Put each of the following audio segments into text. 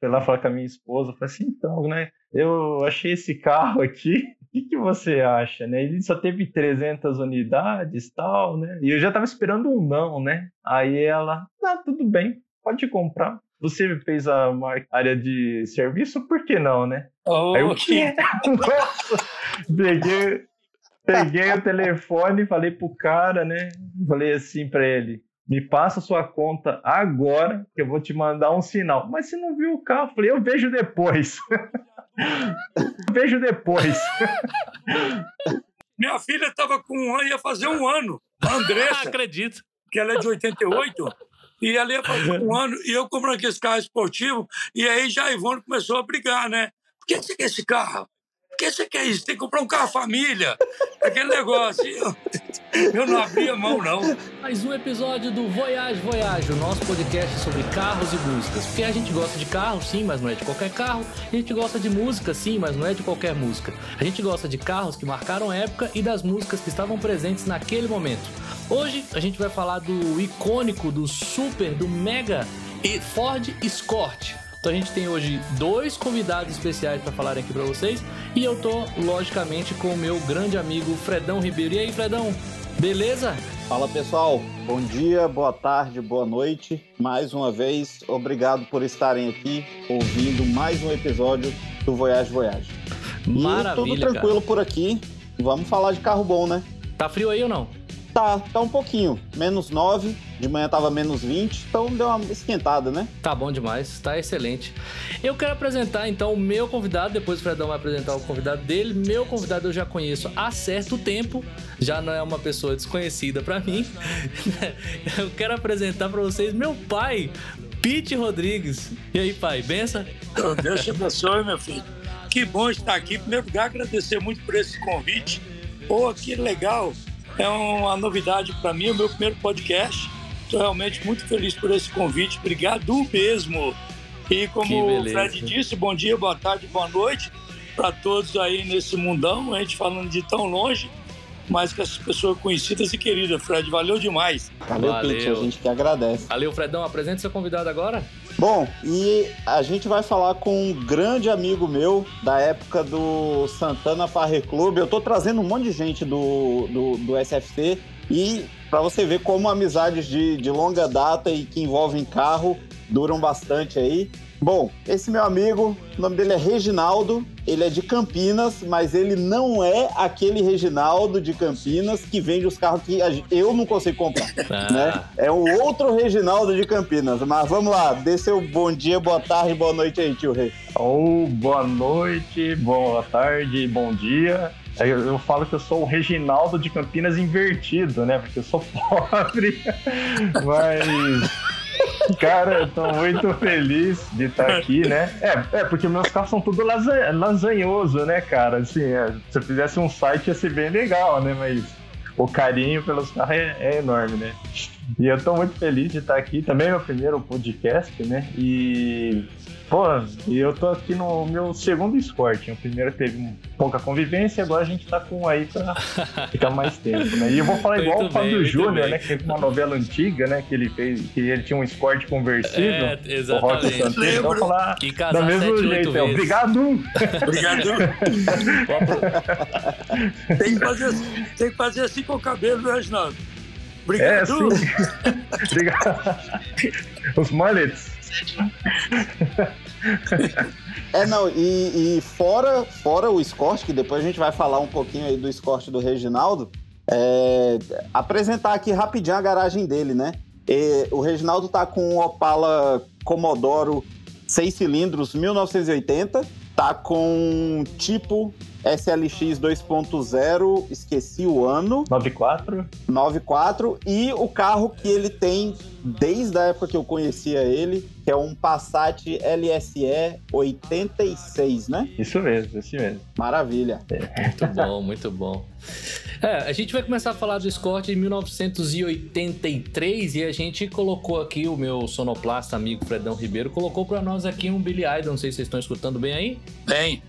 Fui lá falar com a minha esposa, falei assim, então, né, eu achei esse carro aqui, o que, que você acha, né? Ele só teve 300 unidades tal, né? E eu já tava esperando um não, né? Aí ela, ah, tudo bem, pode comprar. Você fez a área de serviço, por que não, né? Oh, Aí eu, quê? Nossa! Peguei, peguei o telefone e falei pro cara, né? Falei assim pra ele, me passa sua conta agora, que eu vou te mandar um sinal. Mas você não viu o carro? Eu falei, eu vejo depois. eu vejo depois. Minha filha estava com um ano, ia fazer um ano. A Andressa, Acredito. que ela é de 88, e ela ia fazer um ano, e eu comprando aquele carro esportivo, e aí já a Ivone começou a brigar, né? Por que você quer esse carro? Que você quer isso? Tem que comprar um carro família. Aquele negócio. Eu, eu não abria mão, não. Mais um episódio do Voyage Voyage, o nosso podcast sobre carros e músicas. Porque a gente gosta de carro, sim, mas não é de qualquer carro. A gente gosta de música, sim, mas não é de qualquer música. A gente gosta de carros que marcaram época e das músicas que estavam presentes naquele momento. Hoje a gente vai falar do icônico, do super, do mega Ford Escort. Então a gente tem hoje dois convidados especiais para falarem aqui para vocês e eu tô logicamente com o meu grande amigo Fredão Ribeiro. E aí, Fredão? Beleza? Fala pessoal, bom dia, boa tarde, boa noite. Mais uma vez, obrigado por estarem aqui ouvindo mais um episódio do Voyage Voyage. E Maravilha, tudo tranquilo cara. por aqui. Vamos falar de carro bom, né? Tá frio aí ou não? Tá, tá um pouquinho. Menos 9, de manhã tava menos 20, então deu uma esquentada, né? Tá bom demais, tá excelente. Eu quero apresentar então o meu convidado, depois o Fredão vai apresentar o convidado dele. Meu convidado eu já conheço há certo tempo, já não é uma pessoa desconhecida pra mim. Eu quero apresentar pra vocês meu pai, Pete Rodrigues. E aí, pai, benção? Deus te abençoe, meu filho. Que bom estar aqui. Em primeiro lugar, agradecer muito por esse convite. Pô, que legal. É uma novidade para mim, é o meu primeiro podcast. Estou realmente muito feliz por esse convite. Obrigado mesmo. E Que como o. Fred disse, bom dia, boa tarde, boa noite para todos aí nesse mundão. A gente falando de tão longe, mas com essas pessoas conhecidas e queridas. Fred, valeu demais. Valeu, Valeu. Pete, a gente que agradece. Valeu, Fredão, apresente seu convidado agora. Bom, e a gente vai falar com um grande amigo meu da época do Santana Farre Clube. Eu tô trazendo um monte de gente do, do, do SFC e para você ver como amizades de, de longa data e que envolvem carro duram bastante aí. Bom, esse meu amigo, o nome dele é Reginaldo, ele é de Campinas, mas ele não é aquele Reginaldo de Campinas que vende os carros que eu não consigo comprar Ah, né? É um outro Reginaldo de Campinas. Mas vamos lá, dê seu bom dia, boa tarde, boa noite aí, tio Rei. Ou boa noite, boa tarde, bom dia. Aí Eu, eu falo que eu sou o Reginaldo de Campinas invertido, né? Porque eu sou pobre. Mas, cara, eu tô muito feliz de estar aqui, né? É, é porque meus carros são tudo lasa- lasanhoso, né, cara? Assim, é, se eu fizesse um site ia ser bem legal, né? Mas o carinho pelos carros é, é enorme, né? E eu tô muito feliz de estar aqui. Também é meu primeiro podcast, né? E, pô, e eu tô aqui no meu segundo esporte. O primeiro teve pouca convivência, agora a gente tá com um aí pra ficar mais tempo, né? E eu vou falar igual Muito o Fábio Júnior, né? Que teve uma novela antiga, né? Que ele fez, que ele tinha um esporte conversível. É, o Rock exatamente. Santeiro. Então eu vou Lembro. falar Que do casar mesmo sete, oito jeito. vezes. Obrigado! Obrigado. tem, que fazer, assim- tem que fazer assim com o cabelo, né, Reginaldo? É, Obrigado. sim. Obrigado. Os mullets. É, não, e, e fora, fora o Escort, que depois a gente vai falar um pouquinho aí do Escort do Reginaldo, é, apresentar aqui rapidinho a garagem dele, né? E o Reginaldo tá com um Opala Commodoro 6 cilindros 1980, tá com tipo SLX 2.0, esqueci o ano, 94. 94 e o carro que ele tem desde a época que eu conhecia ele, que é um Passat LSE 86, né? Isso mesmo, isso mesmo. Maravilha. Muito bom, muito bom. É, a gente vai começar a falar do Escort de 1983 e a gente colocou aqui, o meu sonoplasta amigo Fredão Ribeiro colocou pra nós aqui um Billy Idol, não sei se vocês estão escutando bem aí. Bem,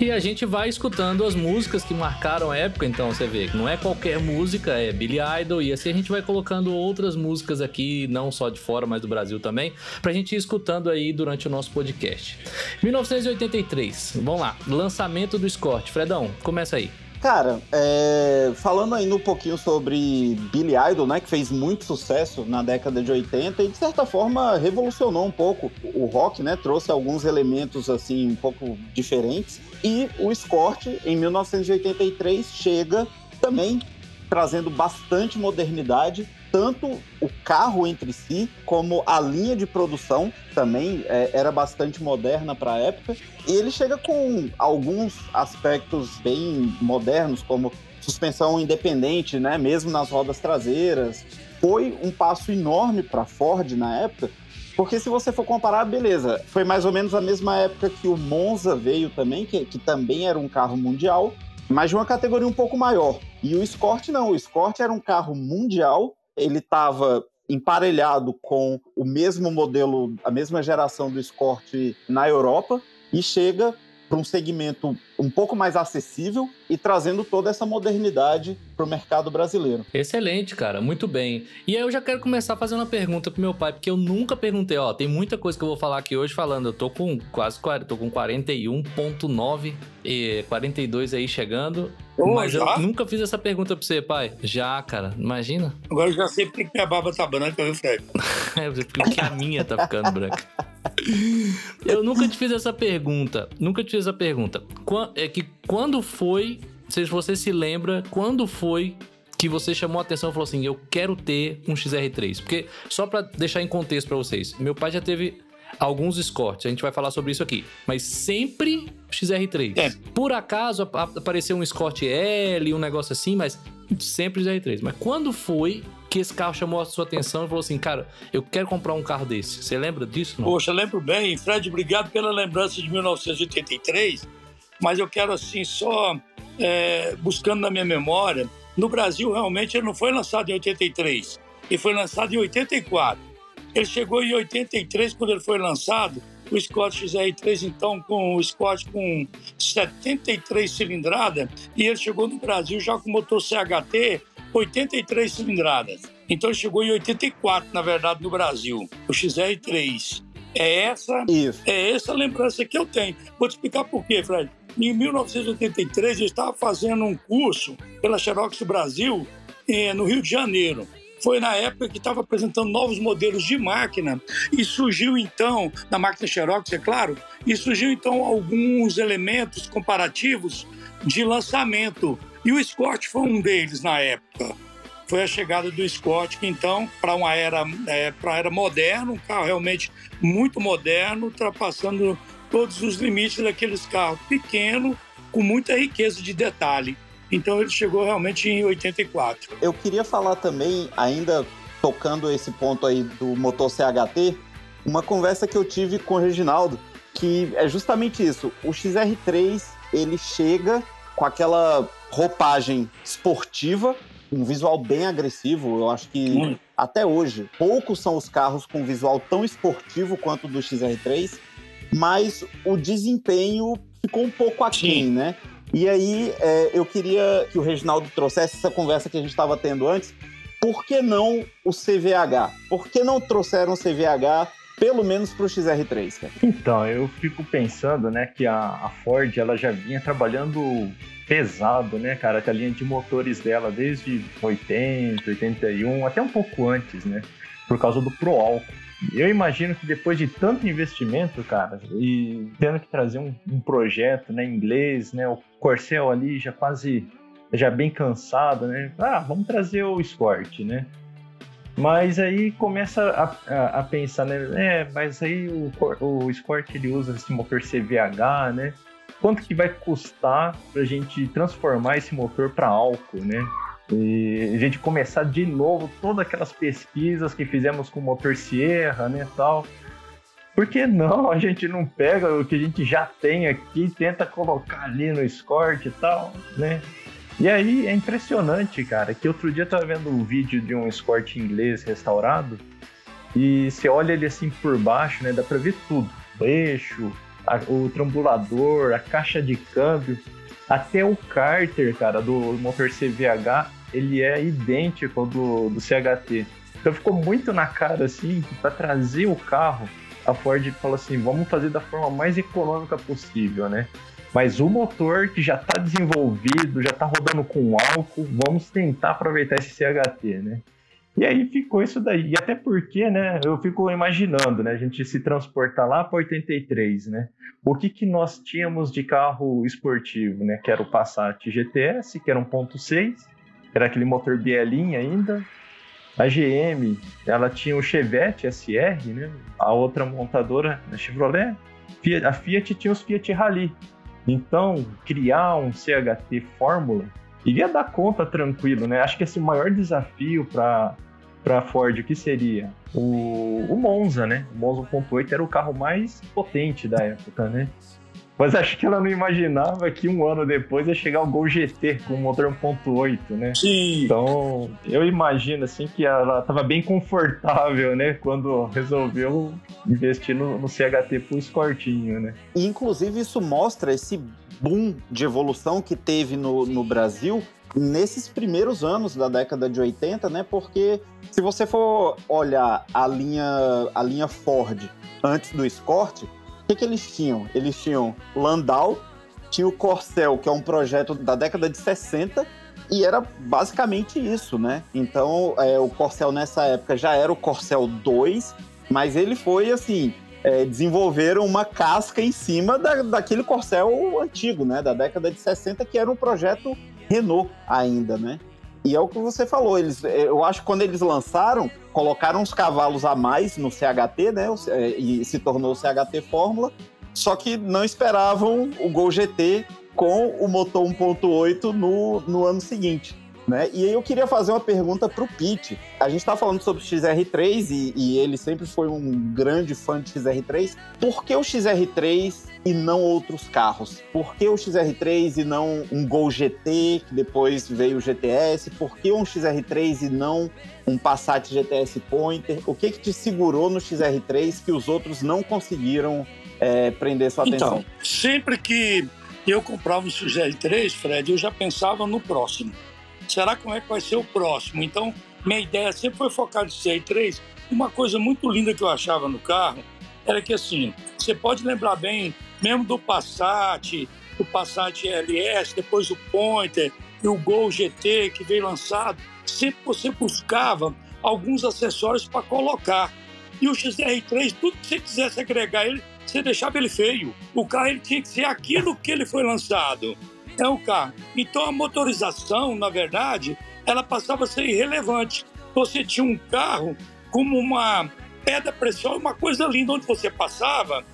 e a gente vai escutando as músicas que marcaram a época, então você vê que não é qualquer música, é Billy Idol, e assim a gente vai colocando outras músicas aqui, não só de fora, mas do Brasil também. pra gente ir escutando aí durante o nosso podcast. 1983, vamos lá, lançamento do Escort. Fredão, começa aí. Cara, é, falando ainda um pouquinho sobre Billy Idol, né, que fez muito sucesso na década de 80 e de certa forma revolucionou um pouco o rock, né, trouxe alguns elementos assim um pouco diferentes. E o Escort, em 1983, chega também trazendo bastante modernidade, tanto o carro entre si, como a linha de produção também é, era bastante moderna para a época. E ele chega com alguns aspectos bem modernos, como suspensão independente, né, mesmo nas rodas traseiras. Foi um passo enorme para a Ford na época, porque se você for comparar, beleza, foi mais ou menos a mesma época que o Monza veio também, que, que também era um carro mundial, mas de uma categoria um pouco maior. E o Escort não, o Escort era um carro mundial, ele estava emparelhado com o mesmo modelo, a mesma geração do Escort na Europa. E chega para um segmento um pouco mais acessível e trazendo toda essa modernidade para o mercado brasileiro. Excelente, cara, muito bem. E aí eu já quero começar fazendo uma pergunta pro meu pai, porque eu nunca perguntei, ó, tem muita coisa que eu vou falar aqui hoje falando, eu tô com quase, tô com 41.9 e 42 aí chegando. Oh, mas já? eu nunca fiz essa pergunta pra você, pai. Já, cara, imagina. Agora eu já sei porque minha barba tá branca, viu, Fred? é, porque a minha tá ficando branca. Eu nunca te fiz essa pergunta. Nunca te fiz essa pergunta. É que quando foi, se você se lembra, quando foi que você chamou a atenção e falou assim: Eu quero ter um XR3? Porque, só para deixar em contexto para vocês, meu pai já teve alguns Escorts, a gente vai falar sobre isso aqui, mas sempre XR3. É. Por acaso apareceu um Escort L, um negócio assim, mas sempre XR3. Mas quando foi que esse carro chamou a sua atenção e falou assim, cara, eu quero comprar um carro desse. Você lembra disso? Não? Poxa, lembro bem. Fred, obrigado pela lembrança de 1983, mas eu quero assim, só é, buscando na minha memória, no Brasil realmente ele não foi lançado em 83, ele foi lançado em 84. Ele chegou em 83 quando ele foi lançado, o Scott XR3 então com o Scott com 73 cilindradas e ele chegou no Brasil já com motor CHT 83 cilindradas. Então ele chegou em 84, na verdade, no Brasil. O XR3. É essa, Isso. é essa lembrança que eu tenho. Vou te explicar por quê, Fred. Em 1983, eu estava fazendo um curso pela Xerox Brasil, eh, no Rio de Janeiro. Foi na época que estava apresentando novos modelos de máquina e surgiu então, na máquina Xerox, é claro, e surgiu então alguns elementos comparativos de lançamento e o Scott foi um deles na época. Foi a chegada do Scott, que então, para uma era, é, era moderna, um carro realmente muito moderno, ultrapassando todos os limites daqueles carros pequenos, com muita riqueza de detalhe. Então ele chegou realmente em 84. Eu queria falar também, ainda tocando esse ponto aí do motor CHT, uma conversa que eu tive com o Reginaldo, que é justamente isso. O XR3 ele chega com aquela roupagem esportiva, um visual bem agressivo. Eu acho que hum. até hoje poucos são os carros com visual tão esportivo quanto o do XR3, mas o desempenho ficou um pouco aquém, Sim. né? E aí é, eu queria que o Reginaldo trouxesse essa conversa que a gente estava tendo antes. Por que não o CVH? Por que não trouxeram o CVH pelo menos para o XR3? Cara? Então, eu fico pensando, né, que a, a Ford ela já vinha trabalhando pesado, né, cara, com a linha de motores dela desde 80, 81, até um pouco antes, né, por causa do Pro Álcool. Eu imagino que depois de tanto investimento, cara, e tendo que trazer um, um projeto, né, inglês, né, o Corcel ali já quase, já bem cansado, né, ah, vamos trazer o Escort, né, mas aí começa a, a, a, pensar, né? É, mas aí o, o ele usa esse motor CVH, né? quanto que vai custar para a gente transformar esse motor para álcool, né? E a gente começar de novo todas aquelas pesquisas que fizemos com o motor Sierra, né, tal. Por que não a gente não pega o que a gente já tem aqui e tenta colocar ali no Escort e tal, né? E aí é impressionante, cara, que outro dia eu tava vendo um vídeo de um Escort inglês restaurado e você olha ele assim por baixo, né, dá para ver tudo. O eixo, a, o trambulador, a caixa de câmbio, até o cárter, cara, do motor CVH, ele é idêntico ao do, do CHT. Então ficou muito na cara, assim, para trazer o carro, a Ford falou assim: vamos fazer da forma mais econômica possível, né? Mas o motor que já está desenvolvido, já está rodando com álcool, vamos tentar aproveitar esse CHT, né? E aí ficou isso daí. E até porque, né, eu fico imaginando, né, a gente se transportar lá para 83, né? O que que nós tínhamos de carro esportivo, né? Que era o Passat GTS, que era 1.6, era aquele motor bielinha ainda. A GM, ela tinha o Chevette SR, né? A outra montadora, a Chevrolet, a Fiat tinha os Fiat Rally. Então, criar um CHT Fórmula iria dar conta tranquilo, né? Acho que esse é maior desafio para para Ford, o que seria? O, o Monza, né? O Monza 1.8 era o carro mais potente da época, né? Mas acho que ela não imaginava que um ano depois ia chegar o Gol GT com motor 1.8, né? Sim. Então, eu imagino assim que ela estava bem confortável, né? Quando resolveu investir no, no CHT pro Escortinho, né? E, inclusive, isso mostra esse boom de evolução que teve no, no Brasil nesses primeiros anos da década de 80, né? Porque se você for olhar a linha, a linha Ford antes do Escort, o que, que eles tinham? Eles tinham Landau, tinha o Corcel, que é um projeto da década de 60, e era basicamente isso, né? Então, é, o Corcel nessa época já era o Corcel 2, mas ele foi assim. É, desenvolveram uma casca em cima da, daquele Corcel antigo, né? Da década de 60, que era um projeto Renault ainda, né? E é o que você falou, eles, eu acho que quando eles lançaram, colocaram uns cavalos a mais no CHT, né? É, e se tornou o CHT Fórmula, só que não esperavam o Gol GT com o motor 1.8 no, no ano seguinte. Né? E aí eu queria fazer uma pergunta para o Pete. A gente está falando sobre o XR3 e, e, ele sempre foi um grande fã de XR3. Por que o XR3 e não outros carros? Por que o XR3 e não um Gol GT, que depois veio o GTS? Por que um XR3 e não um Passat GTS Pointer? O que, que te segurou no XR3 que os outros não conseguiram é, prender sua então, atenção? Então, sempre que eu comprava um XR3, Fred, eu já pensava no próximo será como é que vai ser o próximo? Então, minha ideia sempre foi focar no CR3. Uma coisa muito linda que eu achava no carro era que, assim, você pode lembrar bem, mesmo do Passat, do Passat LS, depois o Pointer e o Gol GT que veio lançado, sempre você buscava alguns acessórios para colocar. E o XR3, tudo que você quisesse agregar ele, você deixava ele feio. O carro ele tinha que ser aquilo que ele foi lançado é o carro. Então a motorização, na verdade, ela passava a ser irrelevante. Você tinha um carro como uma pedra preciosa, uma coisa linda, onde você passava,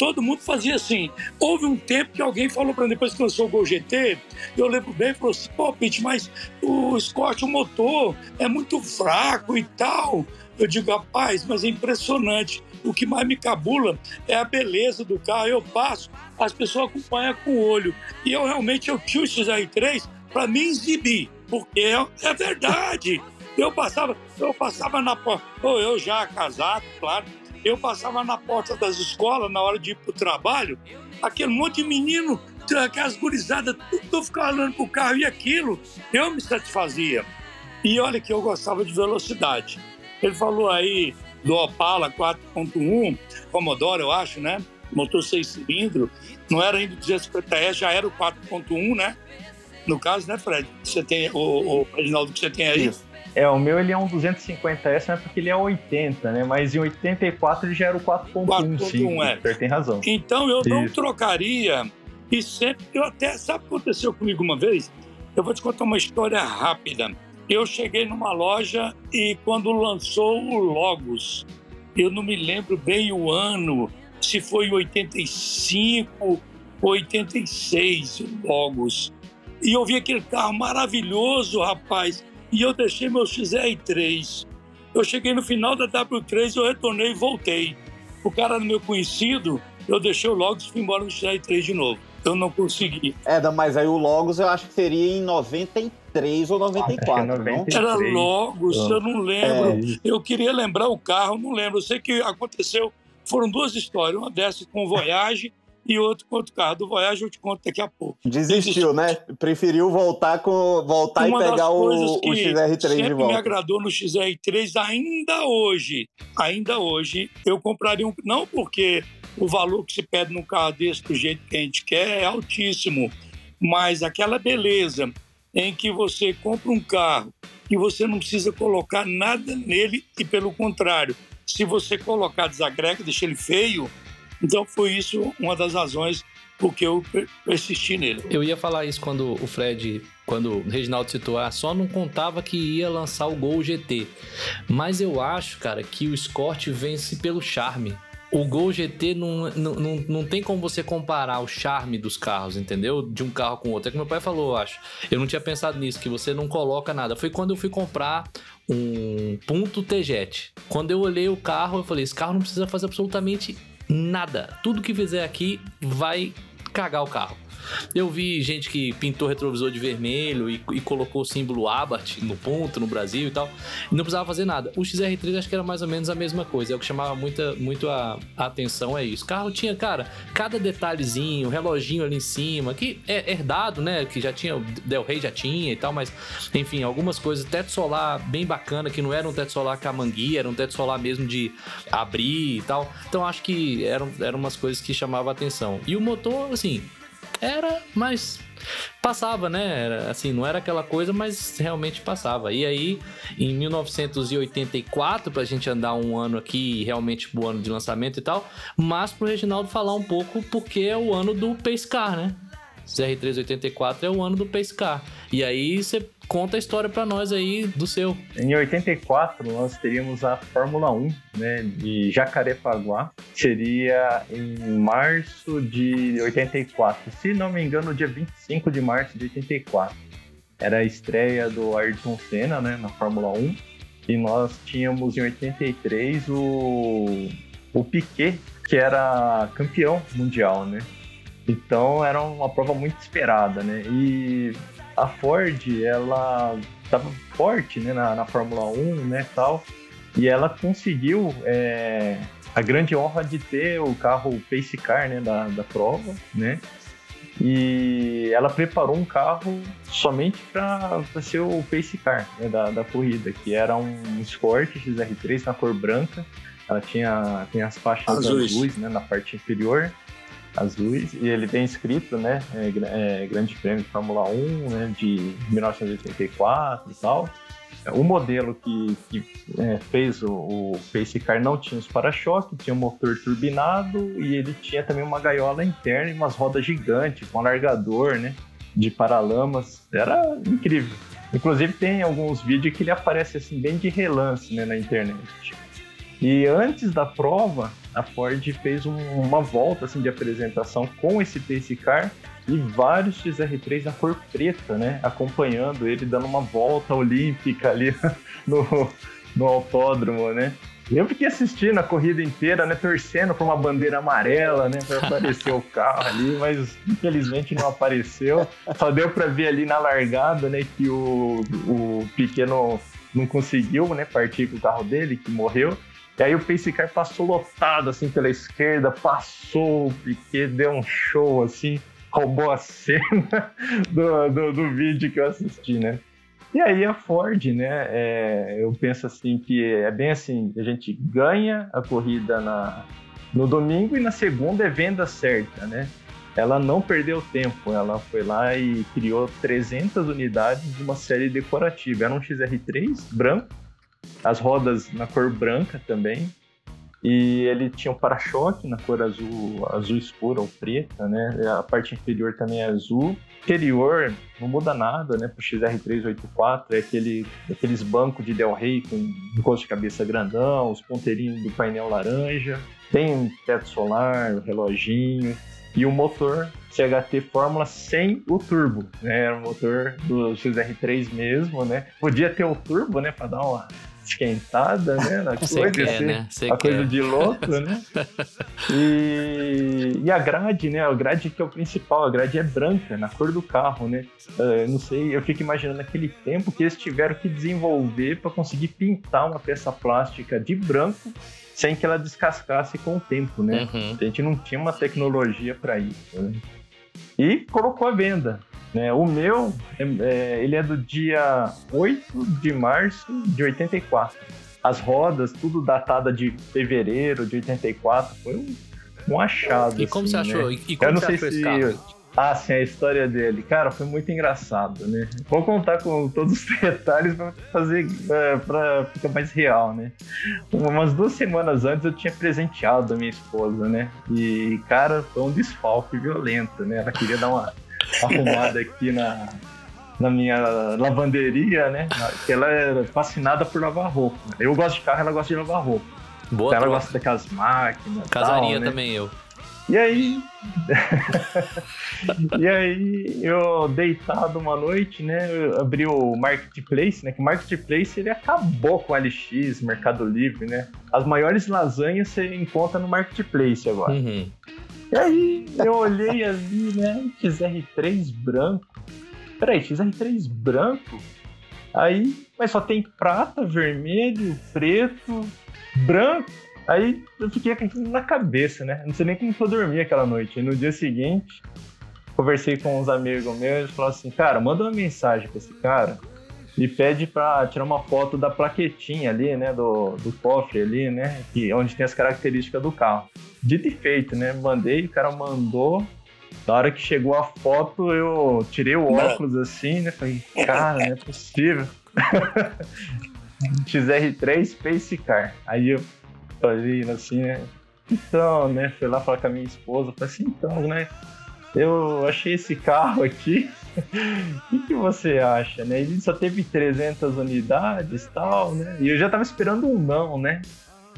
todo mundo fazia assim. Houve um tempo que alguém falou para mim, depois que lançou o Gol GT, eu lembro bem, falou assim, pô, Pete, mas o Scott, o motor é muito fraco e tal. Eu digo, rapaz, mas é impressionante. O que mais me cabula é a beleza do carro. Eu passo, as pessoas acompanham com o olho. E eu realmente eu tinha o XR3 para me exibir, porque é, é verdade. Eu passava, eu passava na porta, eu já casado, claro, eu passava na porta das escolas na hora de ir para o trabalho, aquele monte de menino, aquelas gurizadas, tudo ficava olhando para o carro e aquilo, eu me satisfazia. E olha que eu gostava de velocidade. Ele falou aí do Opala 4.1, Commodore, eu acho, né? Motor seis cilindros, não era ainda o 250S, já era o 4.1, né? No caso, né, Fred? Você tem, o, o Reginaldo, que você tem aí? Isso. É, o meu ele é um 250S, mas porque ele é 80, né? Mas em 84 ele já era o 4.1, sim. É. Você tem razão. Então eu Isso. não trocaria, e sempre, eu até, sabe o que aconteceu comigo uma vez? Eu vou te contar uma história rápida. Eu cheguei numa loja e quando lançou o Logos, eu não me lembro bem o ano, se foi 85 ou 86, o Logos. E eu vi aquele carro maravilhoso, rapaz, e eu deixei meu XR3. Eu cheguei no final da W3, eu retornei e voltei. O cara era meu conhecido, eu deixei o Logos e fui embora no XR3 de novo. Eu não consegui. É, mas aí o Logos eu acho que seria em 93 ou 94, ah, é 93. Era Logos, oh. eu não lembro. É. Eu queria lembrar o carro, não lembro. Eu sei que aconteceu, foram duas histórias. Uma dessa com o Voyage e outro com outro carro. Do Voyage eu te conto daqui a pouco. Desistiu, né? Preferiu voltar com voltar Uma e pegar o, o XR3 de volta. me agradou no XR3 ainda hoje. Ainda hoje eu compraria um não porque o valor que se pede num carro desse do jeito que a gente quer é altíssimo, mas aquela beleza em que você compra um carro e você não precisa colocar nada nele e pelo contrário, se você colocar desagrega, deixa ele feio, então foi isso uma das razões porque eu persisti nele. Eu ia falar isso quando o Fred, quando o Reginaldo citou, ah, só não contava que ia lançar o Gol GT. Mas eu acho, cara, que o Escort vence pelo charme o Gol GT não, não, não, não tem como você comparar o charme dos carros, entendeu? De um carro com outro. É que meu pai falou, eu acho. Eu não tinha pensado nisso, que você não coloca nada. Foi quando eu fui comprar um Punto T-Jet. Quando eu olhei o carro, eu falei: esse carro não precisa fazer absolutamente nada. Tudo que fizer aqui vai cagar o carro. Eu vi gente que pintou retrovisor de vermelho e, e colocou o símbolo Abarth no ponto no Brasil e tal. E não precisava fazer nada. O XR3 acho que era mais ou menos a mesma coisa. É o que chamava muita, muito a, a atenção é isso. O carro tinha, cara, cada detalhezinho, reloginho ali em cima, que é herdado, né? Que já tinha, o Del Rey já tinha e tal, mas enfim, algumas coisas. Teto solar bem bacana, que não era um teto solar camangui, era um teto solar mesmo de abrir e tal. Então acho que eram, eram umas coisas que chamavam a atenção. E o motor, assim, era, mas passava, né? Era, assim, não era aquela coisa, mas realmente passava. E aí, em 1984, pra gente andar um ano aqui, realmente o ano de lançamento e tal, mas pro Reginaldo falar um pouco, porque é o ano do Pace Car, né? CR384 é o ano do Pace Car. E aí você conta a história para nós aí do seu. Em 84 nós teríamos a Fórmula 1, né, de Jacarepaguá. Seria em março de 84, se não me engano, dia 25 de março de 84. Era a estreia do Ayrton Senna, né, na Fórmula 1. E nós tínhamos em 83 o o Piquet, que era campeão mundial, né? Então era uma prova muito esperada, né? E a Ford, ela estava forte né, na, na, Fórmula 1, né, tal, e ela conseguiu é, a grande honra de ter o carro Pace Car, né, da, da prova, né, e ela preparou um carro somente para ser o Pace Car né, da, da corrida, que era um Escort XR3 na cor branca, ela tinha, tinha as faixas azuis, azuis né, na parte inferior, azuis, e ele tem escrito, né, é, é, Grande Prêmio de Fórmula 1, né, de 1984 e tal. O modelo que, que é, fez o, o Pace Car não tinha os para-choque, tinha um motor turbinado e ele tinha também uma gaiola interna e umas rodas gigantes com alargador, né, de paralamas. Era incrível. Inclusive tem alguns vídeos que ele aparece assim bem de relance né, na internet. E antes da prova, a Ford fez um, uma volta assim, de apresentação com esse pace car e vários XR3 na cor preta, né? Acompanhando ele, dando uma volta olímpica ali no, no autódromo, né? Eu fiquei assistindo a corrida inteira, né? Torcendo por uma bandeira amarela, né? Pra aparecer o carro ali, mas infelizmente não apareceu. Só deu para ver ali na largada, né? Que o, o pequeno não conseguiu, né? Partir com o carro dele, que morreu. E aí o pace car passou lotado assim pela esquerda, passou o Piquet, deu um show assim, roubou a cena do, do, do vídeo que eu assisti, né? E aí a Ford, né? É, eu penso assim que é bem assim, a gente ganha a corrida na, no domingo e na segunda é venda certa, né? Ela não perdeu tempo, ela foi lá e criou 300 unidades de uma série decorativa. Era um XR3 branco, as rodas na cor branca também. E ele tinha um para-choque na cor azul, azul escura ou preta, né? A parte inferior também é azul. Interior não muda nada, né? Pro XR384 é aquele, aqueles bancos de Del Rey com encosto de cabeça grandão, os ponteirinhos do painel laranja. Tem um teto solar, um reloginho e o motor CHT Fórmula sem o turbo, né? Era o motor do XR3 mesmo, né? Podia ter o turbo, né? Para dar uma esquentada, né? Na coisa, quer, assim, né? a quer. coisa de louco, né? E, e a grade, né? A grade que é o principal, a grade é branca, na cor do carro, né? Uh, não sei, eu fico imaginando aquele tempo que eles tiveram que desenvolver para conseguir pintar uma peça plástica de branco sem que ela descascasse com o tempo, né? Uhum. A gente não tinha uma tecnologia para isso. Né? E colocou à venda. Né? O meu, é, é, ele é do dia 8 de março de 84. As rodas, tudo datada de fevereiro de 84. Foi um, um achado. E como assim, você achou? Né? E como Eu não você sei achou esse se carro? Ah, sim, a história dele. Cara, foi muito engraçado, né? Vou contar com todos os detalhes pra fazer é, pra ficar mais real, né? Umas duas semanas antes eu tinha presenteado a minha esposa, né? E, cara, foi um desfalque violento, né? Ela queria dar uma arrumada aqui na, na minha lavanderia, né? Que ela era fascinada por lavar roupa. Eu gosto de carro, ela gosta de lavar roupa. Boa ela troca. gosta daquelas máquinas. Casaria tal, né? também eu. E aí. e aí, eu deitado uma noite, né? Eu abri o Marketplace, né? Que o Marketplace ele acabou com o LX, Mercado Livre, né? As maiores lasanhas você encontra no Marketplace agora. Uhum. E aí, eu olhei ali, né? XR3 branco. Peraí, XR3 branco? Aí, mas só tem prata, vermelho, preto, branco. Aí eu fiquei com aquilo na cabeça, né? Não sei nem como eu dormir aquela noite. E no dia seguinte, conversei com uns amigos meus, eles falaram assim, cara, manda uma mensagem pra esse cara e pede pra tirar uma foto da plaquetinha ali, né? Do, do cofre ali, né? Que, onde tem as características do carro. Dito e feito, né? Mandei, o cara mandou. Na hora que chegou a foto, eu tirei o óculos assim, né? Falei, cara, não é possível. XR3 Space Car. Aí eu falei assim, né? Então, né? Fui lá falar com a minha esposa. Falei assim, então, né? Eu achei esse carro aqui. O que, que você acha, né? Ele só teve 300 unidades e tal, né? E eu já tava esperando um não, né?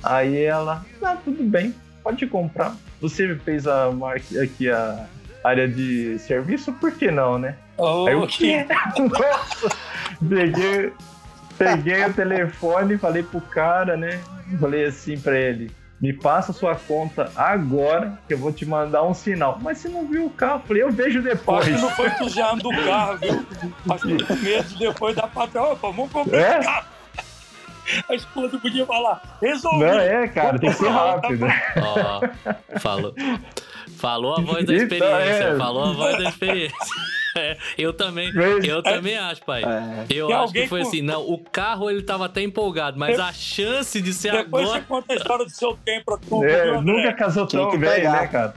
Aí ela, ah, tudo bem, pode comprar. Você fez a marca aqui a área de serviço, por que não, né? Oh, Aí quê? Nossa! Peguei, peguei o telefone e falei pro cara, né? Falei assim pra ele: me passa sua conta agora que eu vou te mandar um sinal. Mas você não viu o carro? Falei, eu vejo depois. Acho que não foi entusiasmo do carro, viu? Acho que medo depois da patrão, opa, vamos comprar É? esse carro. A esposa podia falar, resolvi. Não, é, cara, tem que ser rápido. Ó, falou. Falou a voz da Então, experiência. é. Falou a voz da experiência. É, eu também, eu também acho, pai. É. Eu Tem acho que foi com- assim, não, o carro ele tava até empolgado, mas a chance de ser Depois agora você conta a história do seu tempo. com É, nunca casou tão pegar. né, cara?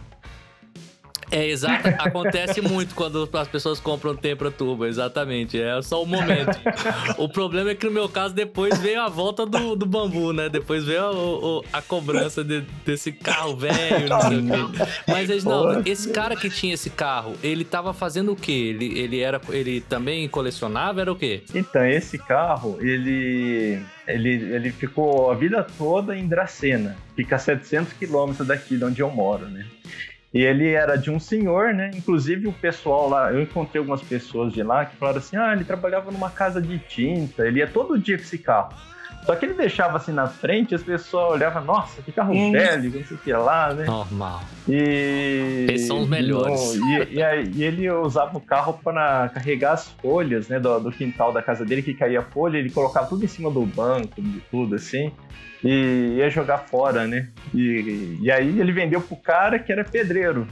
É exato, acontece muito quando as pessoas compram Tempra Turbo, exatamente, é só o momento. o problema é que no meu caso depois veio a volta do, do bambu, né? Depois veio a, o- a cobrança de- desse carro velho, não sei o quê. Mas eles, não, esse cara que tinha esse carro, ele tava fazendo o quê? Ele, ele era, ele também colecionava, era o quê? Então, esse carro, ele, ele, ele ficou a vida toda em Dracena. Fica a 700 quilômetros daqui de onde eu moro, né? E ele era de um senhor, né? Inclusive o pessoal lá, eu encontrei algumas pessoas de lá que falaram assim: ah, ele trabalhava numa casa de tinta, ele ia todo dia com esse carro. Só que ele deixava assim na frente, as pessoas olhavam, nossa, que carro Hum. velho, não sei o que lá, né? Normal. E, Eles são os melhores. E, e aí- e ele usava o carro para carregar as folhas né, do, do quintal da casa dele, que caía folha, ele colocava tudo em cima do banco, de tudo assim, e ia jogar fora, né? E, e aí ele vendeu pro cara que era pedreiro.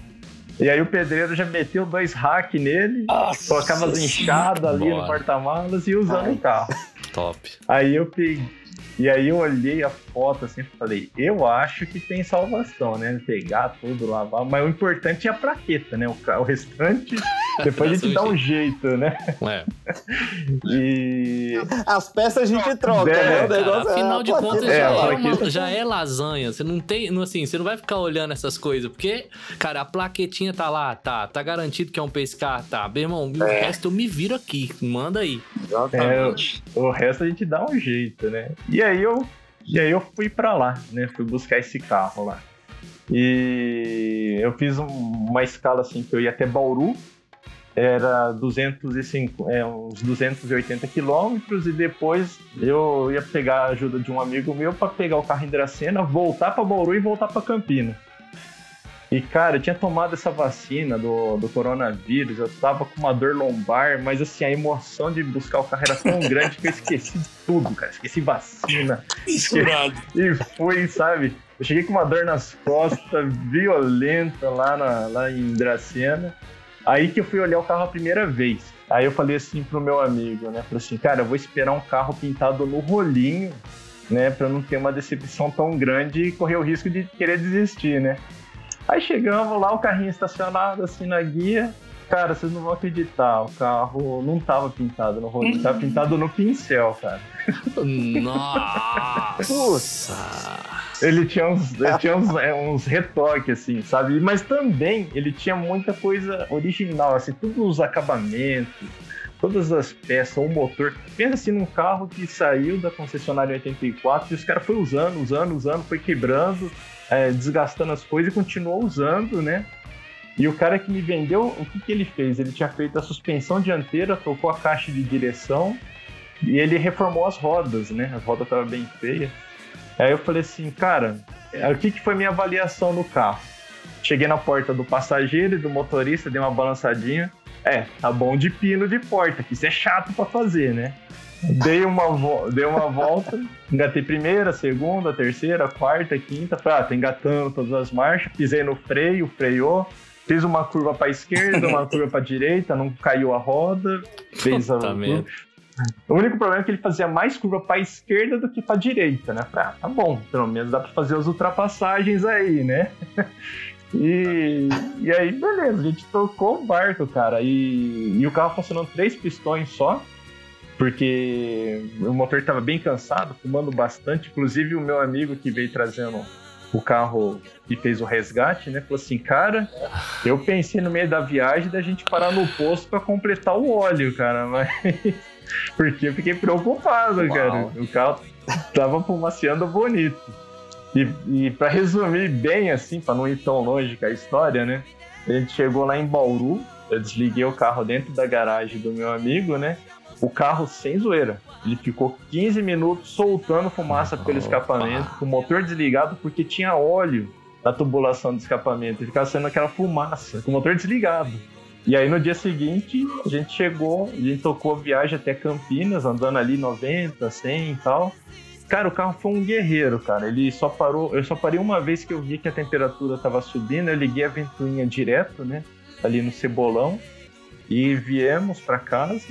E aí o pedreiro já meteu dois hack nele, Nossa colocava as enxadas ali no Bora. porta-malas e usando Ai. o carro. Top. Aí eu peguei. E aí eu olhei a foto assim e falei, eu acho que tem salvação, né? Pegar tudo, lavar, mas o importante é a plaqueta, né? O, o restante, depois a gente dá um jeito, né? É. E. As peças a gente troca, É, né? O Cara, negócio é afinal a de contas, É, já, é uma- plaqueta- já é lasanha. Você não tem. não, Assim, você não vai ficar olhando essas coisas. Porque, cara, a plaquetinha tá lá, tá. Tá garantido que é um pescar, tá. Meu irmão, o resto eu me viro aqui. Manda aí. Exatamente. O resto a gente dá um jeito, né? E aí eu, e aí eu fui pra lá, né? Fui buscar esse carro lá. E eu fiz um- uma escala assim que eu ia até Bauru, era 205, é, uns 280 quilômetros, e depois eu ia pegar a ajuda de um amigo meu para pegar o carro em Dracena, voltar para Bauru e voltar para Campina. E, cara, eu tinha tomado essa vacina do, do coronavírus, eu tava com uma dor lombar, mas assim, a emoção de buscar o carro era tão grande que eu esqueci de tudo, cara. Esqueci vacina. Misturado. E foi, sabe? Eu cheguei com uma dor nas costas, violenta lá, na, lá em Dracena. Aí que eu fui olhar o carro a primeira vez. Aí eu falei assim pro meu amigo, né? Falei assim, cara, eu vou esperar um carro pintado no rolinho, né? Pra não ter uma decepção tão grande e correr o risco de querer desistir, né? Aí chegamos lá, o carrinho estacionado assim na guia. Cara, vocês não vão acreditar, o carro não tava pintado no rolinho, tava pintado no pincel, cara. Nossa! Ele tinha uns, ele tinha uns, é, uns retoques, assim, sabe? Mas também ele tinha muita coisa original, assim, todos os acabamentos, todas as peças, o motor. Pensa assim num carro que saiu da concessionária em 84 e os caras foi usando, usando, usando, foi quebrando, é, desgastando as coisas e continuou usando, né? E o cara que me vendeu, o que, que ele fez? Ele tinha feito a suspensão dianteira, trocou a caixa de direção e ele reformou as rodas, né? As rodas estavam bem feias. Aí eu falei assim, cara, o que, que foi minha avaliação no carro? Cheguei na porta do passageiro e do motorista, dei uma balançadinha. É, tá bom de pino de porta, que isso é chato para fazer, né? Dei uma, vo dei uma volta, engatei primeira, segunda, terceira, quarta, quinta. Falei, ah, tá engatando todas as marchas. Pisei no freio, freou. Fiz uma curva para esquerda, uma curva para direita, não caiu a roda. Fez a. O único problema é que ele fazia mais curva para esquerda do que para direita, né? Ah, tá bom, pelo menos dá para fazer as ultrapassagens aí, né? E, e aí, beleza, a gente tocou o barco, cara. E, e o carro funcionando três pistões só, porque o motor estava bem cansado, fumando bastante. Inclusive, o meu amigo que veio trazendo o carro e fez o resgate, né? Falou assim, cara, eu pensei no meio da viagem da gente parar no posto para completar o óleo, cara, mas porque eu fiquei preocupado, Uau. cara. O carro tava fumaciando bonito. E, e para resumir bem, assim, para não ir tão longe com a história, né? A gente chegou lá em Bauru, eu desliguei o carro dentro da garagem do meu amigo, né? O carro sem zoeira. Ele ficou 15 minutos soltando fumaça pelo escapamento, com o motor desligado, porque tinha óleo na tubulação do escapamento. Ele ficava saindo aquela fumaça, com o motor desligado. E aí no dia seguinte a gente chegou, a gente tocou a viagem até Campinas, andando ali 90, 100 e tal. Cara, o carro foi um guerreiro, cara. Ele só parou, eu só parei uma vez que eu vi que a temperatura estava subindo, eu liguei a ventoinha direto, né, ali no cebolão e viemos para casa.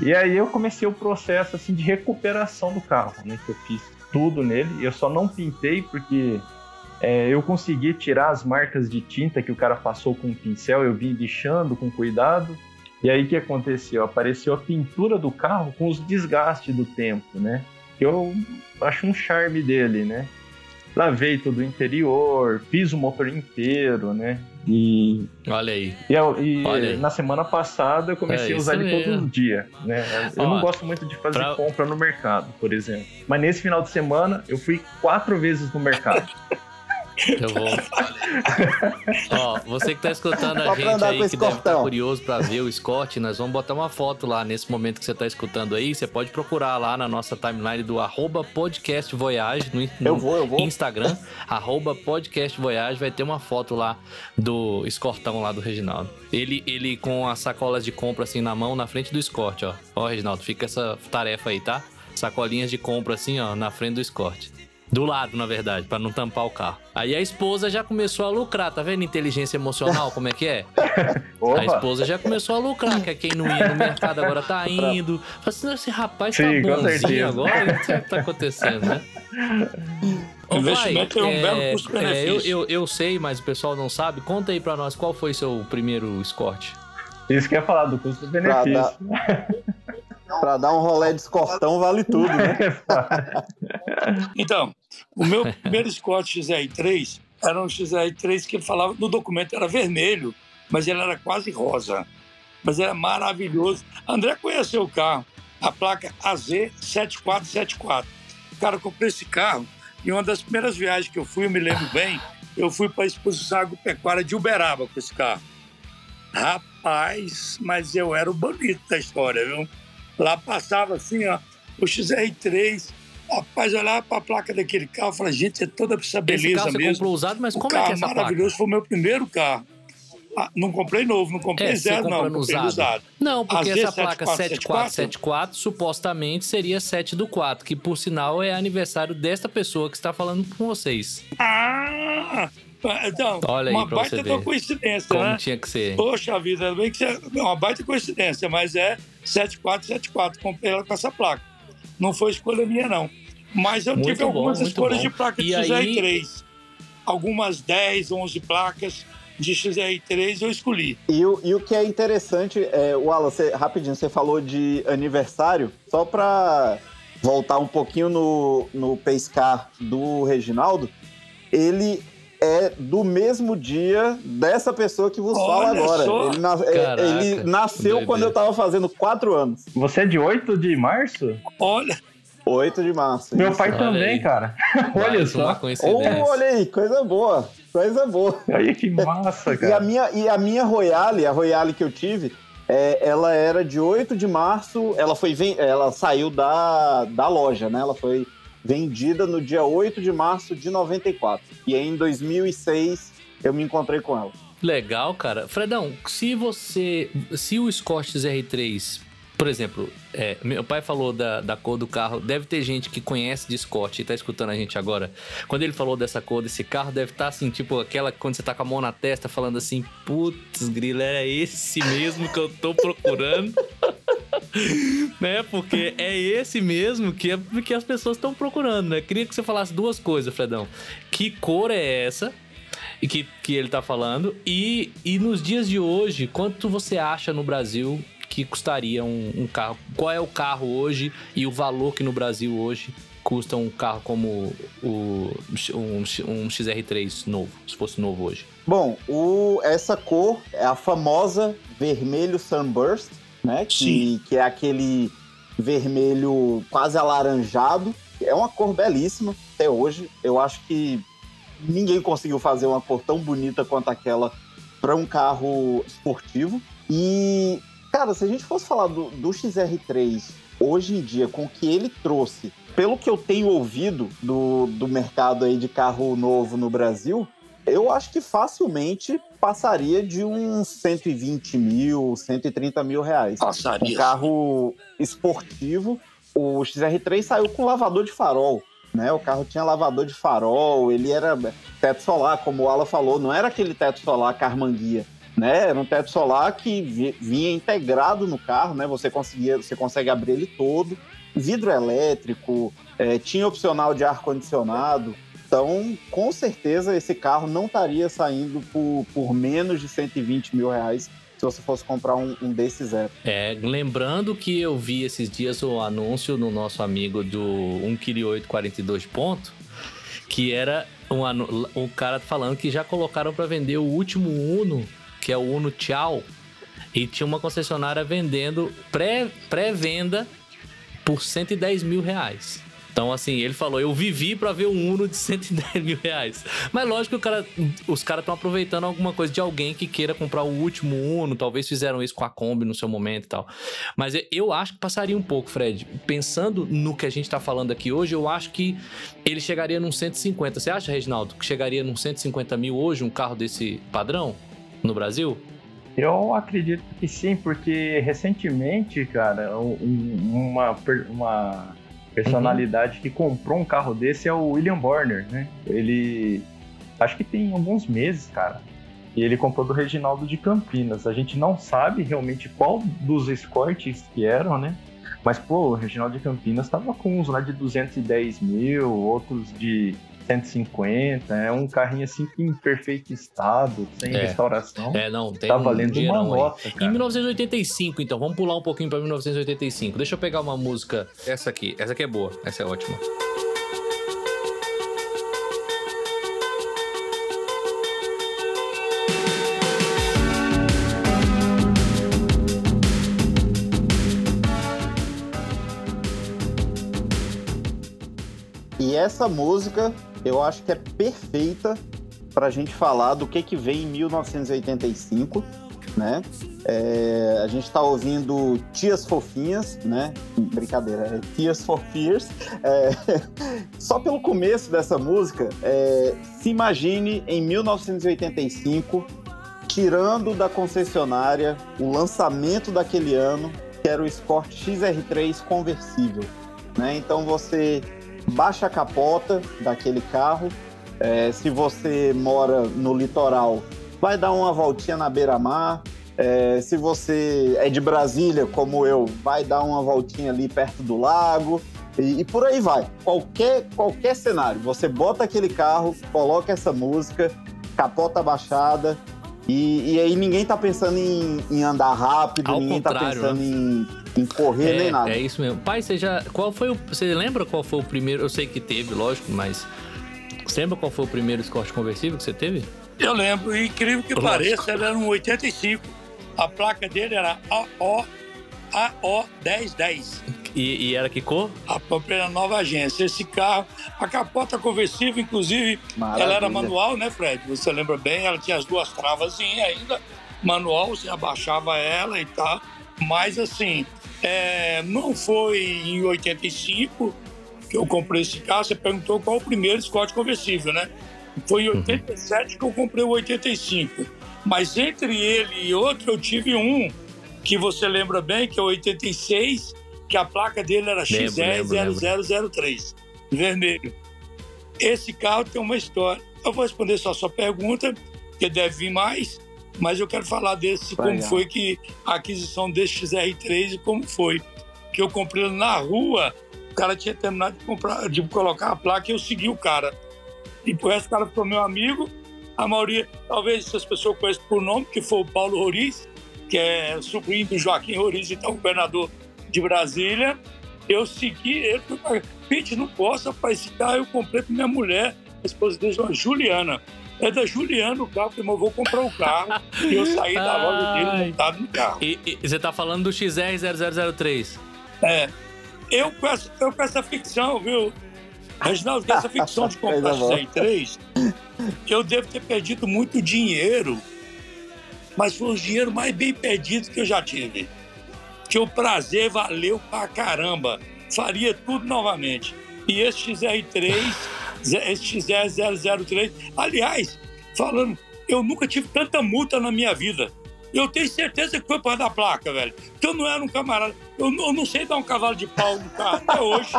E aí eu comecei o processo assim de recuperação do carro, né, que eu fiz tudo nele. Eu só não pintei porque é, eu consegui tirar as marcas de tinta que o cara passou com o pincel, eu vim lixando com cuidado. E aí o que aconteceu? Apareceu a pintura do carro com os desgastes do tempo, né? Que eu acho um charme dele, né? Lavei todo o interior, fiz o motor inteiro, né? E. Olha aí. E, e Olha aí. na semana passada eu comecei é, a usar ele mesmo. todos os dias. Né? Eu Ó, não gosto muito de fazer pra... compra no mercado, por exemplo. Mas nesse final de semana eu fui quatro vezes no mercado. Eu vou. Ó, você que tá escutando a gente aí, que deve estar tá curioso para ver o Scott, nós vamos botar uma foto lá nesse momento que você tá escutando aí. Você pode procurar lá na nossa timeline do arroba podcast Voyage no, no eu vou, eu vou. Instagram, arroba podcast Voyage, vai ter uma foto lá do escortão lá do Reginaldo. Ele, ele com as sacolas de compra assim na mão, na frente do escorte, ó. Ó, Reginaldo, fica essa tarefa aí, tá? Sacolinhas de compra assim, ó, na frente do escorte. Do lado, na verdade, para não tampar o carro. Aí a esposa já começou a lucrar, tá vendo? Inteligência emocional, como é que é? a esposa já começou a lucrar, que é quem não ia no mercado agora tá indo. Fala assim, esse rapaz tá Sim, bonzinho agora, o que tá acontecendo, né? O investimento vai, é um é, belo custo-benefício. É, eu, eu, eu, sei, mas o pessoal não sabe. Conta aí pra nós, qual foi seu primeiro escorte? Isso que ia falar do custo-benefício. Pra dar um rolé de escortão vale tudo, né? então, o meu primeiro Scott XR3 era um XR3 que falava, no documento era vermelho, mas ele era quase rosa. Mas era maravilhoso. André conheceu o carro, a placa AZ7474. Cara, eu comprei esse carro e uma das primeiras viagens que eu fui, eu me lembro bem, eu fui para a exposição agropecuária de Uberaba com esse carro. Rapaz, mas eu era o bonito da história, viu? Lá passava assim, ó, o XR3 Rapaz, olhar para a placa daquele carro e falar, gente, é toda essa beleza Esse carro mesmo. você comprou usado, mas o como é carro que é essa maravilhoso, placa? foi o meu primeiro carro. Ah, não comprei novo, não comprei É, zero, não, comprei usado. usado. Não, porque essa placa 7474, 7474 supostamente seria 7 do 4, que por sinal é aniversário desta pessoa que está falando com vocês. Ah! Então, Olha aí uma baita de coincidência, Como né? tinha que ser. Poxa vida, bem que você... uma baita coincidência, mas é 7474. Comprei ela com essa placa. Não foi escolha minha, não. Mas eu Muito tive bom, algumas escolhas bom. de placa de E aí- XR3. Algumas 10, 11 placas de XR3 eu escolhi. E o, e o que é interessante, é, Wallace, rapidinho, você falou de aniversário, só pra voltar um pouquinho no, no pescar do Reginaldo, ele é do mesmo dia dessa pessoa que vos fala Olha agora. só. Ele, na- é, Caraca, ele nasceu doideira. quando eu tava fazendo quatro anos. Você é de 8 de março? Olha, 8 de março. Meu isso. pai Olha também, aí. cara. Olha só. Oh, olha aí, coisa boa. Coisa boa. Aí que massa, E a cara. minha, e a minha Royale, a Royale que eu tive, é, ela era de 8 de março, ela foi ela saiu da, da loja, né? Ela foi vendida no dia 8 de março de 94. E aí, em 2006 eu me encontrei com ela. Legal, cara. Fredão, se você. Se o Scott ZR3, por exemplo, é, meu pai falou da, da cor do carro, deve ter gente que conhece de Scott e tá escutando a gente agora. Quando ele falou dessa cor desse carro, deve estar assim, tipo, aquela quando você tá com a mão na testa falando assim, putz, grilo, era esse mesmo que eu tô procurando. né? Porque é esse mesmo que, que as pessoas estão procurando, né? Queria que você falasse duas coisas, Fredão. Que cor é essa? E que, que ele tá falando. E, e nos dias de hoje, quanto você acha no Brasil que custaria um, um carro? Qual é o carro hoje e o valor que no Brasil hoje custa um carro como o, um, um XR3 novo, se fosse novo hoje? Bom, o, essa cor é a famosa vermelho sunburst, né? Que, Sim. que é aquele vermelho quase alaranjado. É uma cor belíssima até hoje. Eu acho que ninguém conseguiu fazer uma cor tão bonita quanto aquela para um carro esportivo. E, cara, se a gente fosse falar do, do XR3 hoje em dia, com o que ele trouxe, pelo que eu tenho ouvido do, do mercado aí de carro novo no Brasil, eu acho que facilmente passaria de uns 120 mil, 130 mil reais. Um passaria. carro esportivo. O XR3 saiu com lavador de farol. Né? O carro tinha lavador de farol, ele era teto solar, como o Ala falou, não era aquele teto solar carmanguia. Né? Era um teto solar que vi- vinha integrado no carro, né? Você conseguia, você consegue abrir ele todo, vidro elétrico, eh, tinha opcional de ar condicionado. Então, com certeza, esse carro não estaria saindo por, por menos de 120 mil reais se você fosse comprar um, um desse zero. É, lembrando que eu vi esses dias o anúncio no nosso amigo do 1,8 42 ponto, que era um, um cara falando que já colocaram para vender o último Uno, que é o Uno Tchau, e tinha uma concessionária vendendo pré- pré-venda por 110 mil reais. Então, assim, ele falou, eu vivi pra ver um Uno de 110 mil reais. Mas lógico que o cara, os caras estão aproveitando alguma coisa de alguém que queira comprar o último Uno, talvez fizeram isso com a Kombi no seu momento e tal. Mas eu- acho que passaria um pouco, Fred. Pensando no que a gente tá falando aqui hoje, eu acho que ele chegaria num 150. Você acha, Reginaldo, que chegaria num 150 mil hoje um carro desse padrão no Brasil? Eu acredito que sim, porque recentemente, cara, um- uma, uma personalidade que comprou um carro desse é o William Borner, né? Ele. Acho que tem alguns meses, cara. E ele comprou do Reginaldo de Campinas. A gente não sabe realmente qual dos escortes que eram, né? Mas, pô, o Reginaldo de Campinas tava com uns lá de 210 mil, outros de 150. É um carrinho assim que em perfeito estado, sem É. restauração. É, não, tem tá um valendo uma nota, Em cara. 1985, então, vamos pular um pouquinho pra 1985. Deixa eu pegar uma música. Essa aqui. Essa aqui é boa. Essa é ótima. E essa música eu acho que é perfeita pra gente falar do que que vem em 1985, né? É, a gente está ouvindo Tias Fofinhas, né? Brincadeira, é Tias for Fears. É, só pelo começo dessa música, é, se imagine em 1985 tirando da concessionária o lançamento daquele ano, que era o Escort XR3 conversível. Né? Então você baixa a capota daquele carro. É, se você mora no litoral, vai dar uma voltinha na beira-mar. É, se você é de Brasília, como eu, vai dar uma voltinha ali perto do lago. E, e, por aí vai. Qualquer, qualquer cenário, você bota aquele carro, coloca essa música, capota baixada, e, e aí ninguém tá pensando em, em andar rápido, Ao ninguém tá pensando né? em, em, correr é, nem nada. É isso mesmo. Pai, você já. Qual foi o. Você lembra qual foi o primeiro? Eu sei que teve, lógico, mas. Você lembra qual foi o primeiro Escort conversível que você teve? Eu lembro, incrível que lógico. pareça, ele era um 85. A placa dele era AO, AO 1010. E, e, era que cor? A própria nova agência. Esse carro, a capota conversível, inclusive, Maravilha. ela era manual, né, Fred? Você lembra bem? Ela tinha as duas travas ainda, manual, você abaixava ela e tal. Mas, assim, é, não foi em 85 que eu comprei esse carro. Você perguntou qual o primeiro Scott conversível, né? Foi em 87 uhum. que eu comprei o 85. Mas entre ele e outro, eu tive um que você lembra bem, que é o 86, que a placa dele era XE0003, vermelho. Esse carro tem uma história. Eu vou responder só a sua pergunta, que deve vir mais, mas eu quero falar desse, Vai como foi que a aquisição desse XR3 e como foi. Que eu comprei na rua, o cara tinha terminado de, comprar, de colocar a placa e eu segui o cara. E por esse cara ficou meu amigo. A maioria, talvez essas pessoas conheçam por nome, que foi o Paulo Roriz, que é sobrinho do Joaquim Roriz, então governador de Brasília. Eu segui ele, Pete, não posso, rapaz, esse carro eu comprei para minha mulher, a esposa dele Juliana. É da Juliana o carro, eu vou comprar o carro. e eu saí da loja dele montado no carro. E, e, você tá falando do XR0003? É. Eu com essa, eu com essa ficção, viu? Reginaldo, com essa ficção de comprar XR3, eu devo ter perdido muito dinheiro, mas foi o dinheiro mais bem perdido que eu já tive que o prazer valeu pra caramba. Faria tudo novamente. E esse XR3, esse XR003, aliás, falando, eu nunca tive tanta multa na minha vida. Eu tenho certeza que foi para dar placa, velho. Que eu não era um camarada. Eu não, eu não sei dar um cavalo de pau no carro até hoje.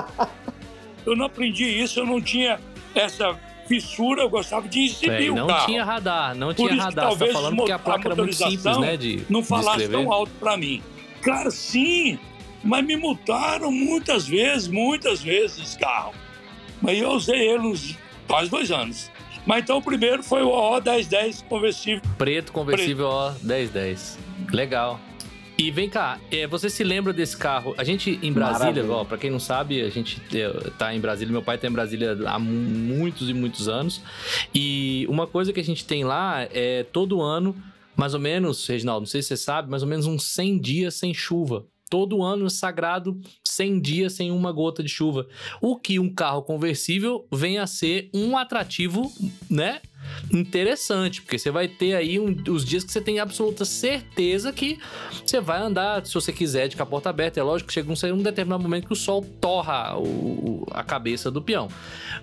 Eu não aprendi isso, eu não tinha essa fissura, eu gostava de exibir é, o não carro. Não tinha radar, não tinha radar. Você tá falando que a placa era muito simples, né? De, não falasse tão alto para mim. Cara, sim, mas me multaram muitas vezes, muitas vezes carro. Mas eu usei ele uns quase dois anos. Mas então o primeiro foi o O1010 conversível. Preto conversível O1010. Legal. E vem cá, é, você se lembra desse carro? A gente em Brasília, ó, pra quem não sabe, a gente é, tá em Brasília, meu pai tá em Brasília há muitos e muitos anos. E uma coisa que a gente tem lá é todo ano mais ou menos, Reginaldo, não sei se você sabe, mais ou menos uns 100 dias sem chuva. Todo ano sagrado, 100 dias sem uma gota de chuva. O que um carro conversível vem a ser um atrativo, né? interessante, porque você vai ter aí um, os dias que você tem absoluta certeza que você vai andar, se você quiser, de capota aberta. É lógico que chega um, um determinado momento que o sol torra o, a cabeça do peão.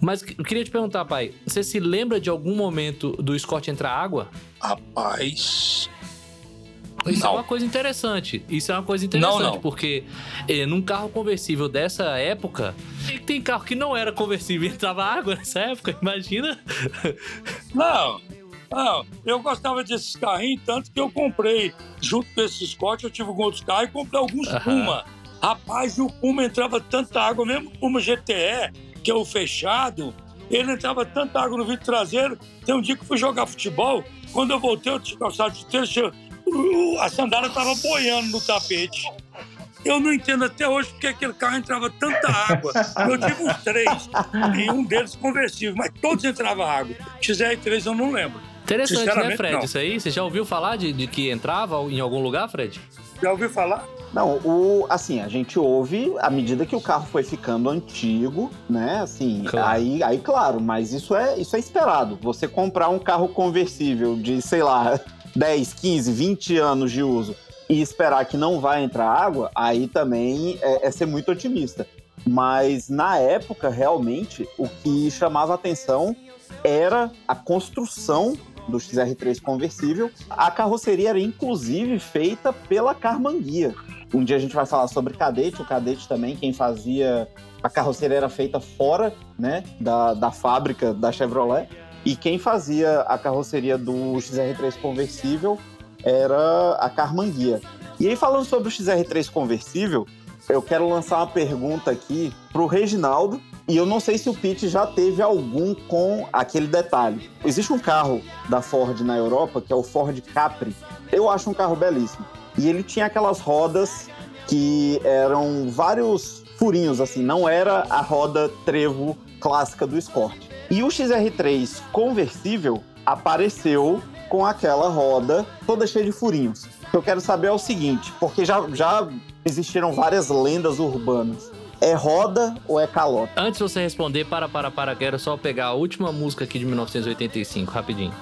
Mas eu queria te perguntar, pai, você se lembra de algum momento do Scott entrar água? Rapaz, isso é não. é uma coisa interessante. Isso é uma coisa interessante, não, não. porque eh, num carro conversível dessa época, tem carro que não era conversível e entrava água nessa época, imagina? Não, não. Eu gostava desses carrinhos, tanto que eu comprei, junto com esses Scott, eu tive alguns carros e comprei alguns Puma. Rapaz, e o Puma entrava tanta água, mesmo o Puma GTE, que é o fechado, ele entrava tanta água no vidro traseiro. Tem um dia que eu fui jogar futebol, quando eu voltei, eu tinha calçado de terça, a sandália estava boiando no tapete. Eu não entendo até hoje porque aquele carro entrava tanta água. Eu tive uns três, e um deles conversível, mas todos entravam água. XR3 eu não lembro. Interessante, né, Fred? Não. Isso aí, você já ouviu falar de, de que entrava em algum lugar, Fred? Já ouviu falar? Não, o, assim, a gente ouve à medida que o carro foi ficando antigo, né? Assim, claro. aí, aí, claro, mas isso é, isso é esperado. Você comprar um carro conversível de, sei lá, 10, 15, 20 anos de uso e esperar que não vai entrar água, aí também é, é ser muito otimista. Mas na época, realmente, o que chamava atenção era a construção do XR3 conversível. A carroceria era inclusive feita pela Carmanguia. Um dia a gente vai falar sobre Cadete, o Cadete também, quem fazia a carroceria era feita fora né, da, da fábrica da Chevrolet. E quem fazia a carroceria do XR3 conversível era a Carmanguia. E aí, falando sobre o XR3 conversível, eu quero lançar uma pergunta aqui para o Reginaldo. E eu não sei se o Pete já teve algum com aquele detalhe. Existe um carro da Ford na Europa, que é o Ford Capri. Eu acho um carro belíssimo. E ele tinha aquelas rodas que eram vários furinhos, assim, não era a roda trevo clássica do Escort. E o XR3 conversível apareceu com aquela roda toda cheia de furinhos. O que eu quero saber é o seguinte, porque já, já existiram várias lendas urbanas. É roda ou é calota? Antes de você responder, para, para, para, quero só pegar a última música aqui de 1985, rapidinho.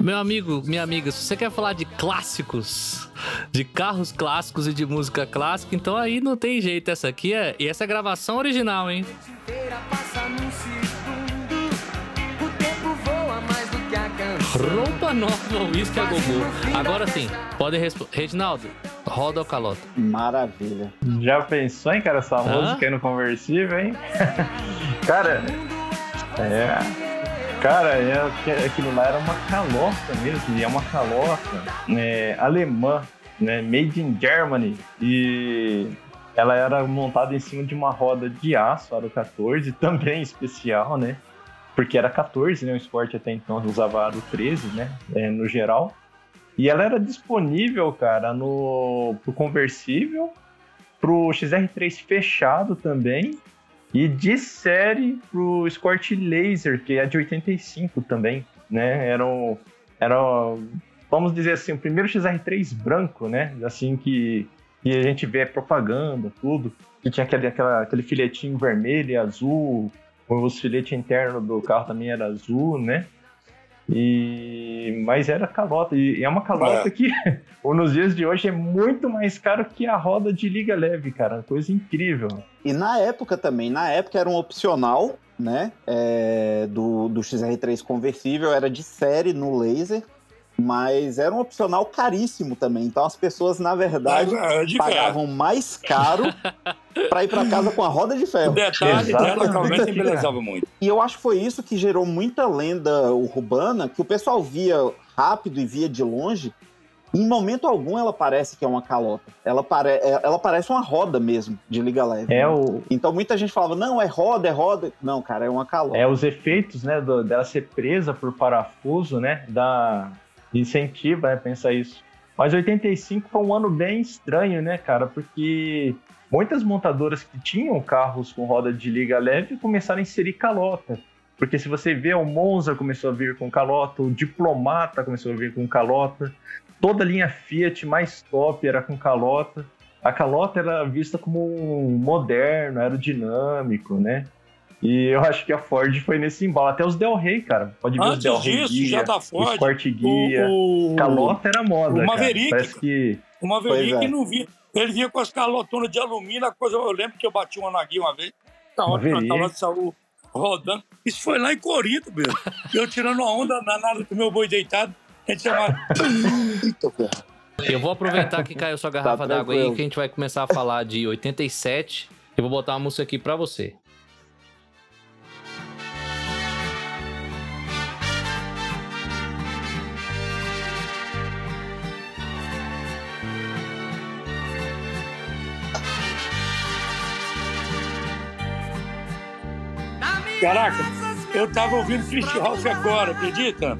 Meu amigo, minha amiga, se você quer falar de clássicos, de carros clássicos e de música clássica, então aí não tem jeito. Essa aqui é. E essa é a gravação original, hein? Roupa nova, uísque a gogô. Agora sim, podem responder. Reginaldo, roda ou calota? Maravilha. Já pensou, hein, cara, essa Hã? música aí no conversível, hein? cara, é. Cara, é, aquilo lá era uma calota mesmo, e é uma calota é, alemã, né, made in Germany, e ela era montada em cima de uma roda de aço, aro 14, também especial, né? Porque era 14, né? O esporte até então usava aro 13, né? É, no geral. E ela era disponível, cara, no pro conversível, pro XR3 fechado também, e de série pro Escort Laser, que é de 85 também, né? Era, um, era vamos dizer assim, o primeiro XR3 branco, né? Assim que, que a gente vê propaganda, tudo. Que tinha aquele, aquela, aquele filetinho vermelho e azul, o filete interno do carro também era azul, né? E mas era calota e é uma calota é. que nos dias de hoje é muito mais caro que a roda de liga leve, cara, coisa incrível. E na época também, na época era um opcional, né? É, do, do XR3 conversível, era de série no laser mas era um opcional caríssimo também. Então as pessoas, na verdade, é, pagavam ferro. mais caro para ir para casa com a roda de ferro. Detalhe dela realmente embelezava muito. E eu acho que foi isso que gerou muita lenda urbana, que o pessoal via rápido e via de longe. Em momento algum ela parece que é uma calota. Ela, pare... É, ela parece uma roda mesmo, de liga leve. É o... Então muita gente falava, não, é roda, é roda. Não, cara, é uma calota. É os efeitos, né, do, dela ser presa por parafuso, né, da, incentiva, né, pensar isso. Mas 85 foi um ano bem estranho, né, cara? Porque muitas montadoras que tinham carros com roda de liga leve começaram a inserir calota. Porque se você vê, o Monza começou a vir com calota, o Diplomata começou a vir com calota, toda a linha Fiat mais top era com calota. A calota era vista como moderno, aerodinâmico, né? E eu acho que a Ford foi nesse embalo. Até os Del Rey, cara. Pode ver Antes os Del Rey disso, Guia, já da Ford, o Sport Guia. O, Calota era moda, o Maverick, cara. Parece que... O Maverick é. não via. Ele vinha com as calotonas de alumínio, a coisa, eu lembro que eu bati uma na guia uma vez. Tá ótimo, tava saiu rodando. Isso foi lá em Corinto, mesmo. Eu tirando uma onda na nada com o meu boi deitado. A gente chamava... Eu vou aproveitar que caiu sua tá garrafa tá d'água aí, que a gente vai começar a falar de 87. Eu vou botar uma música aqui pra você. Caraca, eu tava ouvindo Christian Ralph agora, acredita?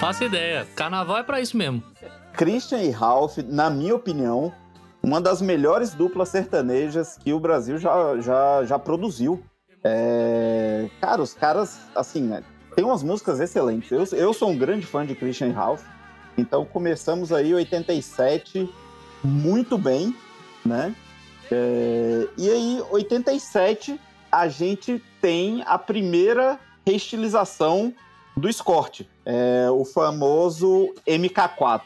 Faço ideia. Carnaval é pra isso mesmo. Christian e Ralph, na minha opinião, uma das melhores duplas sertanejas que o Brasil já, já, já produziu. É... Cara, os caras, assim, né, tem umas músicas excelentes. Eu, eu sou um grande fã de Christian e Ralph. Então começamos aí 87 muito bem, né? É... E aí, 87 a gente tem a primeira reestilização do Escort. é o famoso MK4.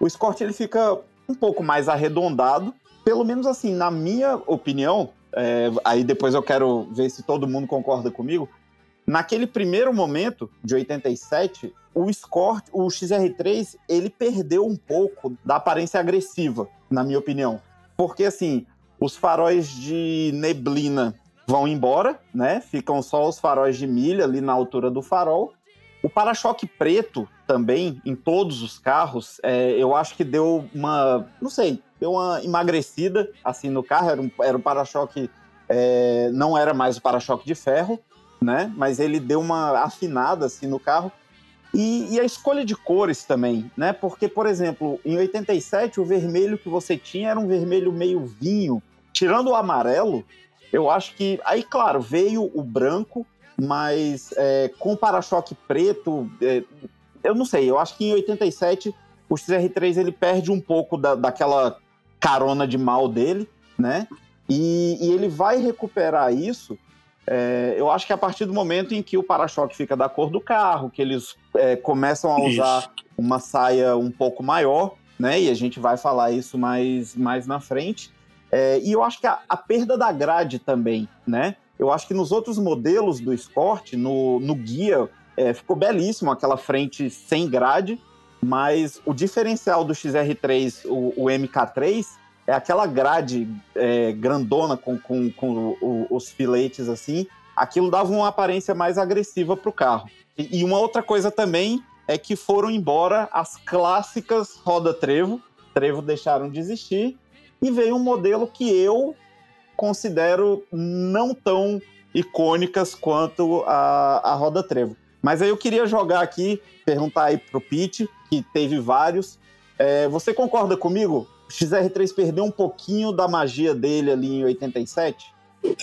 O Escort ele fica um pouco mais arredondado, pelo menos assim, na minha opinião, é, aí depois eu quero ver se todo mundo concorda comigo. Naquele primeiro momento, de 87, o Escort, o XR3, ele perdeu um pouco da aparência agressiva, na minha opinião. Porque, assim, os faróis de neblina vão embora, né? Ficam só os faróis de milha ali na altura do farol. O para-choque preto também, em todos os carros, é, eu acho que deu uma, não sei, deu uma emagrecida assim no carro. Era um, era um para-choque, é, não era mais o para-choque de ferro, né? Mas ele deu uma afinada assim no carro. E, e, a escolha de cores também, né? Porque, por exemplo, em 87, o vermelho que você tinha era um vermelho meio vinho. Tirando o amarelo, eu acho que. Aí, claro, veio o branco, mas é, com para-choque preto, é, eu não sei, eu acho que em 87 o XR3 ele perde um pouco da, daquela carona de mal dele, né? E, e ele vai recuperar isso. É, eu acho que a partir do momento em que o para-choque fica da cor do carro, que eles é, começam a usar isso. uma saia um pouco maior, né? E a gente vai falar isso mais, mais na frente. É, e eu acho que a, a, perda da grade também, né? Eu acho que nos outros modelos do Escort, no, no guia, é, ficou belíssimo aquela frente sem grade, mas o diferencial do XR3, o, o MK3, é aquela grade é, grandona com, com, com o, os filetes assim. Aquilo dava uma aparência mais agressiva para o carro. E, e uma outra coisa também é que foram embora as clássicas roda trevo. Trevo deixaram de existir e veio um modelo que eu considero não tão icônicas quanto a, a roda trevo. Mas aí eu queria jogar aqui, perguntar aí pro Pete, que teve vários. É, você concorda comigo? O XR3 perdeu um pouquinho da magia dele ali em 87?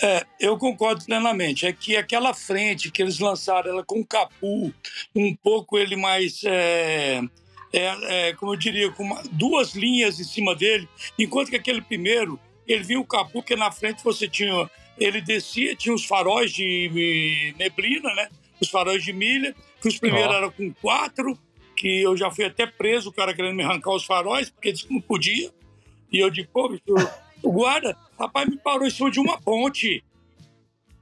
É, eu concordo plenamente. É que aquela frente que eles lançaram, ela com capu, um pouco ele mais. É, é, é, como eu diria, com uma, duas linhas em cima dele, enquanto que aquele primeiro, ele vinha o capu, que na frente você tinha. Ele descia, tinha os faróis de neblina, né? os faróis de milha, que os primeiros oh. eram com quatro, que eu já fui até preso, o cara querendo me arrancar os faróis, porque disse que não podia. E eu digo, pô, o guarda, rapaz, me parou em cima de uma ponte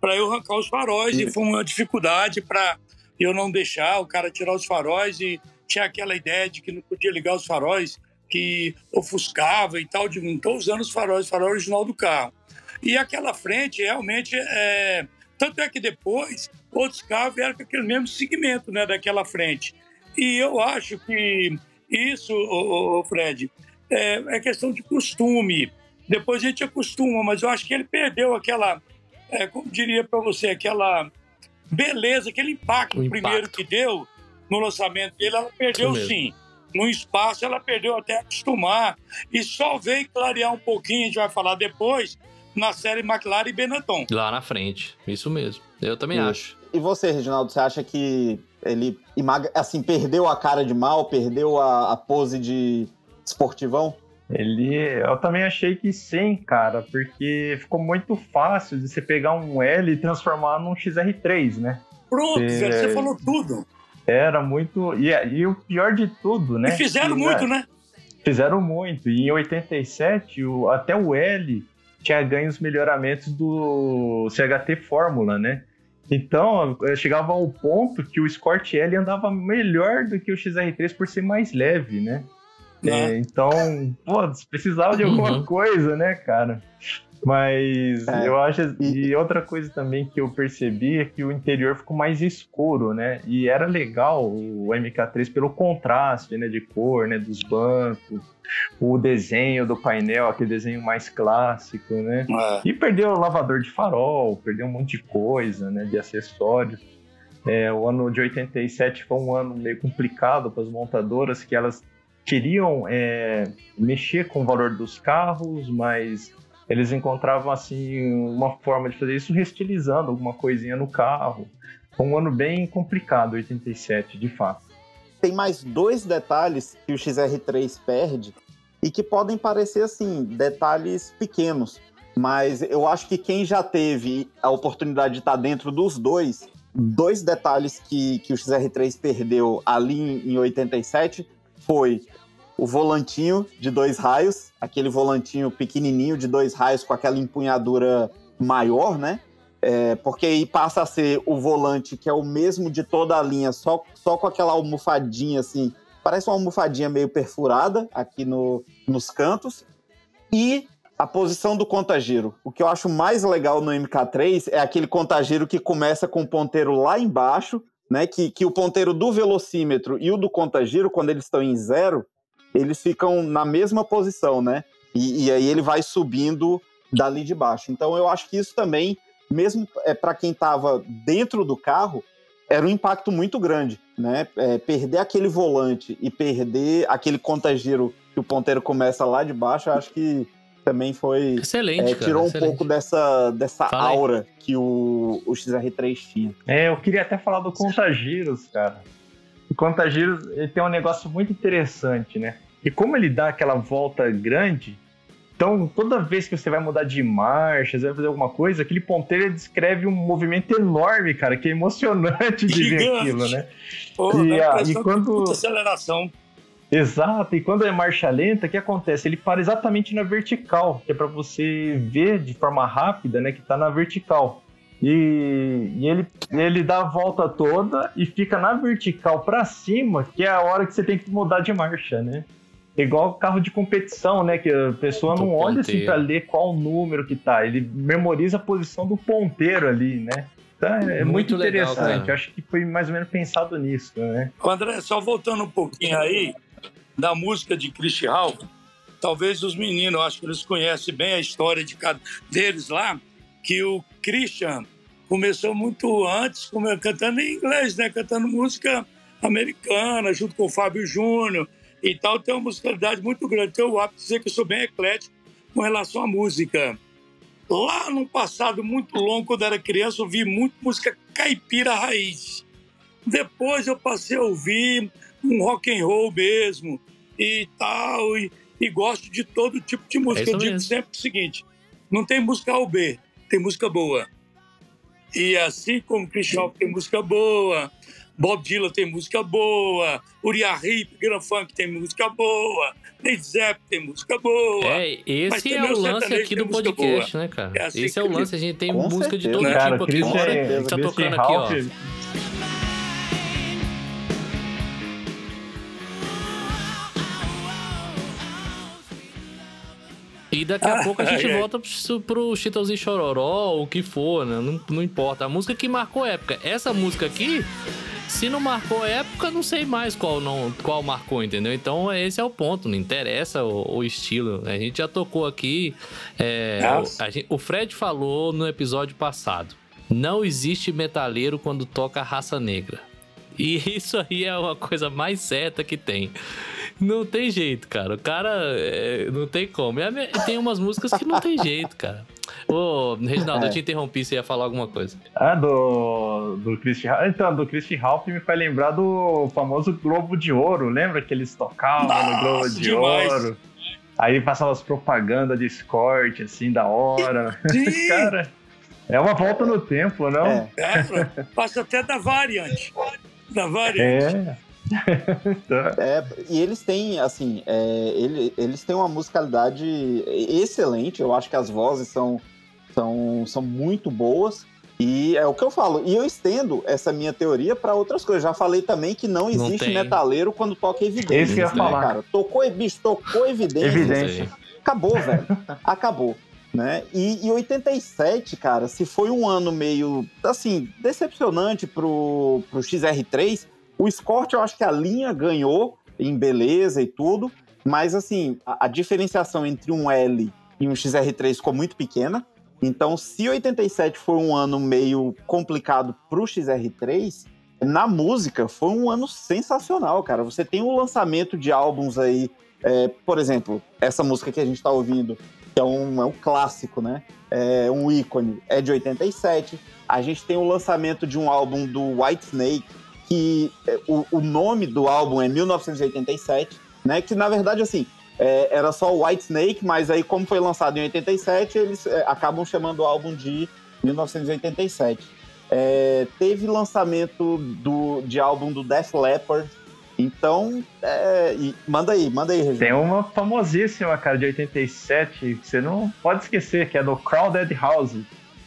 para eu arrancar os faróis, e foi uma dificuldade para eu não deixar o cara tirar os faróis, e tinha aquela ideia de que não podia ligar os faróis, que ofuscava e tal, de não estou usando os faróis, o farol original do carro. E aquela frente realmente é, tanto é que depois outros carros vieram com aquele mesmo segmento né, daquela frente. E eu acho que isso, ô, Fred, é, é, questão de costume. Depois a gente acostuma, mas eu acho que ele perdeu aquela, é, como diria para você, aquela beleza, aquele impacto, impacto, primeiro que deu no lançamento dele, ela perdeu sim. No espaço, ela perdeu até acostumar e só veio clarear um pouquinho, a gente vai falar depois, na série McLaren e Benetton. Lá na frente, isso mesmo. Eu também isso. acho. E você, Reginaldo, você acha que ele assim perdeu a cara de mal, perdeu a, a pose de esportivão? Ele, eu também achei que sim, cara, porque ficou muito fácil de você pegar um L e transformar num XR3, né? Pronto, você, você falou tudo. Era muito. E, e, o pior de tudo, né? E fizeram que, muito, né? Fizeram muito. E em 87, o, até o L tinha ganho os melhoramentos do CHT Fórmula, né? Então, chegava ao ponto que o Escort L andava melhor do que o XR3 por ser mais leve, né? É, então, pô, precisava de alguma uhum. coisa, né, cara? Mas é. eu acho. E outra coisa também que eu percebi é que o interior ficou mais escuro, né? E era legal o MK3 pelo contraste, né? De cor, né? Dos bancos, o desenho do painel, aquele desenho mais clássico, né? É. E perdeu o lavador de farol, perdeu um monte de coisa, né? De acessórios. É, o ano de 87 foi um ano meio complicado para as montadoras, que elas queriam é, mexer com o valor dos carros, mas eles encontravam assim uma forma de fazer isso restilizando alguma coisinha no carro. Foi um ano bem complicado, 87, de fato. Tem mais dois detalhes que o XR3 perde e que podem parecer assim, detalhes pequenos, mas eu acho que quem já teve a oportunidade de estar dentro dos dois dois detalhes que, que o XR3 perdeu ali em, em 87 foi o volantinho de dois raios, aquele volantinho pequenininho de dois raios com aquela empunhadura maior, né? É, porque aí passa a ser o volante que é o mesmo de toda a linha, só, só com aquela almofadinha assim, parece uma almofadinha meio perfurada aqui no, nos cantos. E a posição do contagiro. O que eu acho mais legal no MK3 é aquele contagiro que começa com o ponteiro lá embaixo, né? Que, que o ponteiro do velocímetro e o do contagiro, quando eles estão em zero, eles ficam na mesma posição, né? E, e aí ele vai subindo dali de baixo. Então eu acho que isso também, mesmo é, para quem estava dentro do carro, era um impacto muito grande, né? É, perder aquele volante e perder aquele contagiro que o ponteiro começa lá de baixo, eu acho que também foi. Excelente. É, tirou cara, um pouco dessa, dessa aura que o, o XR3 tinha. É, eu queria até falar do Contagiros, cara. O Contagiros ele tem um negócio muito interessante, né? E como ele dá aquela volta grande, então toda vez que você vai mudar de marcha, você vai fazer alguma coisa, aquele ponteiro descreve um movimento enorme, cara, que é emocionante de Gigante. ver aquilo, né? Pô, E, dá ah, e de quando- aceleração. Exato, e quando é marcha lenta, o que acontece? Ele para exatamente na vertical, que é para você ver de forma rápida, né, que tá na vertical. E, e ele, ele dá a volta toda e fica na vertical para cima, que é a hora que você tem que mudar de marcha, né? Igual carro de competição, né? Que a pessoa Do não olha assim pra ler qual número que tá. Ele memoriza a posição do ponteiro ali, né? Então é Muito muito, legal, interessante. Eu acho que foi mais ou menos pensado nisso, né? André, só voltando um pouquinho aí da música de Christian Ralph, talvez os meninos, acho que eles conhecem bem a história de cada deles lá, que o Christian começou muito antes cantando em inglês, né? Cantando música americana, junto com o Fábio Júnior e tal, tem uma musicalidade muito grande. Então eu apto dizer que eu sou bem eclético com relação à música. Lá no passado muito longo, quando era criança, eu ouvi muito música caipira raiz. Depois eu passei a ouvir um rock and roll mesmo e tal, e, e gosto de todo tipo de música. É eu digo sempre o seguinte: não tem música A ou B, tem música boa. E assim como Christian tem música boa, Bob Dylan tem música boa, Uriah Heep, Grand Funk tem música boa, Led Zeppelin tem música boa. É, esse é o o lance aqui do podcast, né, cara? É assim esse é o lance, a gente tem Com música de certeza. todo Cara, tipo aqui fora. é- Tá tocando aqui, ó. E daqui a Ah, pouco a gente ai, ai. volta pro, pro Chitãozinho Chororó, o que for, né? Não, não importa. A música que marcou época. Essa música aqui, se não marcou época, não sei mais qual não qual marcou, entendeu? Então esse é o ponto, não interessa o, o estilo. A gente já tocou aqui. é, o, gente- o Fred falou no episódio passado: não existe metaleiro quando toca raça negra. E isso aí é uma coisa mais certa que tem. Não tem jeito, cara. O cara é, não tem como. E Tem umas músicas que não tem jeito, cara. Ô, Reginaldo, É. eu te interrompi, você ia falar alguma coisa. Ah, do, do Christian Ralph. Então, do Christian Ralph me faz lembrar do famoso Globo de Ouro. Lembra que eles tocavam no Globo Nossa, de demais. Ouro? Aí passava as propagandas de escort, assim, da hora. Cara, é uma volta no tempo, não? É. é, passa até da variante. Da variante. É. Tá. É, e eles têm, assim, é, ele- eles têm uma musicalidade excelente. Eu acho que as vozes são, são, são muito boas. E é o que eu falo. E eu estendo essa minha teoria para outras coisas. Já falei também que não Não existe tem. metaleiro quando toca evidência. Esse que eu ia né, falar. Cara, tocou, bicho, tocou evidência. Evidência. Acabou, velho. Acabou. Né? E, e 87, cara, se foi um ano meio, assim, decepcionante pro, pro XR3, o Escort eu acho que a linha ganhou em beleza e tudo, mas assim, a, a diferenciação entre um L e um XR3 ficou muito pequena. Então, se 87 foi um ano meio complicado pro XR3, na música foi um ano sensacional, cara. Você tem o lançamento de álbuns aí, é, por exemplo, essa música que a gente tá ouvindo, que é um, é um clássico, né? É um ícone, é de 87. A gente tem o lançamento de um álbum do White Snake, que é, o, o nome do álbum é 1987, né? Que na verdade, assim, é, era só White Snake, mas aí, como foi lançado em 87, eles é, acabam chamando o álbum de 1987. É, teve lançamento do, de álbum do Def Leppard. Então, é, manda aí, manda aí, Regina. Tem uma famosíssima, cara, de 87, que você não pode esquecer, que é do Crowded House,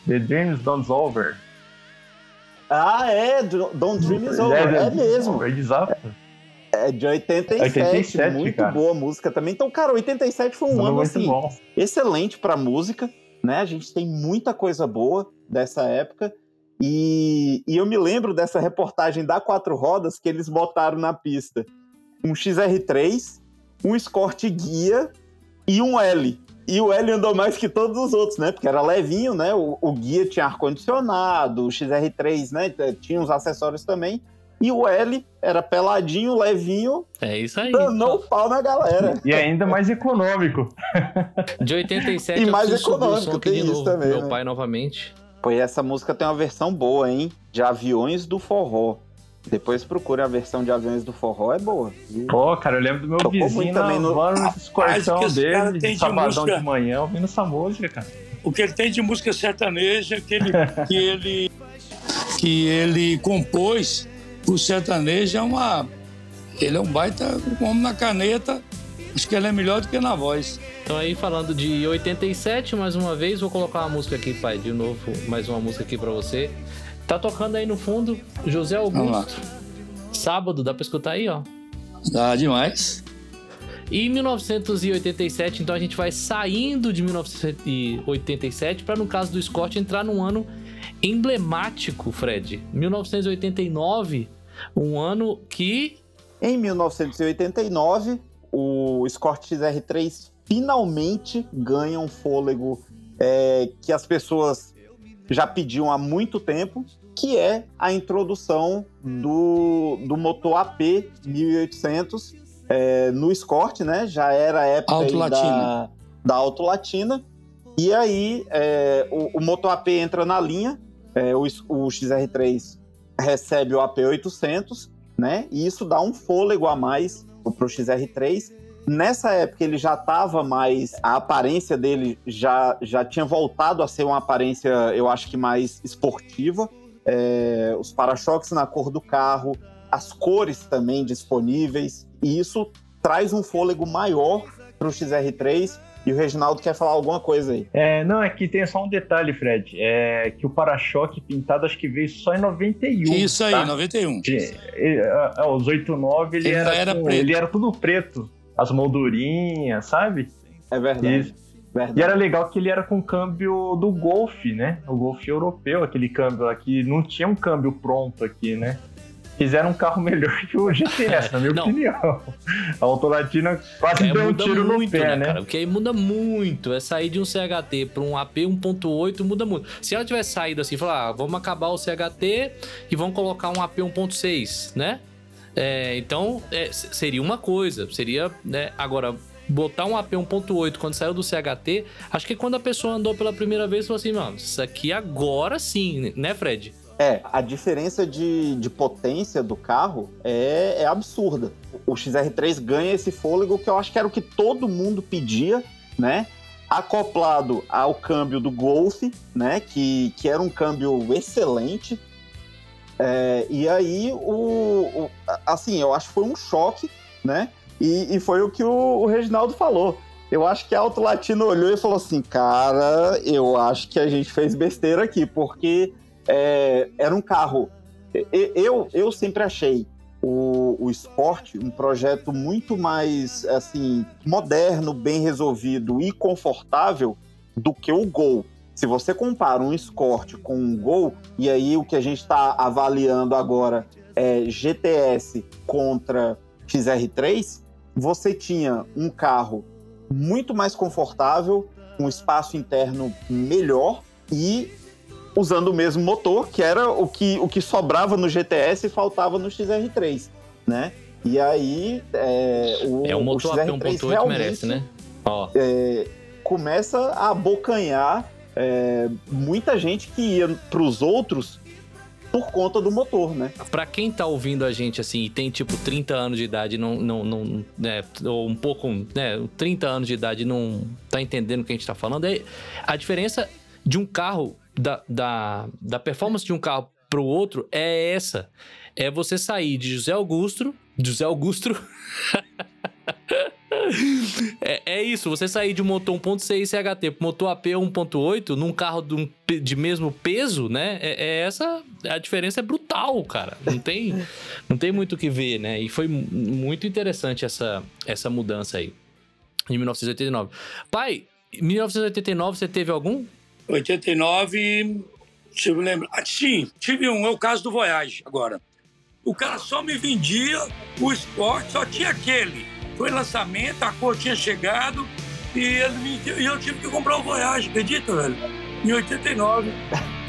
The Dreams Don't Over. Ah, é, Don't Dream Is Over, é, é mesmo. É, exato. É de 87, 87 muito cara. boa música também. Então, cara, 87 foi um ano assim, bom. excelente pra música, né? A gente tem muita coisa boa dessa época. E, e eu me lembro dessa reportagem da Quatro Rodas que eles botaram na pista um XR3, um Escort Guia e um L. E o L andou mais que todos os outros, né? Porque era levinho, né? O, o guia tinha ar-condicionado, o XR3, né? Tinha uns acessórios também. E o L era peladinho, levinho. É isso aí. Danou o pau na galera. E ainda mais econômico. De 87 e mais econômico, tem isso novo, também. Meu né? pai novamente. Pô, e essa música tem uma versão boa, hein? De Aviões do Forró. Depois procure a versão de Aviões do Forró, é boa. Pô, cara, eu lembro do meu Tocou vizinho também no escorção dele, de sabadão de, de manhã, ouvindo essa música, cara. O que ele tem de música sertaneja que ele, que ele, que ele compôs pro sertanejo é uma... Ele é um baita um homem na caneta, acho que ele é melhor do que na voz. Então aí falando de 87, mais uma vez, vou colocar uma música aqui, pai, de novo, mais uma música aqui para você. Tá tocando aí no fundo José Augusto. Sábado, dá pra escutar aí, ó. Dá demais. E em 1987, então a gente vai saindo de 1987 para no caso do Scott entrar num ano emblemático, Fred. 1989, um ano que em 1989 o Scott XR3 finalmente ganha um fôlego é, que as pessoas já pediam há muito tempo, que é a introdução do, do motor AP 1800 é, no Escort, né? Já era a época Auto da, da Auto Latina. E aí é, o, o motor AP entra na linha, é, o, o XR3 recebe o AP 800, né? E isso dá um fôlego a mais para o XR3 Nessa época ele já estava mais. A aparência dele já, já tinha voltado a ser uma aparência, eu acho que mais esportiva. É, os para-choques na cor do carro, as cores também disponíveis. E isso traz um fôlego maior para o XR3. E o Reginaldo quer falar alguma coisa aí. É, não, é que tem só um detalhe, Fred. É que o para-choque pintado acho que veio só em 91. Isso aí, tá? 91. É, é, os 89 ele, ele era, era com, ele era tudo preto as moldurinhas, sabe? É verdade. E, verdade. e era legal que ele era com câmbio do Golf, né? O Golf europeu, aquele câmbio aqui. Não tinha um câmbio pronto aqui, né? Fizeram um carro melhor que o GTS, na minha não. opinião. A Autolatina quase é, deu um tiro muito, no pé, né? né? Cara, porque aí muda muito. É sair de um CHT para um AP 1.8 muda muito. Se ela tivesse saído assim, falar, ah, vamos acabar o CHT e vamos colocar um AP 1.6, né? É, então, é, seria uma coisa. Seria, né? Agora, botar um AP 1.8 quando saiu do CHT, acho que quando a pessoa andou pela primeira vez, falou assim, mano, isso aqui agora sim, né, Fred? É, a diferença de, de potência do carro é, é absurda. O XR3 ganha esse fôlego que eu acho que era o que todo mundo pedia, né? Acoplado ao câmbio do Golf, né? Que, que era um câmbio excelente. É, e aí, o, o, assim, eu acho que foi um choque, né? E, e foi o que o, o, Reginaldo falou. Eu acho que a Auto Latino olhou e falou assim: cara, eu acho que a gente fez besteira aqui, porque é, era um carro. Eu, eu sempre achei o, o Sport um projeto muito mais assim moderno, bem resolvido e confortável do que o Gol. Se você compara um Escort com um Gol, e aí o que a gente está avaliando agora é GTS contra XR3, você tinha um carro muito mais confortável, um espaço interno melhor e usando o mesmo motor, que era o que, o que sobrava no GTS e faltava no XR3, né? E aí é, o, é, o motor o XR3 1.8 merece, né? Ó. É, começa a abocanhar é, muita gente que ia para os outros por conta do motor, né? Pra quem tá ouvindo a gente assim e tem tipo 30 anos de idade, não, não, não né, ou um pouco, né, 30 anos de idade não tá entendendo o que a gente tá falando, é a diferença de um carro, da, da, da performance de um carro pro outro é essa. É você sair de José Augusto, José Augusto. é, é, isso, você sair de um motor 1.6 CHT motor AP 1.8 num carro de, um, de mesmo peso, né? É, é, essa a diferença é brutal, cara. Não tem, não tem muito o que ver, né? E foi muito interessante essa, essa mudança aí em 1989. Pai, em 1989 você teve algum? 89, deixa eu lembrar. Ah, sim, tive um, é o caso do Voyage agora. O cara só me vendia o esporte, só tinha aquele. Foi lançamento, a cor tinha chegado e, eu tive que comprar o Voyage, acredita, velho? Em 89.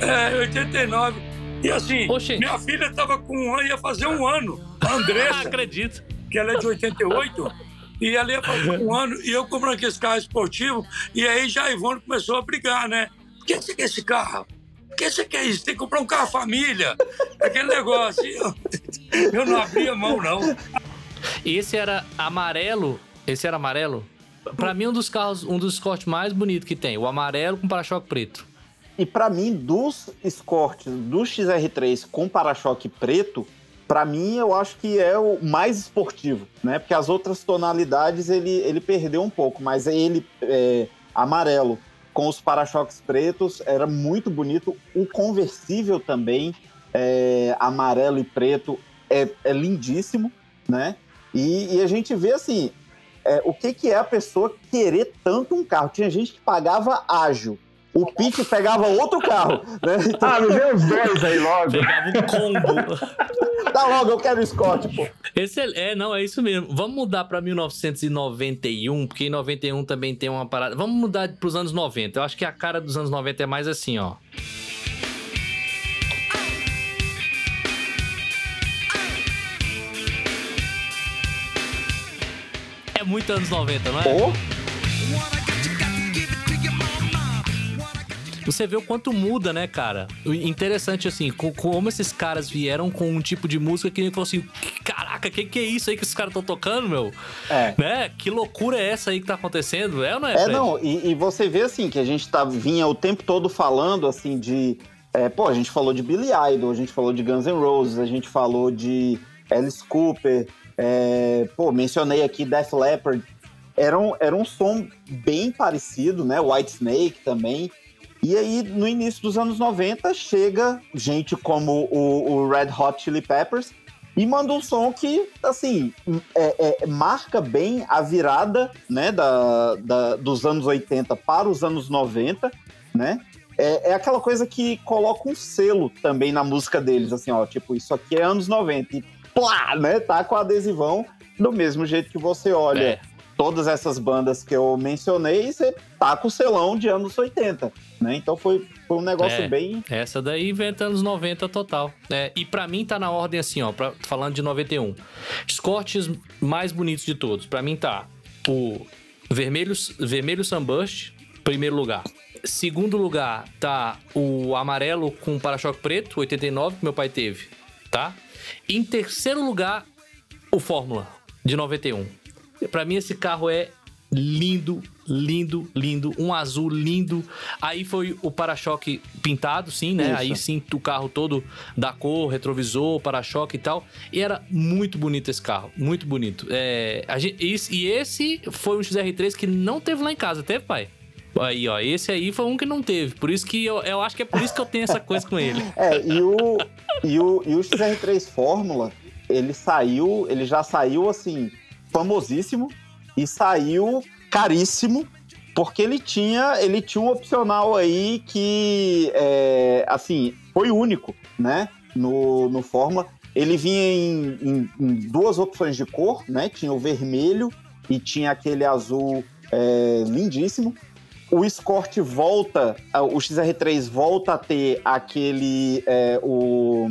É, 89. E assim, Oxê. minha filha tava com um ano, ia fazer um ano. A Andressa. Acredito. Que ela é de 88. E ela ia fazer um ano. E eu comprando aquele carro esportivo. E aí já a Ivone começou a brigar, né? Por que você quer esse carro? Por que você quer isso? Tem que comprar um carro família. Aquele negócio. Eu, eu não abria mão, não. Esse era amarelo. Esse era amarelo? Para mim, um dos carros, um dos Escort mais bonitos que tem. O amarelo com para-choque preto. E para mim, dos Escort, do XR3 com para-choque preto, para mim eu acho que é o mais esportivo, né? Porque as outras tonalidades ele, ele perdeu um pouco, mas ele é, amarelo com os para-choques pretos era muito bonito. O conversível também, é, amarelo e preto, é, é lindíssimo, né? E, e, a gente vê assim, é, o que, que é a pessoa querer tanto um carro. Tinha gente que pagava ágil. O Pete pegava outro carro, né? Então... Ah, me vê os dois aí logo. Pegava um combo. Tá logo, eu quero o Scott, pô. Esse é, é, não, é isso mesmo. Vamos mudar pra 1991, porque em 91 também tem uma parada. Vamos mudar pros anos 90. Eu acho que a cara dos anos 90 é mais assim, ó. Muito anos 90, não é? Oh. Você vê o quanto muda, né, cara? Interessante, assim, como esses caras vieram com um tipo de música que nem falou assim: caraca, que que é isso aí que esses caras estão tocando, meu? É. Né? Que loucura é essa aí que tá acontecendo? É ou não é? É, Fred? não, e, e, você vê, assim, que a gente tá, vinha o tempo todo falando, assim, de. É, pô, a gente falou de Billy Idol, a gente falou de Guns N' Roses, a gente falou de Alice Cooper, é, pô, mencionei aqui Def Leppard. Era um, era um som bem parecido, né? White Snake também. E aí, no início dos anos 90, chega gente como o, o Red Hot Chili Peppers e manda um som que, assim, é, é, marca bem a virada, né, da, da, dos anos 80 para os anos 90, né? É, é, aquela coisa que coloca um selo também na música deles, assim, ó, tipo, isso aqui é anos 90. E plá, né? Tá com adesivão do mesmo jeito que você olha é. todas essas bandas que eu mencionei, você tá com o selão de anos 80, né? Então foi, foi um negócio é, bem. Essa daí inventa anos 90 total. É, e para mim tá na ordem assim, ó, pra, falando de 91. Escortes mais bonitos de todos. Para mim tá o vermelho, vermelho Sunburst, primeiro lugar. Segundo lugar tá o amarelo com para-choque preto, 89, que meu pai teve, tá? Em terceiro lugar, o Fórmula de 91. Para mim esse carro é lindo, lindo, lindo, um azul lindo. Aí foi o para-choque pintado, sim, né? Isso. Aí sim o carro todo da cor, retrovisor, para-choque e tal. E era muito bonito esse carro, muito bonito. É, gente, e esse foi um XR3 que não teve lá em casa, teve, pai? Aí, ó, esse aí foi um que não teve. Por isso que eu, eu acho que é por isso que eu tenho essa coisa com ele. É, e o, e o, e o XR3 Fórmula, ele saiu, ele já saiu assim, famosíssimo e saiu caríssimo, porque ele tinha, ele tinha um opcional aí que, é, assim, foi único, né? No, no Fórmula. Ele vinha em, em, em, duas opções de cor, né? Tinha o vermelho e tinha aquele azul é, lindíssimo o Escort volta, o XR3 volta a ter aquele. É, o,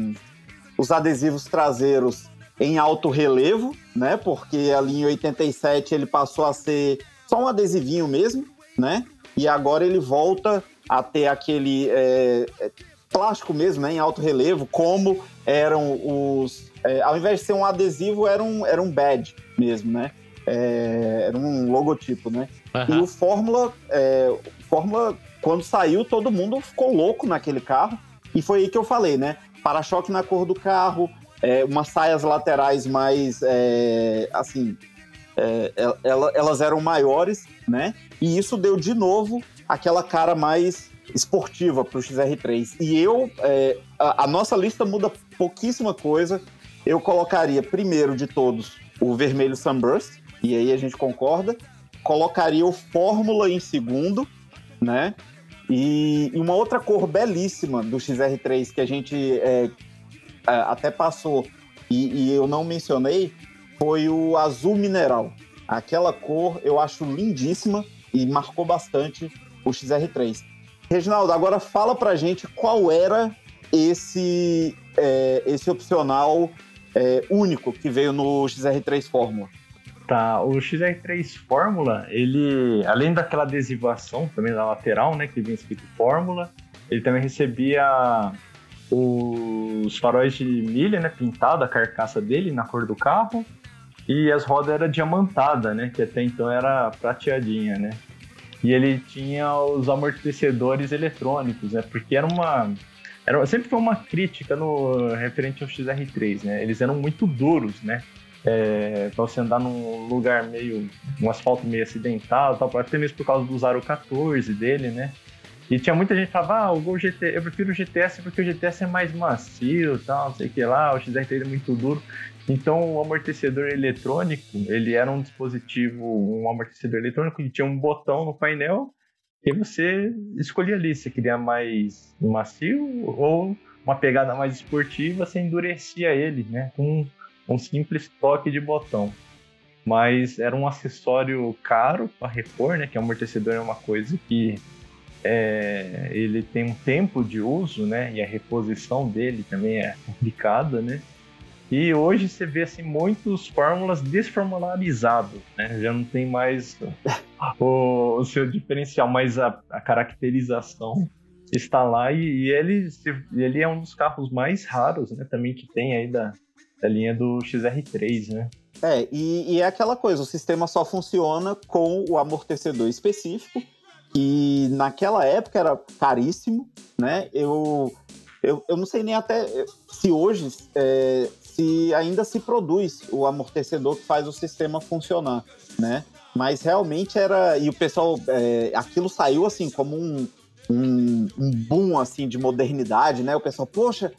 os adesivos traseiros em alto relevo, né? Porque ali em 87 ele passou a ser só um adesivinho mesmo, né? E agora ele volta a ter aquele é, é plástico mesmo, né? Em alto relevo, como eram os. É, ao invés de ser um adesivo, era um, era um badge mesmo, né? É, era um logotipo, né? Uhum. E o Fórmula, é, Fórmula, quando saiu, todo mundo ficou louco naquele carro. E foi aí que eu falei, né? para-choque na cor do carro, é, umas saias laterais mais, é, assim, é, elas eram maiores, né? E isso deu de novo aquela cara mais esportiva para o XR3. E eu, é, a, a, nossa lista muda pouquíssima coisa. Eu colocaria primeiro de todos o vermelho Sunburst, e aí a gente concorda. Colocaria o Fórmula em segundo, né? E, e uma outra cor belíssima do XR3 que a gente é, até passou e, e eu não mencionei foi o azul mineral. Aquela cor eu acho lindíssima e marcou bastante o XR3. Reginaldo, agora fala pra gente qual era esse, é, esse opcional é, único que veio no XR3 Fórmula. Tá, o XR3 Fórmula, ele, além daquela adesivação também da lateral, né, que vinha escrito Fórmula, ele também recebia os faróis de milha, né, pintado a carcaça dele na cor do carro, e as rodas eram diamantadas, né, que até então era prateadinha, né. E ele tinha os amortecedores eletrônicos, né? Porque era uma. Era, sempre foi uma crítica no referente ao XR3, né? Eles eram muito duros, né? É, pra você andar num lugar meio. um asfalto meio acidentado, tal, até mesmo por causa do Zaro 14 dele, né? E tinha muita gente que falava, ah, o Gol GT, eu prefiro o GTS porque o GTS é mais macio, tal, não sei o que lá, o XR3 é muito duro. Então, o amortecedor eletrônico, ele era um dispositivo, um amortecedor eletrônico que tinha um botão no painel e você escolhia ali se queria mais macio ou uma pegada mais esportiva, você endurecia ele, né, com um simples toque de botão. Mas era um acessório caro para repor, né, que amortecedor é uma coisa que é, ele tem um tempo de uso, né, e a reposição dele também é complicada, né, e hoje você vê assim muitos fórmulas desformularizados, né? Já não tem mais o, o seu diferencial, mas a, a, caracterização está lá e, e, ele, ele é um dos carros mais raros, né? Também que tem aí da, da linha do XR3, né? É, e, e é aquela coisa, o sistema só funciona com o amortecedor específico e naquela época era caríssimo, né? Eu, eu, eu não sei nem até se hoje é, se ainda se produz o amortecedor que faz o sistema funcionar, né? Mas realmente era e o pessoal, é, aquilo saiu assim como um, um, um, boom assim de modernidade, né? O pessoal, poxa,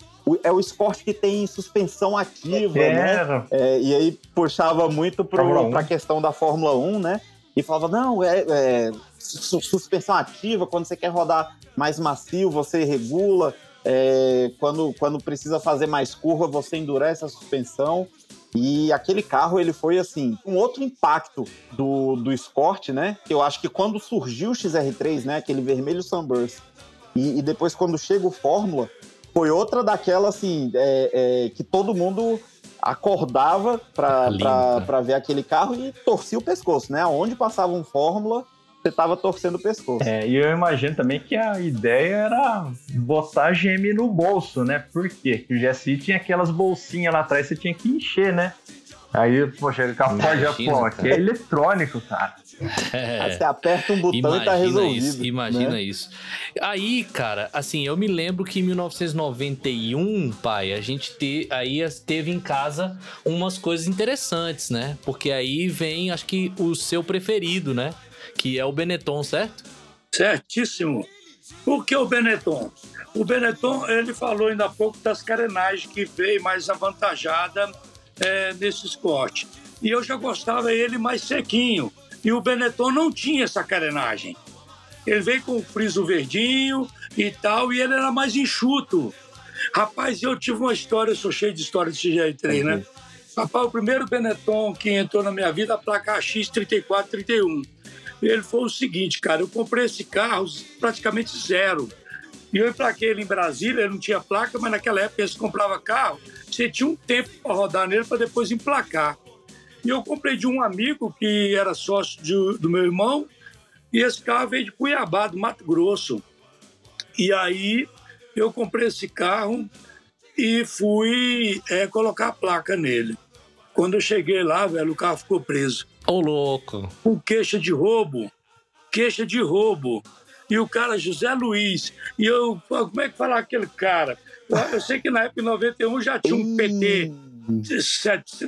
é o esporte que tem suspensão ativa, é, né? É, e aí puxava muito para a questão da Fórmula 1, né? E falava, não, é, é suspensão ativa, quando você quer rodar mais macio, você regula. É, quando, quando precisa fazer mais curva, você endurece a suspensão. E aquele carro, ele foi assim, um outro impacto do, do Escort, né? Eu acho que quando surgiu o XR3, né? Aquele vermelho Sunburst, e, e depois quando chega o Fórmula, foi outra daquela, assim, é, é, que todo mundo acordava para ver aquele carro e torcia o pescoço, né? Onde passava um Fórmula, você tava torcendo o pescoço. É, e eu imagino também que a ideia era botar a GM no bolso, né? Por quê? Porque o GSI tinha aquelas bolsinhas lá atrás, você tinha que encher, né? Aí, poxa, ele capaz Japão, aqui é eletrônico, cara. É. Você aperta um botão imagina e tá resolvido. Isso, imagina né? isso. Aí, cara, assim, eu me lembro que em 1991, pai, a gente te, aí teve em casa umas coisas interessantes, né? Porque aí vem, acho que, o seu preferido, né? que é o Benetton, certo? Certíssimo. Por que o Benetton? O Benetton, ele falou ainda há pouco das carenagens que veio mais avantajada é, nesse esporte. E eu já gostava ele mais sequinho. E o Benetton não tinha essa carenagem. Ele veio com o friso verdinho e tal, e ele era mais enxuto. Rapaz, eu tive uma história, eu sou cheio de história desse jeito aí, né? Rapaz, o primeiro Benetton que entrou na minha vida, a placa X3431 ele foi o seguinte, cara, eu comprei esse carro praticamente zero. E eu emplaquei ele em Brasília, ele não tinha placa, mas naquela época você comprava carro, você tinha um tempo para rodar nele para depois emplacar. E eu comprei de um amigo que era sócio de, do meu irmão, e esse carro veio de Cuiabá, do Mato Grosso. E aí eu comprei esse carro e fui é, colocar a placa nele. Quando eu cheguei lá, velho, o carro ficou preso. Ô, louco. Com queixa de roubo. Queixa de roubo. e o cara José Luiz. E eu, como é que fala aquele cara? Eu sei que na época, em 91, já tinha um PT,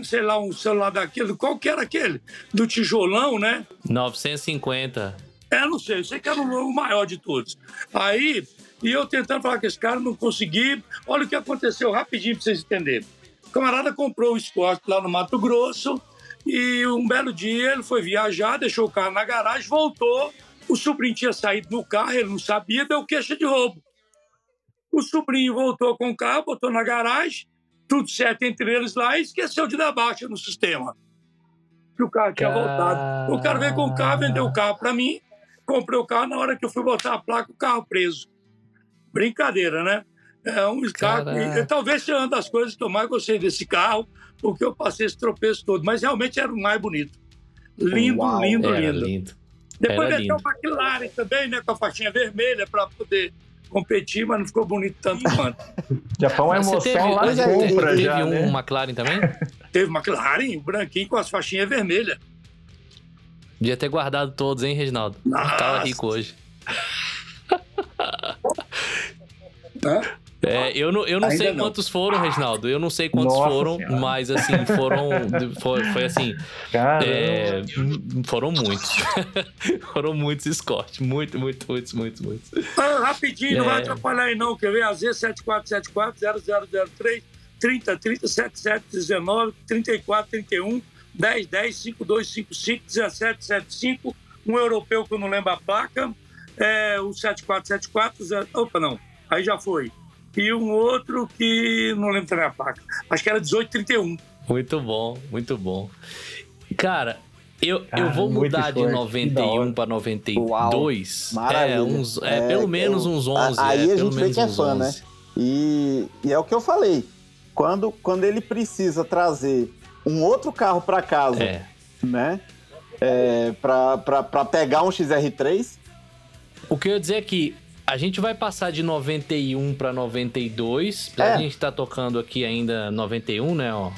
sei lá, um celular daquele. Qual que era aquele? Do tijolão, né? 950. É, não sei, eu sei que era o maior de todos. Aí, e eu tentando falar com esse cara, não consegui. Olha o que aconteceu rapidinho para vocês entenderem. O camarada comprou o esporte lá no Mato Grosso e um belo dia ele foi viajar, deixou o carro na garagem, voltou. O sobrinho tinha saído no carro, ele não sabia, deu queixa de roubo. O sobrinho voltou com o carro, botou na garagem, tudo certo entre eles lá e esqueceu de dar baixa no sistema. Que o carro tinha voltado. O cara veio com o carro, vendeu o carro para mim, comprei o carro, na hora que eu fui botar a placa, o carro preso. Brincadeira, né? É um carro. Talvez seja uma das coisas que eu mais gostei desse carro, porque eu passei esse tropeço todo. Mas realmente era o mais bonito. Lindo, Uau, lindo, lindo. lindo. Depois meteu o McLaren também, né? Com a faixinha vermelha para poder competir, mas não ficou bonito tanto quanto. Já foi uma emoção teve, lá na compra teve já, um né? McLaren também? Teve McLaren, o branquinho com as faixinhas vermelhas. Devia ter guardado todos, hein, Reginaldo? Nossa. Tava rico hoje. É, eu não, eu não sei não. quantos foram, Reginaldo. Eu não sei quantos Nossa foram, senhora. mas assim, foram. Foi, foi assim. É, foram muitos. foram muitos Scott. Muito, muito, muitos, muitos, muitos. Ah, rapidinho, é. não vai atrapalhar aí, não. Quer ver? AZ7474-0003 30 30 77 19 34 31 10 10 52 55 17 75 um europeu que eu não lembro a placa é, o 7474 opa não aí já foi e um outro que não lembro também a placa. Acho que era 1831. Muito bom, muito bom. Cara, eu, Cara, eu vou mudar de 91 para 92. Uau, é, uns, é, é, pelo menos uns 11. Aí é, a gente vê que é fã, 11. né? E, e é o que eu falei. Quando, quando ele precisa trazer um outro carro para casa, é. né? É, para pegar um XR3. O que eu ia dizer é que a gente vai passar de 91 para 92. É. A gente tá tocando aqui ainda 91, né, ó.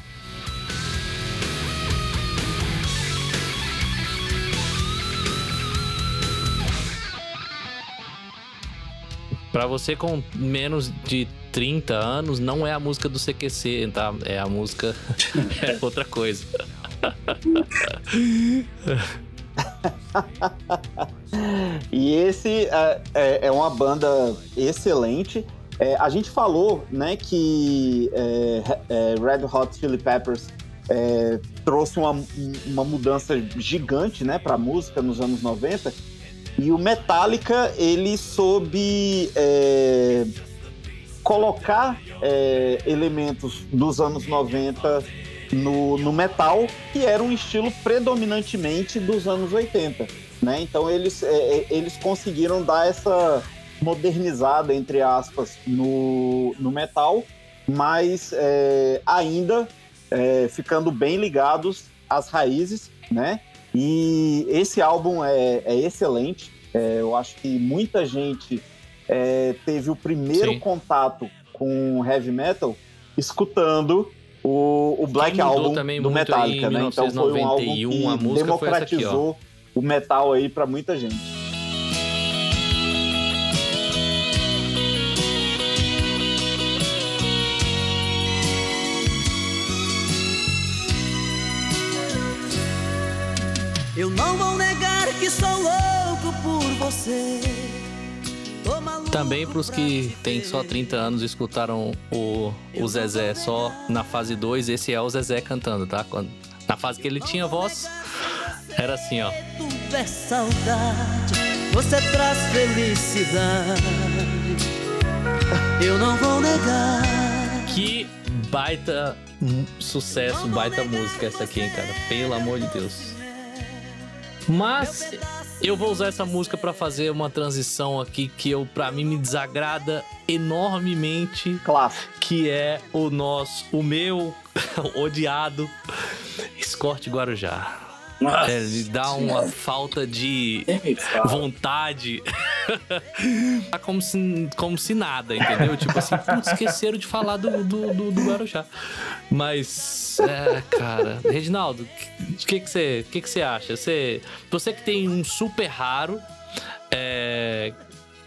Para você com menos de 30 anos, não é a música do CQC, tá? É a música. é outra coisa. e esse é, é, é, uma banda excelente. É, a gente falou né, que é, é, Red Hot Chili Peppers é, trouxe uma, uma mudança gigante né, para a música nos anos 90. E o Metallica, ele soube colocar elementos dos anos 90 no, no metal, que era um estilo predominantemente dos anos 80. Né? Então eles, é, é, eles conseguiram dar essa modernizada, entre aspas, no, no metal, mas é, ainda é, ficando bem ligados às raízes, né? E esse álbum é, é excelente. É, eu acho que muita gente é, teve o primeiro Sim. contato com heavy metal escutando o, o Black Album do Metallica, né? Então foi um álbum que democratizou aqui, o metal aí para muita gente. Eu não vou negar que sou louco por você. Também para os que têm só 30 anos e escutaram o, o Zezé só na fase 2, esse é o Zezé cantando, tá? Quando, na fase que ele tinha voz, era assim, ó. É saudade, você traz felicidade. Eu não vou negar. Que baita sucesso, baita música essa aqui, hein, cara? Pelo amor de Deus. Mas eu vou usar essa música para fazer uma transição aqui que eu para mim me desagrada enormemente, claro. que é o nosso, o meu odiado Escorte Guarujá. Nossa, é, ele dá uma falta de vontade. tá como se, como se nada, entendeu? Tipo assim, putz, esqueceram de falar do, do, do, do Guarujá. Mas, é, cara, Reginaldo, o que, que, você, que, que você acha? Você, você que tem um super raro, É.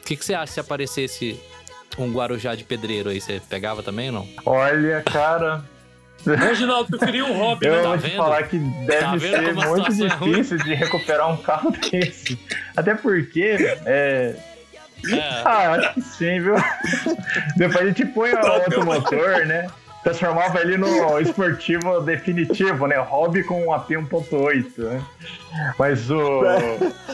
O que, que você acha se aparecesse um Guarujá de pedreiro aí? Você pegava também ou não? Olha, cara. Reginaldo preferia um hobby, Eu né? Tá vou te vendo? falar que deve Tá ser muito é difícil de recuperar um carro desse. Até porque. É... É. Ah, acho que sim, viu? Depois a gente põe outro motor, né? Transformava ele no esportivo definitivo, né? Hobby com um AP 1.8, né? Mas o,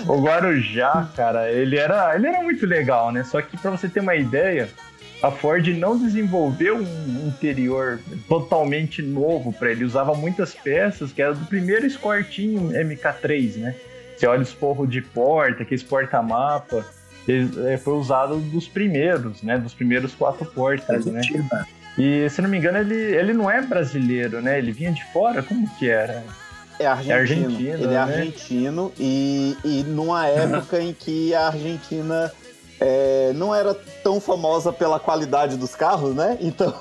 o Guarujá, cara, ele era, ele era muito legal, né? Só que pra você ter uma ideia, a Ford não desenvolveu um interior totalmente novo para ele. Usava muitas peças que era do primeiro Escortinho MK3, né? Você olha os forros de porta, aqueles porta-mapa, é, foi usado dos primeiros, né? Dos primeiros quatro portas, né? Argentina. E se não me engano, ele, ele não é brasileiro, né? Ele vinha de fora? Como que era? É argentino. argentino, ele é né? argentino e, e numa época em que a Argentina é, não era tão famosa pela qualidade dos carros, né? Então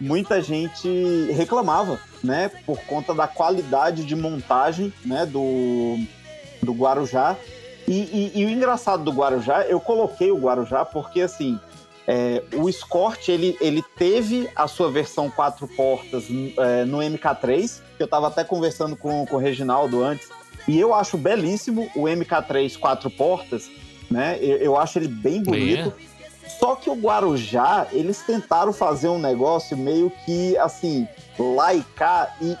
muita gente reclamava, né? Por conta da qualidade de montagem, né? Do, do Guarujá. E, e- e o engraçado do Guarujá, eu coloquei o Guarujá porque assim. é, o Escort ele, ele teve a sua versão quatro portas é, no MK3, que eu tava até conversando com, com o Reginaldo antes, e eu acho belíssimo o MK3 quatro portas, né? Eu, eu acho ele bem bonito. Só que o Guarujá, eles tentaram fazer um negócio meio que assim, lá e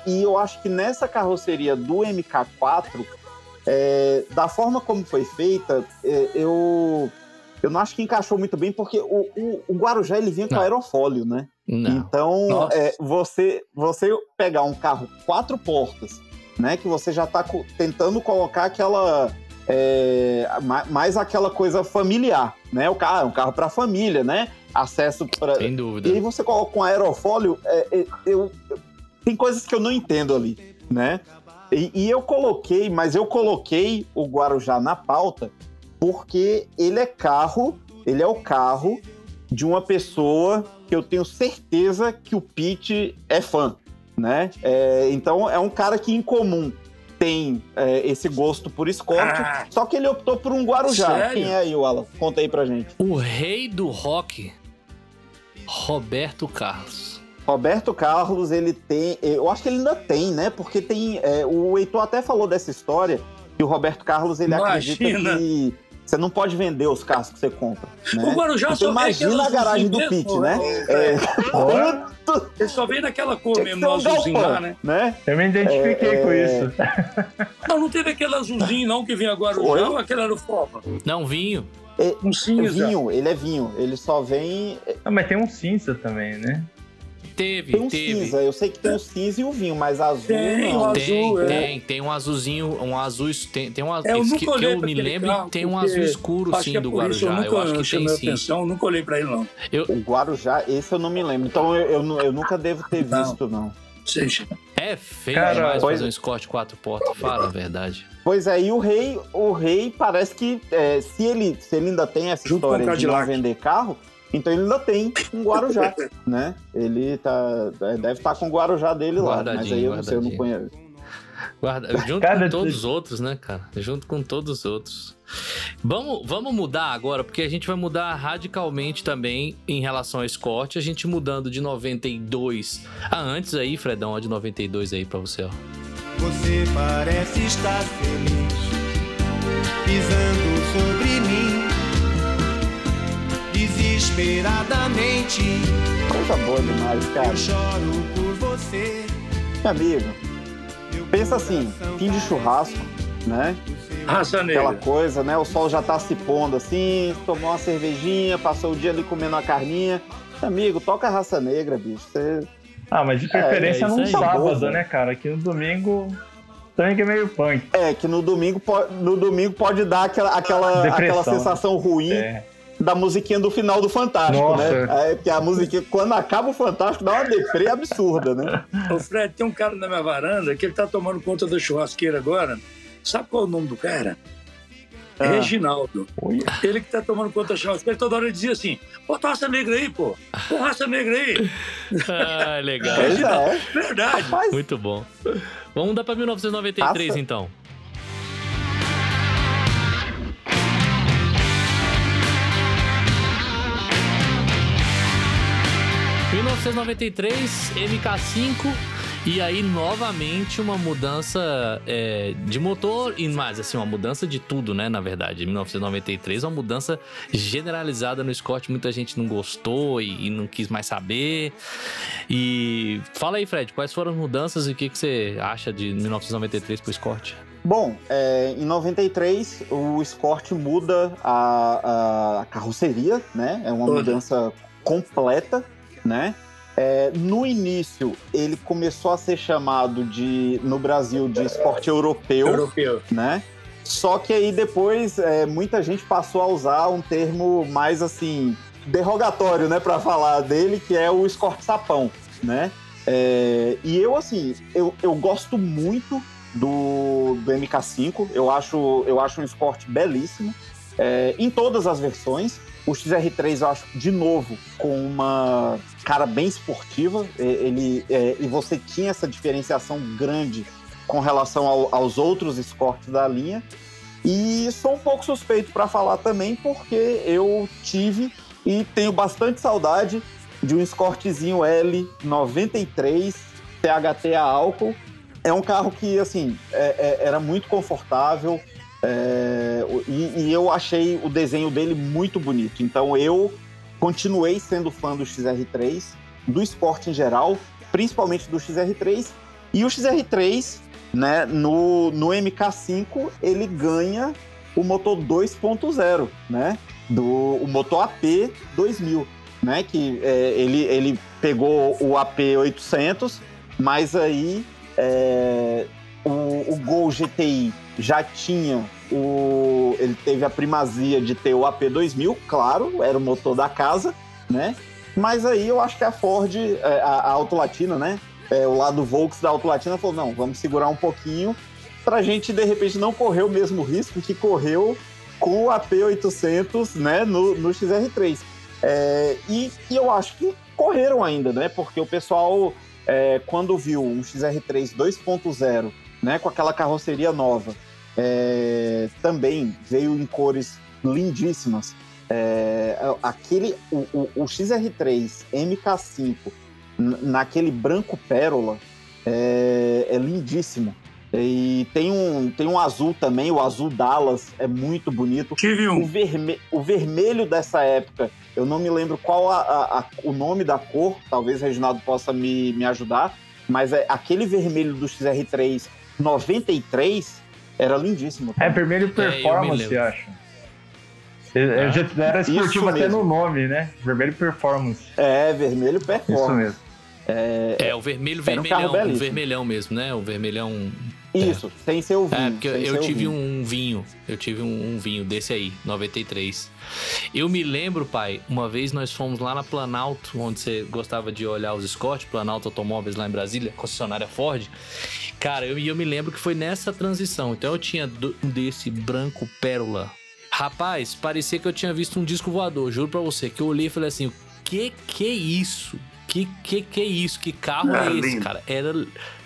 e, eu acho que nessa carroceria do MK4, é, da forma como foi feita, é, eu. Eu não acho que encaixou muito bem, porque o, o, o Guarujá ele vinha com Não. aerofólio, né? Não. Então, é, você, você pegar um carro quatro portas, né? Que você já tá co- tentando colocar aquela. É, ma- mais aquela coisa familiar, né? O carro é um carro para família, né? Acesso para. Sem dúvida. E aí você coloca um aerofólio, é, é, eu, tem coisas que eu não entendo ali, né? E, e eu coloquei, mas eu coloquei o Guarujá na pauta porque ele é carro, ele é o carro de uma pessoa que eu tenho certeza que o Pete é fã, né? É, então é um cara que em comum tem é, esse gosto por Escort, Ah. só que ele optou por um Guarujá. Sério? Quem é aí, Alan? Conta aí pra gente. O rei do rock, Roberto Carlos. Roberto Carlos, ele tem. Eu acho que ele ainda tem, né? Porque tem. é, o Heitor até falou dessa história que o Roberto Carlos ele acredita Imagina. que você não pode vender os carros que você compra. Né? O Guarujá então, só vem imagina a garagem do Pete, mesmo, né? é. É, quanto Ele só vem naquela cor mesmo, no um azulzinho lá, né? né? Eu me identifiquei É, com é. isso. Não, não teve aquele azulzinho não que vinha agora Oi? não, aquele era o Fova. Não, vinho. Um É cinza. vinho, ele é vinho. Ele só vem. Ah, mas tem um cinza também, né? Teve, Tem um teve. cinza. Eu sei que tem o cinza e o vinho, mas azul Tem, não. o azul. Tem, é. tem, tem um azulzinho, um azul, tem, tem um azul, É, eu nunca que, que olhei eu pra me lembro, carro, tem um azul escuro sim que é do Guarujá, eu eu, nunca acho que tem chamei sim. atenção, nunca olhei pra ele não. O Guarujá, esse eu não me lembro. Então eu, eu, eu nunca devo ter Não. visto, não. Seja, É feio Cara, demais pois- fazer um Escort quatro portas, fala a verdade. Pois é, e o rei, o rei parece que é, se, ele, se ele ainda tem essa Junto história de não vender carro, então ele ainda tem um Guarujá, né? Ele tá, deve estar com o Guarujá dele lá, mas aí eu não sei, eu não conheço. Guarda, junto Cara, com todos os outros, né, cara? Junto com todos os outros. Vamos, vamos mudar agora, porque a gente vai mudar radicalmente também em relação ao Escort. A gente mudando de 92 a antes aí, Fredão, ó, de 92 aí pra você, ó. Você parece estar feliz, pisando sobre mim, desesperadamente. Coisa boa demais, cara. Eu choro por você. Meu amigo, pensa assim, fim de carece churrasco, né? raça Aquela negra. coisa, né? O sol já tá se pondo assim, tomou uma cervejinha, passou o dia ali comendo uma carninha. Meu amigo, toca a raça negra, bicho. Você Ah, mas de preferência é isso num sábado, né, cara? Aqui no domingo também que é meio punk. É, que no domingo, no domingo pode dar aquela, aquela, Depressão. aquela sensação ruim É. da musiquinha do final do Fantástico, Nossa. né? É, porque a musiquinha, quando acaba o Fantástico, dá uma deprê absurda, né? Ô Fred, tem um cara na minha varanda que ele tá tomando conta da churrasqueira agora. Sabe qual é o nome do cara? Ah. Reginaldo. Ele que tá tomando conta da churrasqueira, toda hora ele dizia assim: bota raça negra aí, pô. Pô, raça negra aí. Ah, legal. Pois é. Verdade. Rapaz, Muito bom. Vamos mudar pra 1993, Raça- então. 1993, MK5. E aí, novamente, uma mudança é, de motor, e mais assim, uma mudança de tudo, né? Na verdade, em 1993, uma mudança generalizada no Scott. Muita gente não gostou e, e não quis mais saber. E fala aí, Fred, quais foram as mudanças e o que, que você acha de 1993 pro Scott? Bom, é, em 93 o Escort muda a, a carroceria, né? É uma Toda. mudança completa, né? É, no início ele começou a ser chamado de no Brasil de esporte europeu, Europeu. né? Só que aí depois é, muita gente passou a usar um termo mais assim derrogatório, né, para falar dele, que é o Escort Sapão, né? É, e eu assim, eu, eu gosto muito do, do MK5. Eu acho, eu acho um esporte belíssimo. é, em todas as versões. O XR3 eu acho, de novo, com uma cara bem esportiva. Ele, é, e você tinha essa diferenciação grande com relação ao- aos outros escortes da linha. E sou um pouco suspeito para falar também, porque eu tive e tenho bastante saudade de um escortezinho L93 THT a álcool é um carro que, assim, é- é- era muito confortável é, e, e eu achei o desenho dele muito bonito. Então eu continuei sendo fã do XR3, do esporte em geral, principalmente do XR3. E o XR3, né, no, no MK5, ele ganha o motor 2.0, né? Do, o motor AP 2000, né? Que é, ele, ele pegou o AP 800, mas aí é, o, o Gol GTI já tinha o. Ele teve a primazia de ter o AP 2000, claro, era o motor da casa, né? Mas aí eu acho que a Ford, é, a, a Auto Latina, né? É, o lado Volks da Auto Latina falou: não, vamos segurar um pouquinho pra gente de repente não correr o mesmo risco que correu com o AP 800, né? No, no XR3. É, e, e eu acho que correram ainda, né? Porque o pessoal é, quando viu um XR3 2.0, né, com aquela carroceria nova, é, também veio em cores lindíssimas. É, aquele, o, o- o XR3 MK5 n- naquele branco pérola é, é lindíssimo. E tem um, tem um azul também, o azul Dallas é muito bonito. Tive O, um. verme- o vermelho dessa época, eu não me lembro qual a- a- a- o nome da cor, talvez o Reginaldo possa me, me ajudar, mas é aquele vermelho do XR3 93 era lindíssimo. É vermelho É, eu performance, acho. Eu já era esportivo até no nome, né? Vermelho performance. É, vermelho Isso performance. mesmo. É, o vermelho, Era um vermelhão, o vermelhão mesmo, né? O vermelhão. Isso, sem ser o vinho. É, porque eu o tive vinho. um vinho, eu tive um, um vinho desse aí, 93. Eu me lembro, pai, uma vez nós fomos lá na Planalto, onde você gostava de olhar os Scott, Planalto Automóveis lá em Brasília, concessionária Ford. Cara, eu, eu me lembro que foi nessa transição. Então eu tinha do- desse branco pérola. Rapaz, parecia que eu tinha visto um disco voador, juro pra você, que eu olhei e falei assim, o que que é isso? Que que que é isso? Que carro Ah, é esse, lindo. cara? Era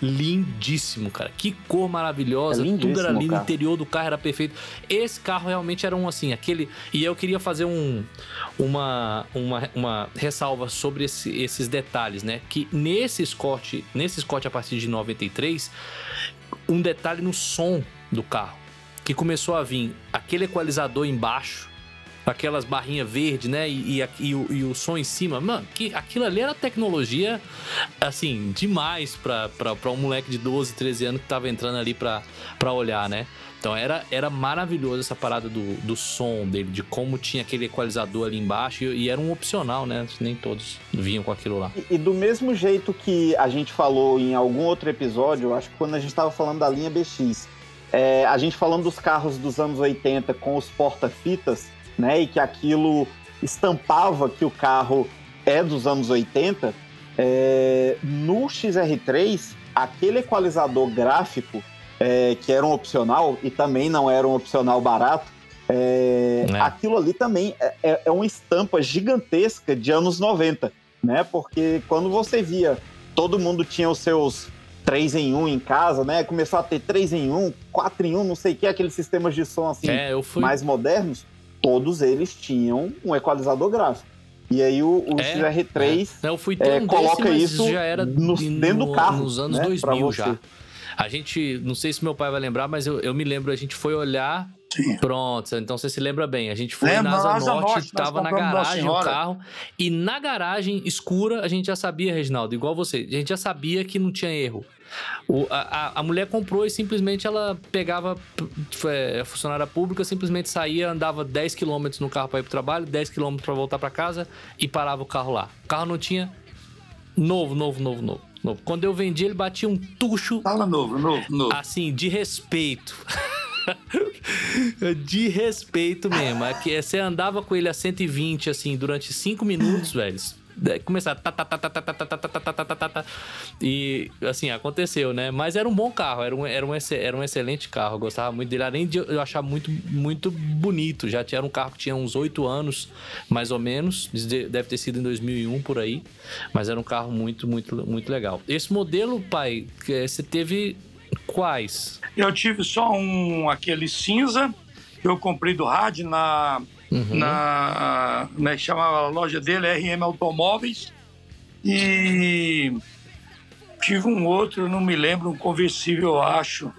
lindíssimo, cara. Que cor maravilhosa, É tudo era lindo, o interior do carro era perfeito. Esse carro realmente era um assim, aquele. E eu queria fazer um, uma, uma, uma ressalva sobre esse- esses detalhes, né? Que nesse Escort, nesse Escort a partir de 93, um detalhe no som do carro. Que começou a vir aquele equalizador embaixo, aquelas barrinhas verdes, né? E, e, e o, e o som em cima. Mano, que, aquilo ali era tecnologia, assim, demais pra um moleque de 12, 13 anos que tava entrando ali pra olhar, né? Então era, era maravilhoso essa parada do, do som dele, de como tinha aquele equalizador ali embaixo. E, e era um opcional, né? Nem todos vinham com aquilo lá. E, e do mesmo jeito que a gente falou em algum outro episódio, acho que quando a gente estava falando da linha BX, é, a gente falando dos carros dos anos 80 com os porta-fitas, né? E que aquilo estampava que o carro é dos anos 80. é, no XR3, aquele equalizador gráfico, é, que era um opcional, e também não era um opcional barato, é, É. aquilo ali também é- é, é uma estampa gigantesca de anos 90, né? Porque quando você via, todo mundo tinha os seus 3 em 1 em casa, né? Começou a ter 3 em 1, 4 em 1, não sei o que, aqueles sistemas de som assim É, fui. mais modernos, todos eles tinham um equalizador gráfico. E aí o, o É, XR3 É. Eu fui é, um coloca desse, isso já era no- no- dentro do carro, nos anos né, pra 2000 você. já. A gente, não sei se meu pai vai lembrar, mas eu, eu me lembro, a gente foi olhar. Sim. Pronto, então você se lembra bem. A gente foi na Asa Asa Norte, Norte, nós tava na garagem o carro. E na garagem escura, a gente já sabia, Reginaldo, igual você, a gente já sabia que não tinha erro. O- a, a- mulher comprou e simplesmente ela pegava é, funcionária pública, simplesmente saía, andava 10 km no carro para ir pro trabalho, 10 km para voltar para casa e parava o carro lá. O carro não tinha novo, novo, novo, novo, novo. Quando eu vendi, ele batia um tucho Fala novo, novo, novo. assim, de respeito. de respeito mesmo. É que você andava com ele a 120, assim, durante 5 minutos, velho. Daí Começava. tá, tá, tá, tá, tá, tá, tá, tá, tá, tá, tá, tá, tá, tá. E assim, aconteceu, né? Mas era um bom carro, era um, era um, era um excelente carro. Eu gostava muito dele, além de eu achar muito, muito bonito. Já tinha um carro que tinha uns 8 anos, mais ou menos. De- Deve ter sido em 2001 por aí. Mas era um carro muito, muito, muito legal. Esse modelo, pai, você teve quais? Eu tive só um, aquele cinza, que eu comprei do rádio na, Uhum. na como é que chamava a loja dele, RM Automóveis. E tive um outro, não me lembro, um conversível, eu acho.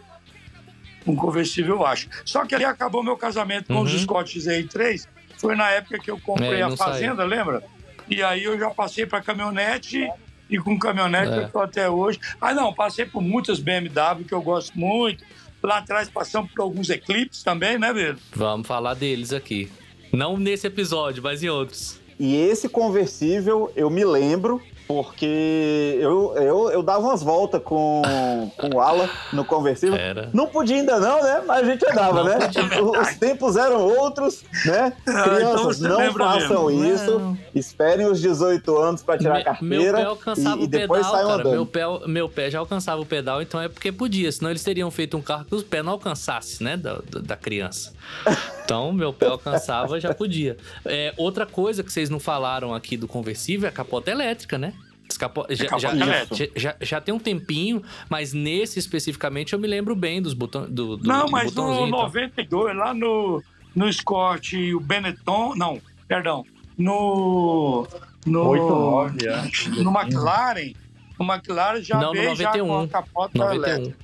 Um conversível, eu acho. Só que ali acabou meu casamento com os Uhum. Scott XR3. Foi na época que eu comprei É, a Fazenda, lembra? E aí eu já passei para caminhonete e com caminhonete É. eu tô até hoje. Ah, não, passei por muitas BMW que eu gosto muito. Lá atrás passamos por alguns Eclipse também, né, Pedro? Vamos falar deles aqui. Não nesse episódio, mas em outros. E esse conversível, eu me lembro, porque eu, eu, eu dava umas voltas com, com o Ala no conversível. Era. Não podia ainda não, né? Mas a gente andava, Não né? podia. Os tempos eram outros, né? então Crianças, você não façam mesmo. isso. Não. Esperem os 18 anos para tirar a carteira. meu pé alcançava e, o pedal, cara. andando. Meu pé, meu pé já alcançava o pedal, então é porque podia. Senão eles teriam feito um carro que os pés não alcançassem, né? Da, da criança. Então, meu pé alcançava, já podia. É, outra coisa que vocês não falaram aqui do conversível é a capota elétrica, né? Esse capo- já, capota já, elétrica. já, já- já tem um tempinho, mas nesse especificamente eu me lembro bem dos botões. Do, do, Não, do mas no botãozinho e tal. 92, lá no, no Scott e o Benetton, não, perdão, no... no 89, acho. No McLaren, no McLaren já Não, no veio já com 91. a capota 91. elétrica.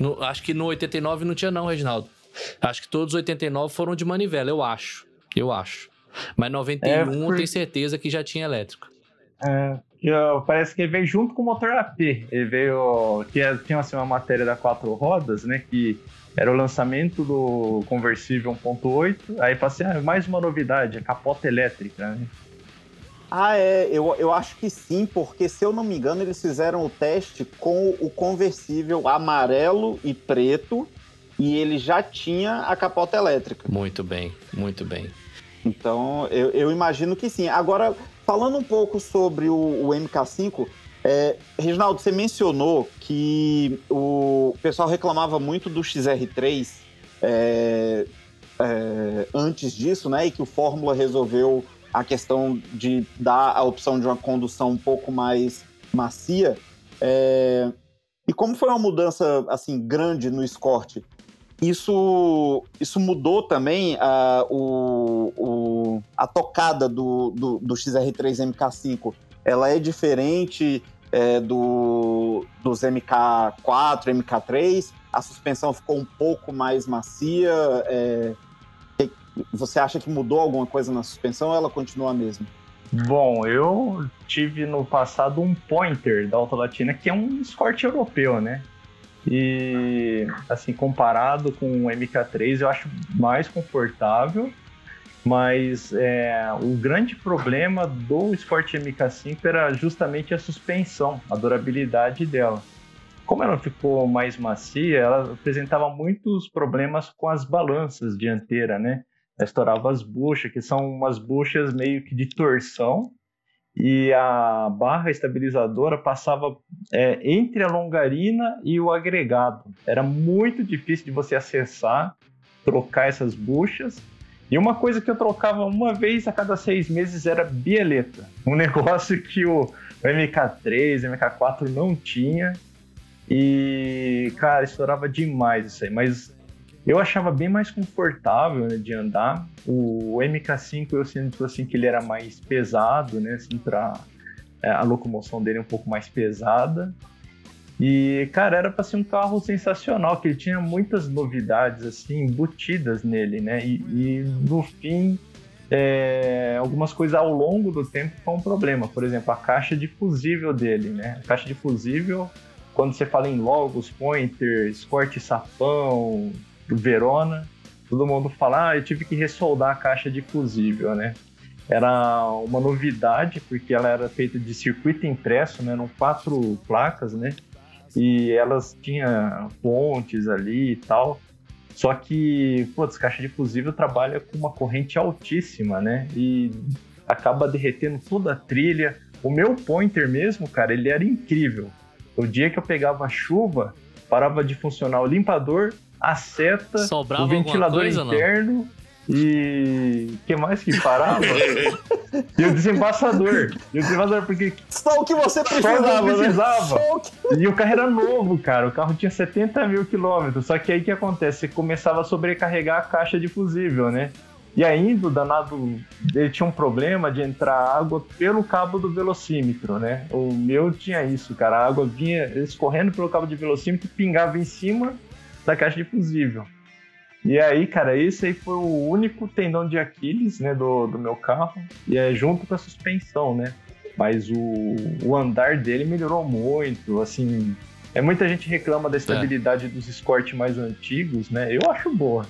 No- acho que no 89 não tinha não, Reginaldo. Acho que todos os 89 foram de manivela, eu acho. Eu acho. Mas 91 É, eu por- tenho certeza que já tinha elétrico. É, que, ó, parece que ele veio junto com o motor AP. Ele veio. Tinha, tinha assim, uma matéria da quatro rodas, né? Que era o lançamento do conversível 1.8. Aí passei ah, mais uma novidade, a capota elétrica. Né? Ah, é, eu, eu acho que sim, porque se eu não me engano, eles fizeram o teste com o conversível amarelo e preto e ele já tinha a capota elétrica. Muito bem, muito bem. Então, eu, eu imagino que sim. Agora, falando um pouco sobre o, o MK5, é, Reginaldo, você mencionou que o pessoal reclamava muito do XR3 é, é, antes disso, né? E que o Fórmula resolveu a questão de dar a opção de uma condução um pouco mais macia. É, e como foi uma mudança assim grande no Escort, isso, isso mudou também a, o, o- a tocada do, do, do XR3 MK5. Ela é diferente é, do, dos MK4, MK3. A suspensão ficou um pouco mais macia. é, você acha que mudou alguma coisa na suspensão ou ela continua a mesma? Bom, eu tive no passado um Pointer da Auto Latina, que é um Escort europeu, né? E, assim, comparado com o MK3, eu acho mais confortável, mas é, o grande problema do Sport MK5 era justamente a suspensão, a durabilidade dela. Como ela ficou mais macia, ela apresentava muitos problemas com as balanças dianteiras, né? Ela estourava as buchas, que são umas buchas meio que de torção, e a barra estabilizadora passava é, entre a longarina e o agregado. Era muito difícil de você acessar, trocar essas buchas. E uma coisa que eu trocava uma vez a cada seis meses era bieleta. Um negócio que o, o MK3, o MK4 não tinha. E, cara, estourava demais isso aí. Mas Eu achava bem mais confortável né, de andar. O MK5 eu sinto assim que ele era mais pesado, né? Assim, pra, é, a locomoção dele é um pouco mais pesada. E, cara, era para ser um carro sensacional, que ele tinha muitas novidades, assim, embutidas nele, né? E, e no fim, é, algumas coisas ao longo do tempo foram um problema. Por exemplo, a caixa de fusível dele, né? A caixa de fusível, quando você fala em Logos, Pointer, Escort Sapão, Verona, todo mundo fala, ah, eu tive que ressoldar a caixa de fusível, né? Era uma novidade, porque ela era feita de circuito impresso, né? Eram quatro placas, né? e elas tinham pontes ali e tal. Só que, putz, caixa de fusível trabalha com uma corrente altíssima, né? E acaba derretendo toda a trilha. O meu pointer mesmo, cara, ele era incrível. O dia que eu pegava chuva, parava de funcionar o limpador, a seta, Sobrava o ventilador coisa, interno e que mais que parava? e o desembaçador. E o desembaçador, porque Só o que você precisava, né? o que... E o carro era novo, cara. O carro tinha 70 mil quilômetros. Só que aí o que acontece? Você começava a sobrecarregar a caixa de fusível, né? E ainda o danado, ele tinha um problema de entrar água pelo cabo do velocímetro, né? O meu tinha isso, cara. A água vinha escorrendo pelo cabo de velocímetro pingava em cima da caixa de fusível. E aí, cara, esse aí foi o único tendão de Aquiles, né, do, do meu carro. E é junto com a suspensão, né? Mas o, o andar dele melhorou muito, assim... É, muita gente reclama da estabilidade dos Escort mais antigos, né? Eu acho boa.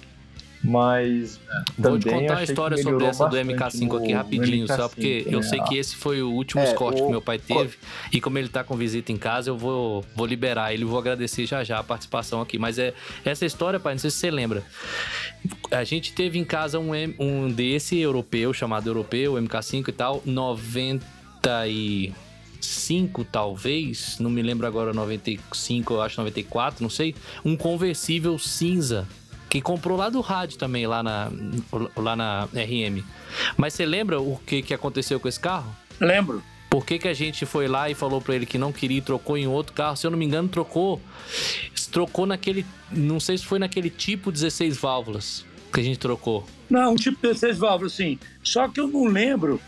Mas Vou te contar a história sobre essa do bastante MK5 aqui rapidinho, no só MK5, porque eu né? sei que esse foi o último É, escorte o- que meu pai teve. E como ele tá com visita em casa, eu vou, vou liberar ele. Vou agradecer já já a participação aqui. Mas é essa história, pai, não sei se você lembra. A gente teve em casa um, M- um desse europeu, chamado europeu, MK5 e tal, 95 talvez, não me lembro agora, 95, eu acho 94, não sei. Um conversível cinza que comprou lá do rádio também, lá na, lá na RM. Mas você lembra o que, que aconteceu com esse carro? Lembro. Por que, que a gente foi lá e falou pra ele que não queria e trocou em outro carro? Se eu não me engano, trocou. Trocou naquele. Não sei se foi naquele tipo 16 válvulas que a gente trocou. Não, um tipo 16 válvulas, sim. Só que eu não lembro.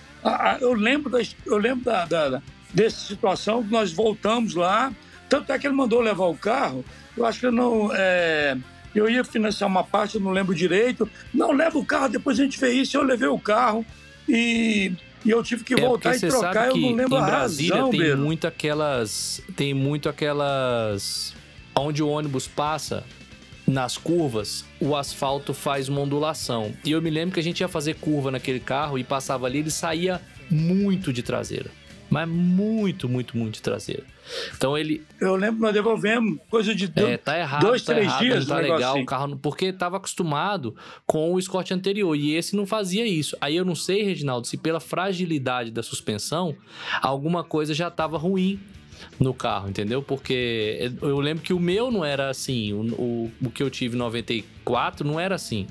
Eu lembro, da, eu lembro da, da- da- dessa situação que nós voltamos lá. Tanto é que ele mandou levar o carro. Eu acho que eu não. é, eu ia financiar uma parte, eu não lembro direito. Não, leva o carro, depois a gente vê isso. Eu levei o carro e, e eu tive que É voltar e trocar. Eu não lembro em a Brasília razão, tem Beiro. muito aquelas. Tem muito aquelas. Onde o ônibus passa nas curvas, o asfalto faz uma ondulação. E eu me lembro que a gente ia fazer curva naquele carro e passava ali, ele saía muito de traseira. Mas muito, muito, muito de traseira. Então ele. Eu lembro que nós devolvemos coisa de. É, tá errado, dois, tá três errado, dias, não tá legal assim. o carro, porque tava acostumado com o Escort anterior e esse não fazia isso. Aí eu não sei, Reginaldo, se pela fragilidade da suspensão, alguma coisa já tava ruim no carro, entendeu? Porque eu lembro que o meu não era assim, o, o, o que eu tive em 94 não era assim,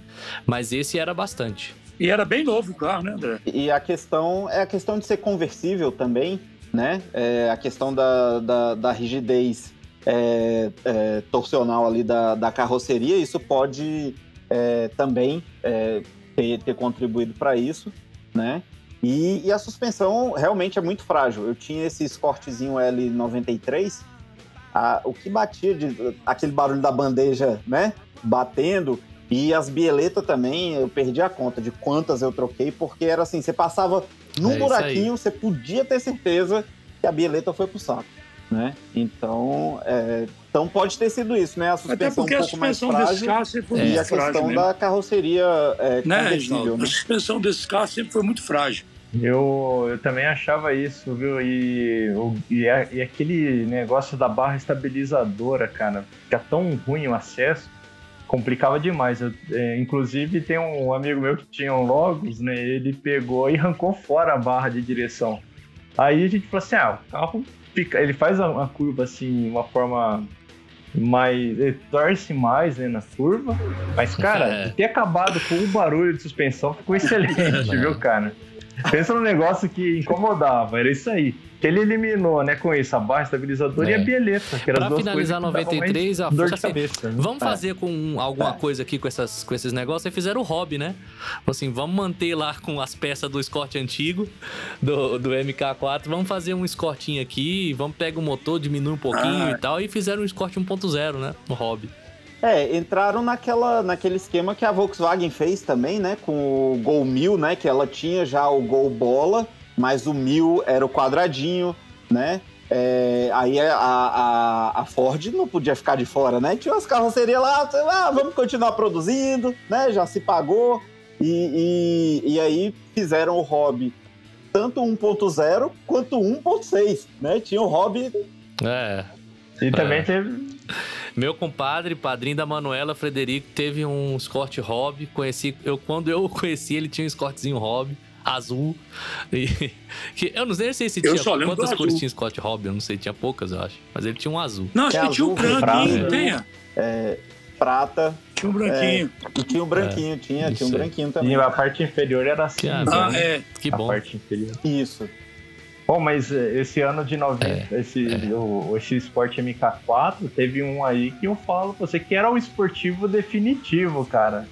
mas esse era bastante. E era bem novo o carro, né, André? E a questão é a questão de ser conversível também, né? É a questão da, da, da rigidez é, é, torsional ali da, da carroceria, isso pode é, também é, ter, ter contribuído para isso, né? E, e a suspensão realmente é muito frágil. Eu tinha esse Escortezinho L93, a- o que batia de aquele barulho da bandeja, né? Batendo. E as bieletas também, eu perdi a conta de quantas eu troquei, porque era assim, você passava num É buraquinho, você podia ter certeza que a bieleta foi pro saco, né? Então, é, então pode ter sido isso, né? A Até suspensão porque um a pouco mais suspensão desse frágil carro sempre foi e muito a frágil questão mesmo. da carroceria é, Né, conversível, né? A suspensão desse carro sempre foi muito frágil. Eu, eu também achava isso, viu? E, o- e, a- e aquele negócio da barra estabilizadora, cara, fica tão ruim o acesso, complicava demais. Eu, é, inclusive, tem um amigo meu que tinha um Logos, né? Ele pegou e arrancou fora a barra de direção. Aí a gente falou assim: ah, o carro fica. Ele faz a, a curva assim, uma forma mais. Ele torce mais né, na curva. Mas, cara, É. ter acabado com o barulho de suspensão ficou excelente, viu, cara? Pensa num negócio que incomodava, era isso aí. Que ele eliminou, né, com isso, a barra estabilizadora É. e a bieleta, que eram Pra finalizar coisas que davam 93, a força- cabeça. né? Vamos fazer com alguma coisa aqui com, essas, com esses negócios. Aí fizeram o hobby, né? Assim, vamos manter lá com as peças do Escort antigo, do, do MK4. Vamos fazer um Escortinho aqui, vamos pegar o motor, diminui um pouquinho Ah. e tal. E fizeram um Escort 1.0, né? No hobby. É, entraram naquela, naquele esquema que a Volkswagen fez também, né? Com o Gol 1000, né? Que ela tinha já o Gol Bola, mas o 1000 era o quadradinho, né? É, aí a, a, a Ford não podia ficar de fora, né? Tinha umas carrocerias lá, ah, vamos continuar produzindo, né? Já se pagou. E, e, e aí fizeram o hobby tanto 1.0 quanto 1.6, né? Tinha o hobby É. E também teve. Meu compadre, padrinho da Manuela, Frederico, teve um Escort hobby. Conheci, eu, quando eu o conheci, ele tinha um Escortzinho hobby. Azul. E, que eu não sei se Eu tinha quantas cores azul. tinha Scott Hobby, eu não sei, tinha poucas, eu acho. Mas ele tinha um azul. Não, acho É que tinha um azul, branquinho, prata. tenha. prata Tinha um branquinho. e tinha um branquinho, tinha, isso tinha um branquinho também. E a parte inferior era assim. Ah, então, Ah, é. Que a bom. parte inferior. Isso. Bom, mas eh, esse ano de 90, esse, O, esse Sport MK4, teve um aí que eu falo pra você que era o esportivo definitivo, cara.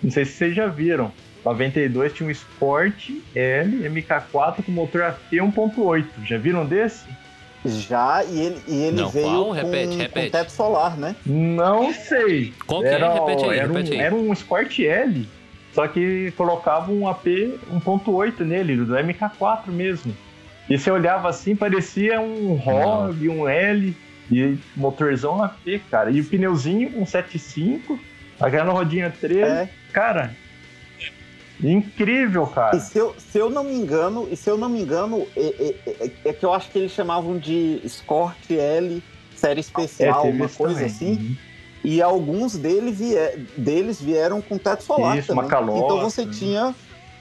Não sei se vocês já viram. 92 tinha um Sport L MK4 com motor AT 1.8. Já viram desse? Já, e ele, e ele Não, veio qual? com, Repete, com repete. teto solar, né? Não sei. Qual que é? Era, Repete aí, era, repete um, aí. era um Sport L, só que colocava um AP 1.8 nele, do MK4 mesmo. E você olhava assim, parecia um Hobby, um L, e motorzão AP, cara. E o pneuzinho, um 7.5, aquela rodinha 13. É. Cara, incrível, E cara. se eu, se eu não me engano, e se eu não me engano, é, é- é- é que eu acho que eles chamavam de Escort L série especial, teve uma coisa também. assim. Uhum. E alguns deles, vie- deles vieram com teto solar Isso, também. uma calota, então você né? tinha,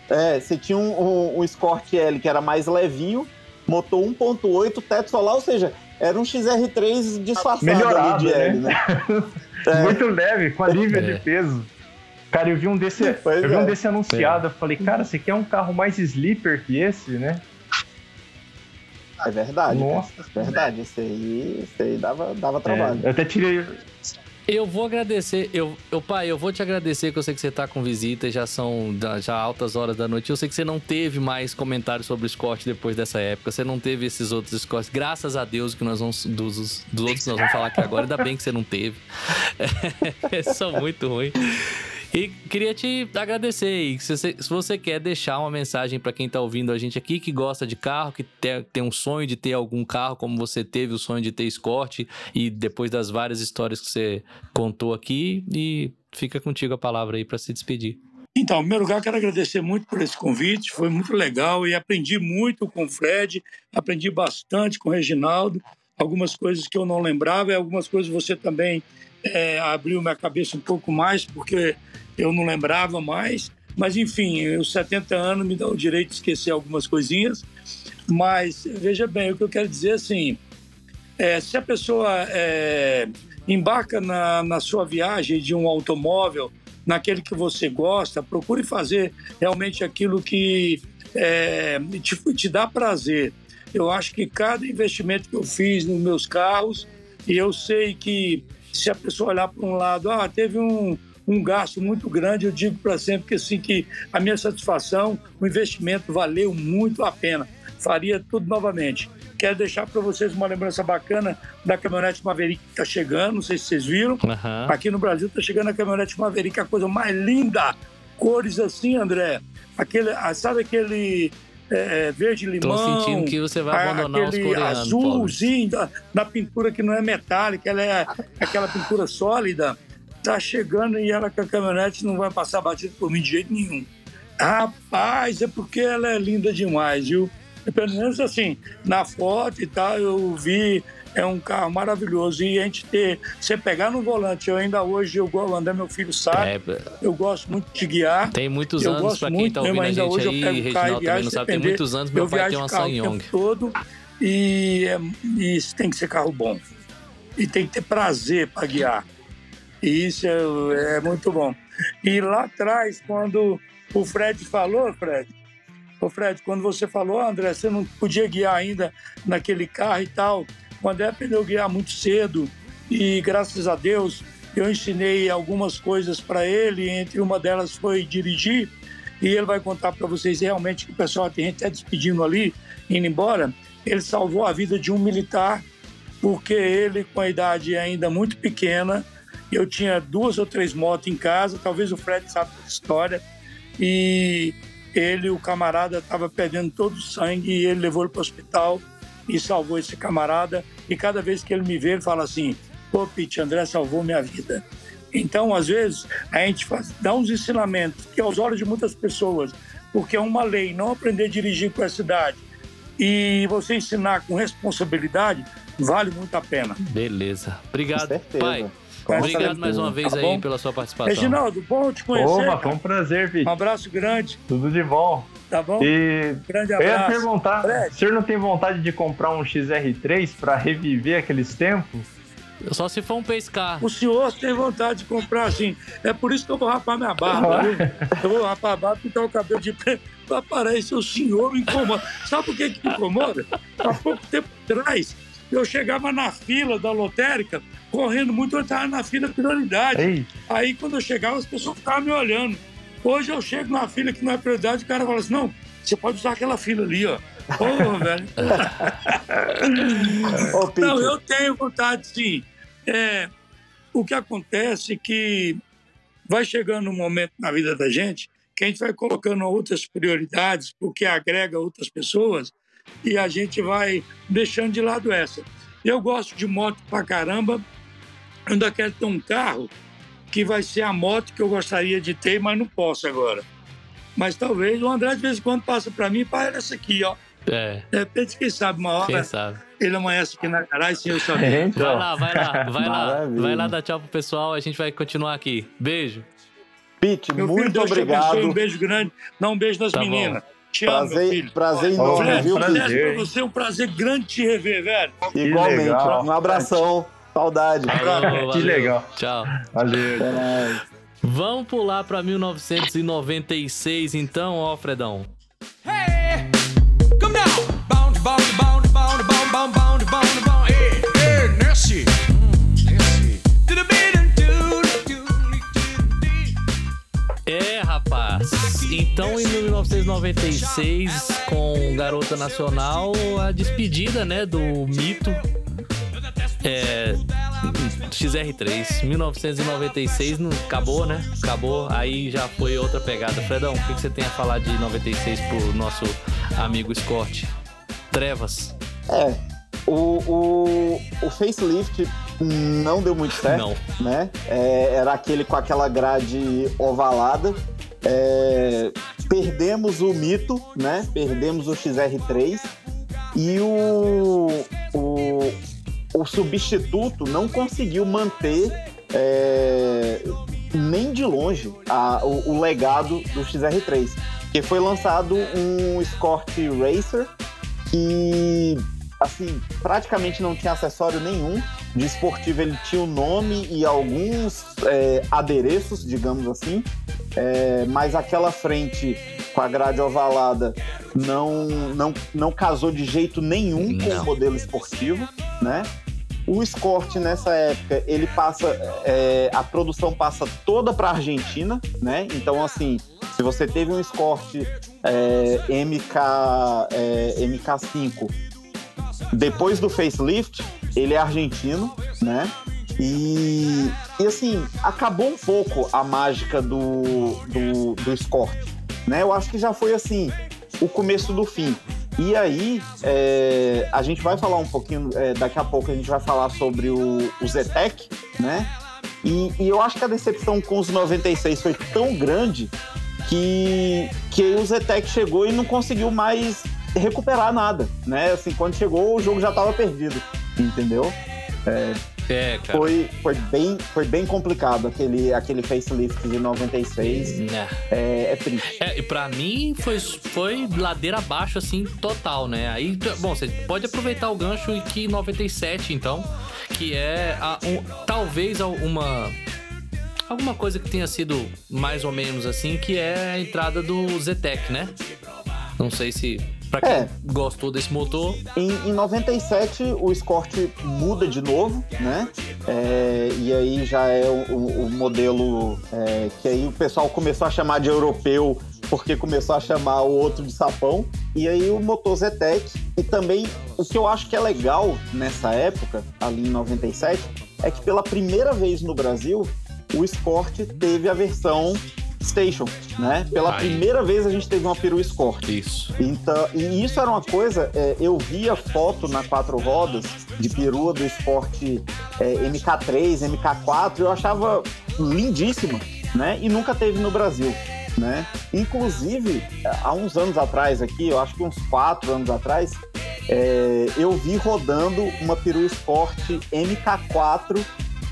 é, você tinha um, um, um Escort L que era mais levinho, motor 1.8, teto solar, ou seja, era um XR3 disfarçado Melhorado, ali de L, né? É. Muito leve, com alívio É. de peso. Cara, eu vi um desse, Pois eu vi um é. desse anunciado, eu falei, cara, você quer um carro mais sleeper que esse, né? É verdade. cara. Nossa, Verdade, esse aí, esse aí dava, dava trabalho. É, eu até tirei. Eu vou agradecer, eu, eu, pai, eu vou te agradecer que eu sei que você tá com visita, já são já altas horas da noite. Eu sei que você não teve mais comentários sobre o Scott depois dessa época, você não teve esses outros Scotts. Graças a Deus que nós vamos dos, dos outros nós vamos falar aqui agora, ainda bem que você não teve. Esses são muito ruins. E queria te agradecer. Se você, se você quer deixar uma mensagem para quem tá ouvindo a gente aqui, que gosta de carro, que tem, tem um sonho de ter algum carro, como você teve o sonho de ter Escort, e depois das várias histórias que você contou aqui, e fica contigo a palavra aí para se despedir. Então, em primeiro lugar, quero agradecer muito por esse convite, foi muito legal e aprendi muito com o Fred, aprendi bastante com o Reginaldo, algumas coisas que eu não lembrava e algumas coisas você também é, abriu minha cabeça um pouco mais, porque eu não lembrava mais. Mas, enfim, os 70 anos me dão o direito de esquecer algumas coisinhas. Mas, veja bem, o que eu quero dizer assim, é, se a pessoa é, embarca na, na sua viagem de um automóvel, naquele que você gosta, procure fazer realmente aquilo que é, te, te dá prazer. Eu acho que cada investimento que eu fiz nos meus carros, e eu sei que se a pessoa olhar para um lado, ah, teve um, um gasto muito grande, eu digo para sempre que assim que a minha satisfação, o investimento valeu muito a pena. Faria tudo novamente. Quero deixar para vocês uma lembrança bacana da caminhonete Maverick que está chegando, não sei se vocês viram. Aham. Aqui no Brasil está chegando a caminhonete Maverick, a coisa mais linda. Cores assim, André. Aquele, ah, sabe aquele é, verde Tô limão? sentindo que você vai abandonar os aquele coreanos, Paulo. azulzinho da, da pintura que não é metálica, ela é aquela pintura sólida. Tá chegando e ela com a caminhonete não vai passar batida por mim de jeito nenhum. Rapaz, é porque ela é linda demais, viu? Pelo menos assim, na foto e tal, eu vi, é um carro maravilhoso. E a gente ter, você pegar no volante, eu ainda hoje, eu gosto, andar, meu filho sabe, É, eu gosto muito de guiar. tem muitos Eu anos, gosto para quem muito tá mesmo, ouvindo a ainda gente hoje eu aí, o carro Reginaldo também viajo não sabe, tem muitos anos, meu eu pai tem uma o Sanyong. todo e, é, e isso tem que ser carro bom. E tem que ter prazer para guiar. E isso é, é muito bom. E lá atrás, quando o Fred falou, Fred, Ô Fred, quando você falou, "Ah, André, você não podia guiar ainda naquele carro e tal. O André aprendeu a guiar muito cedo e graças a Deus eu ensinei algumas coisas para ele, entre uma delas foi dirigir. E ele vai contar para vocês realmente que o pessoal tem gente até despedindo ali, indo embora. Ele salvou a vida de um militar, porque ele, com a idade ainda muito pequena, eu tinha duas ou três motos em casa, talvez o Fred saiba dessa história, e ele, o camarada, estava perdendo todo o sangue e ele levou ele para o hospital e salvou esse camarada. E cada vez que ele me vê, ele fala assim: pô, Pete, André salvou minha vida. Então, às vezes, a gente faz, dá uns ensinamentos que, aos olhos de muitas pessoas, porque é uma lei não aprender a dirigir com essa idade e você ensinar com responsabilidade, vale muito a pena. Beleza. Obrigado, pai. Com Obrigado certeza. mais uma vez Tá aí bom? pela sua participação. Reginaldo, bom te conhecer. Opa, foi um prazer, Pete. Um abraço grande, Tudo de bom. Tá bom? E Grande eu ia abraço. perguntar, Fred. o senhor não tem vontade de comprar um XR3 para reviver aqueles tempos? Só se for um pescar. O senhor tem vontade de comprar assim. É por isso que eu vou rapar minha barba, viu? Eu vou rapar a barba e pintar o cabelo de preto. Aparece o senhor me incomoda. Sabe por que, que me incomoda? Há pouco tempo atrás, eu chegava na fila da lotérica, correndo muito, eu estava na fila prioridade. Ei, Aí quando eu chegava, as pessoas ficavam me olhando. Hoje eu chego na fila que não é prioridade, o cara fala assim: não, você pode usar aquela fila ali, ó. Porra, velho. Ô, Não, eu tenho vontade, sim. É, o que acontece é que vai chegando um momento na vida da gente que a gente vai colocando outras prioridades, porque agrega outras pessoas, e a gente vai deixando de lado essa. Eu gosto de moto pra caramba, eu ainda quero ter um carro que vai ser a moto que eu gostaria de ter, mas não posso agora. Mas talvez o André de vez em quando passa para mim, para essa aqui, ó. É, De repente, quem sabe, uma hora quem sabe. ele amanhece aqui na garagem sem eu saber. Vai então. lá, vai lá, vai lá. Vai lá dar tchau pro pessoal, a gente vai continuar aqui. Beijo. Pete, Meu filho, muito te obrigado. abençoe, um beijo grande. Dá um beijo nas Tá bom. meninas. Te amo, meu Prazer, filho. prazer enorme, Fred, viu, prazer. Pra você é um prazer grande te rever, velho. Igualmente. legal. Um abração. Saudade. Falou, valeu. legal. Tchau. valeu. Vamos pular pra 1996 então, ó, Fredão. Hey, come now. Bound, bound, bound, bound, bound, bound, bound, bound, bound. Hey, hey, Nessie. Mm, the É, rapaz. Então, em 1996, com Garota Nacional, a despedida, né, do mito é, XR3. 1996 não acabou, né? Acabou. Aí já foi outra pegada. Fredão, o que, que você tem a falar de 96 pro nosso amigo Scott? Trevas. É, o, o, o facelift não deu muito certo, Não. né? É, era aquele com aquela grade ovalada. É, perdemos o mito, né? Perdemos o XR3 e o, o, o substituto não conseguiu manter é, nem de longe a- o, o legado do XR3, porque foi lançado um Escort Racer que assim praticamente não tinha acessório nenhum. De esportivo ele tinha o nome e alguns é, adereços digamos assim. É, mas aquela frente com a grade ovalada não não, não casou de jeito nenhum com Não. o modelo esportivo né o Escort nessa época ele passa é, a produção passa toda para Argentina né então assim se você teve um Escort é, MK, é, MK5 depois do facelift, ele é argentino, né? E, e assim, acabou um pouco a mágica do, do, do Escort, né? Eu acho que já foi assim, o começo do fim. E aí, é, a gente vai falar um pouquinho, é, daqui a pouco a gente vai falar sobre o, o Zetec, né? E, e eu acho que a decepção com os 96 foi tão grande que, que o Zetec chegou e não conseguiu mais recuperar nada, né? Assim, quando chegou, o jogo já estava perdido, entendeu? É, cara. Foi, foi, bem, foi bem complicado aquele, aquele facelift de 96. Né. É, é triste. É, e pra mim foi, foi ladeira abaixo, assim, total, né? Aí, bom, você pode aproveitar o gancho e que 97, então, que é a, um- talvez uma. Alguma coisa que tenha sido mais ou menos assim, que é a entrada do Zetec, né? Não sei se pra quem É. gostou desse motor, Em, em 97, o Escort muda de novo, né? É, e aí já é o, o- o modelo é, que aí o pessoal começou a chamar de europeu porque começou a chamar o outro de sapão. E aí o motor Zetec. E também o que eu acho que é legal nessa época, ali em 97, é que pela primeira vez no Brasil, o Escort teve a versão Station, né? Pela Aí. primeira vez a gente teve uma peru Escort. isso. Então, e isso era uma coisa, é, eu via foto na quatro rodas de perua do esporte é, MK3, MK4, eu achava lindíssima, né? E nunca teve no Brasil, né? Inclusive, há uns anos atrás aqui, eu acho que uns quatro anos atrás, é, eu vi rodando uma perua esporte MK4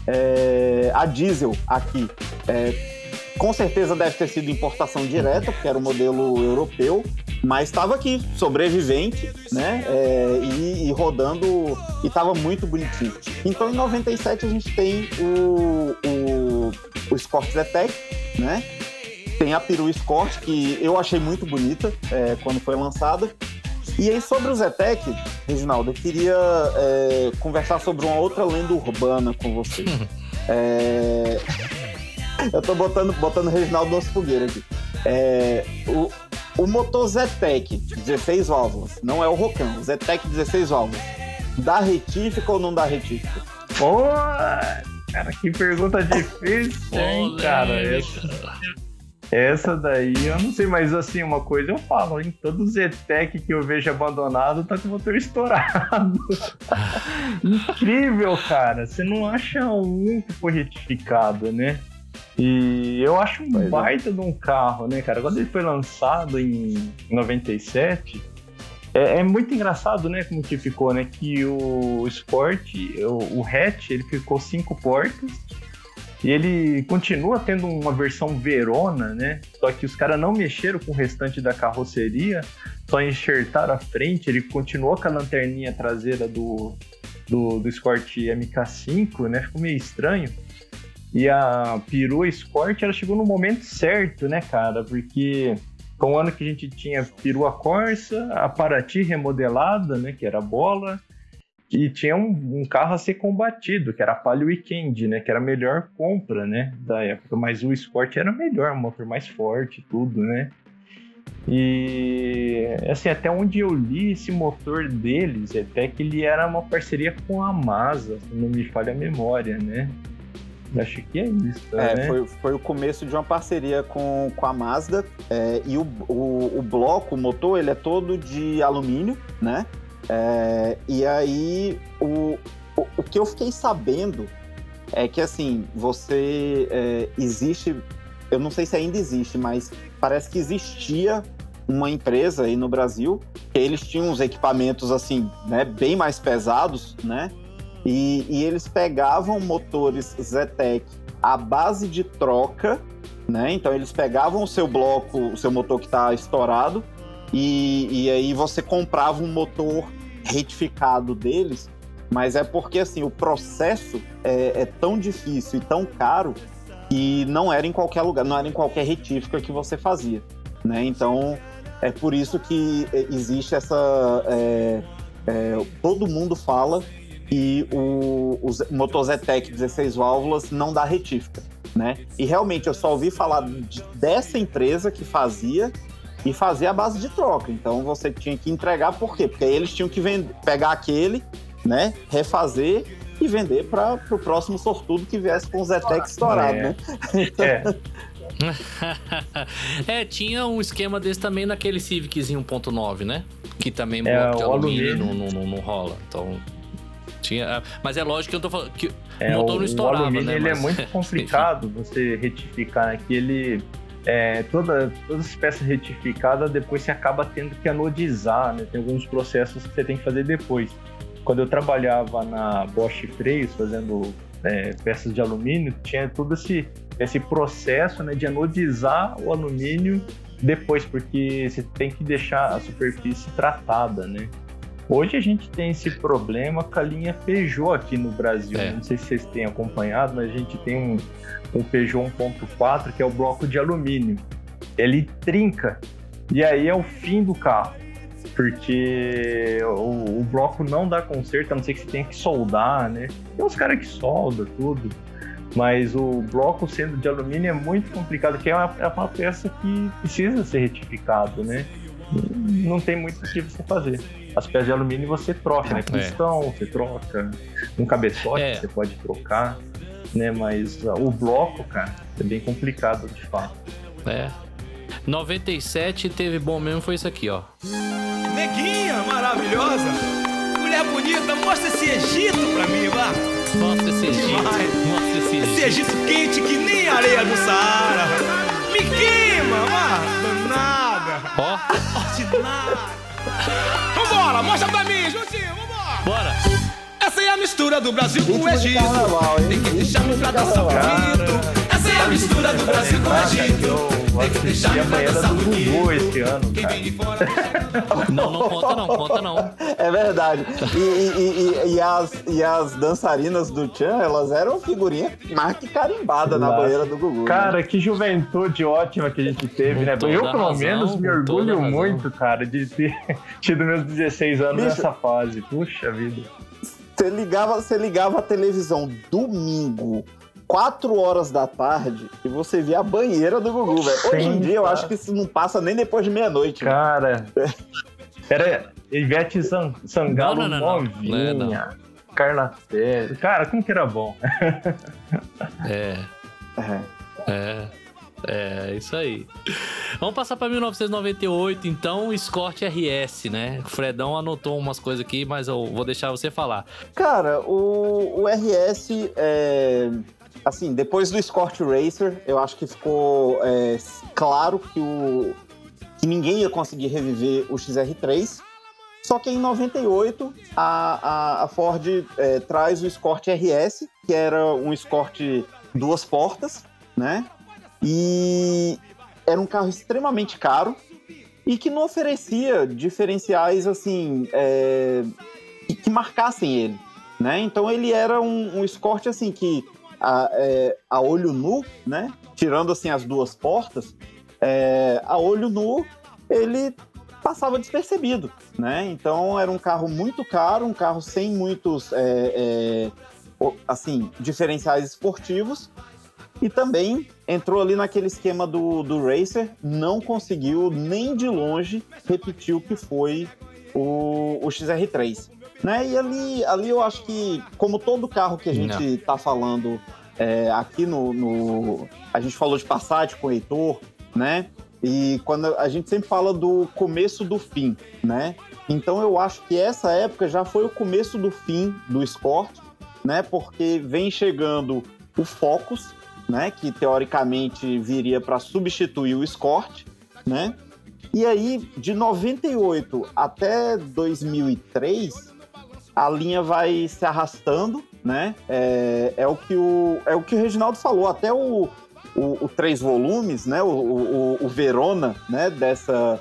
é, a diesel aqui. É, com certeza deve ter sido importação direta, porque era um modelo europeu, mas estava aqui, sobrevivente, né? É, e, e rodando, e estava muito bonitinho. Então, em 97, a gente tem o, o, o Escort Zetec, né? Tem a Peru Escort, que eu achei muito bonita é, quando foi lançada. E aí, sobre o Zetec, Reginaldo, eu queria é, conversar sobre uma outra lenda urbana com você. É, Eu tô botando, botando o Reginaldo nas fogueiras aqui. É, o, o motor Zetec 16 válvulas, não é o Rocan, o Zetec 16 válvulas, dá retífica ou não dá retífica? Pô, cara, que pergunta difícil, hein, cara? Essa, essa daí eu não sei, mas assim, uma coisa eu falo, em todo Zetec que eu vejo abandonado tá com o motor estourado. Incrível, cara. Você não acha um que foi retificado, né? E eu acho um é. baita de um carro, né, cara? Quando ele foi lançado em 97, é, é muito engraçado, né, como que ficou, né? Que o Sport, o, o hatch, ele ficou cinco portas. E ele continua tendo uma versão Verona, né? Só que os caras não mexeram com o restante da carroceria, só enxertaram a frente. Ele continuou com a lanterninha traseira do, do, do Escort MK5, né? Ficou meio estranho. E a perua Escort, ela chegou no momento certo, né, cara? Porque foi um ano que a gente tinha perua Corsa, a Paraty remodelada, né, que era bola, e tinha um, um carro a ser combatido, que era a Palio Weekend, né, que era a melhor compra, né, da época. Mas o Sport era melhor, um motor mais forte, tudo, né. E assim, até onde eu li esse motor deles, até que ele era uma parceria com a Masa, se não me falha a memória, né. Acho que é isso, É, né? foi, foi o começo de uma parceria com, com a Mazda. é, e o, o, o bloco, o motor, ele é todo de alumínio, né? É, e aí, o, o, o que eu fiquei sabendo é que, assim, você. é, existe. Eu não sei se ainda existe, mas parece que existia uma empresa aí no Brasil que eles tinham uns equipamentos, assim, né? Bem mais pesados, né? E, e eles pegavam motores Zetec à base de troca, né? Então eles pegavam o seu bloco, o seu motor que está estourado, e, e aí você comprava um motor retificado deles, mas é porque assim o processo é, é tão difícil e tão caro que não era em qualquer lugar, não era em qualquer retífica que você fazia, né? Então é por isso que é, existe essa é, é, todo mundo fala que o, o motor Zetec 16 válvulas não dá retífica, né? E realmente eu só ouvi falar de- dessa empresa que fazia e fazia a base de troca. Então você tinha que entregar por quê? Porque aí eles tinham que vender, pegar aquele, né, refazer e vender para o próximo sortudo que viesse com o Zetec estourado, É. né? É, é, tinha um esquema desse também naquele Civiczinho 1.9, né? Que também É, o alumínio não, alumínio. não, não, não rola. Então. Tinha, mas é lógico que eu tô falando. Que É, o motor não estourava, o alumínio né? ele Mas- é muito complicado você retificar né? que ele é, toda, todas as peças retificadas depois você acaba tendo que anodizar, né? Tem alguns processos que você tem que fazer depois. Quando eu trabalhava na Bosch Freios fazendo é, peças de alumínio, tinha todo esse, esse processo né, de anodizar o alumínio depois, porque você tem que deixar a superfície tratada, né? Hoje a gente tem esse problema com a linha Peugeot aqui no Brasil. É. Não sei se vocês têm acompanhado, mas a gente tem um, um Peugeot 1.4 que é o bloco de alumínio. Ele trinca E aí é o fim do carro. Porque o, o bloco não dá conserto, a não ser que você tenha que soldar, né? Tem uns caras que soldam tudo. Mas o bloco sendo de alumínio é muito complicado, porque é uma, é uma peça que precisa ser retificado, né? Não tem muito o que você fazer. As peças de alumínio você troca, né? Pistão, você troca. Um cabeçote É. você pode trocar, né? Mas uh, o bloco, cara, é bem complicado de fato. É. 97 teve bom mesmo, foi isso aqui, ó. Neguinha maravilhosa. Mulher bonita, mostra esse Egito pra mim, vá. Nossa, esse Egito. Demais. Nossa, esse Esse Egito. Egito quente que nem areia do Saara. Me queima, vá. Danada. Ó, Ordinária. Vambora, mostra pra mim, juntinho, vambora. bora. Essa é a mistura do Brasil com o Egito. Tem que deixar Ritmo meu de a mistura do Brasil com o Egito. Eu Tem que deixar a banheira do. Gugu esse ano, Quem cara. vem de fora Não, não conta não, conta não. É verdade. E, e- e- e as, e as dançarinas do Tchan, elas eram figurinha mais que carimbada na Nossa. banheira do Gugu. né? Cara, que juventude ótima que a gente teve, Com né? Eu, pelo razão, menos, me orgulho muito, cara, de ter tido meus 16 anos Bicho. nessa fase. Puxa vida. Você ligava, você ligava a televisão domingo, 4 horas da tarde, e você via a banheira do Gugu, velho. Hoje em dia eu acho que isso não passa nem depois de meia-noite. né? Cara, era Ivete San- Sangalo Não, não, não, não. novinha. Não é, Carla Pérez. Cara, como que era bom. É, É. é. É, isso aí. Vamos passar pra 1998, então, Escort RS, né? O Fredão anotou umas coisas aqui, mas eu vou deixar você falar. Cara, o, o RS, é, assim, depois do Escort Racer, eu acho que ficou é, claro que, o, que ninguém ia conseguir reviver o XR3. Só que em 98, a, a, a Ford é, traz o Escort RS, que era um Escort duas portas, né? E era um carro extremamente caro e que não oferecia diferenciais, assim, é, que, marcassem ele, né? Então ele era um, um Escort assim que a, é, a olho nu, né? Tirando assim as duas portas, é, a olho nu ele passava despercebido, né? Então era um carro muito caro, um carro sem muitos é, é, assim diferenciais esportivos e também entrou ali naquele esquema do, do Racer, não conseguiu nem de longe repetir o que foi o, o XR3. Né? E ali, ali eu acho que, como todo carro que a gente tá falando é, aqui no, no- A gente falou de Passat com o Heitor, né? E quando a gente sempre fala do começo do fim, né? Então eu acho que essa época já foi o começo do fim do Escort, né? Porque vem chegando o Focus, né? Que teoricamente viria para substituir o Escort, né? E aí, de 98 até 2003, a linha vai se arrastando, né? É, é o que o é o que o Reginaldo falou, até o, o, o três volumes, né? O, o, o Verona, né? Dessa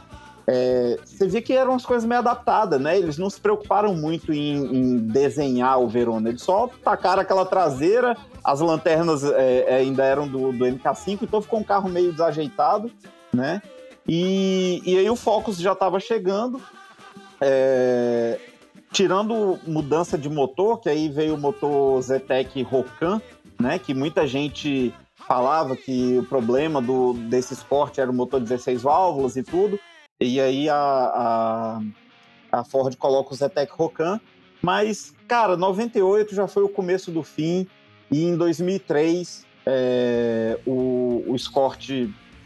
é, você vê que eram as coisas meio adaptadas, né? Eles não se preocuparam muito em, em desenhar o Verona, eles só tacaram aquela traseira, as lanternas é, é, ainda eram do, do MK5, então ficou um carro meio desajeitado, né? E, e aí o Focus já estava chegando, é, tirando mudança de motor, que aí veio o motor Zetec Rocan, né? Que muita gente falava que o problema do, desse Escort era o motor 16 válvulas e tudo. E aí a, a, a Ford coloca o Zetec Rocan. Mas, cara, 98 já foi o começo do fim. E em 2003 é, o, o Escort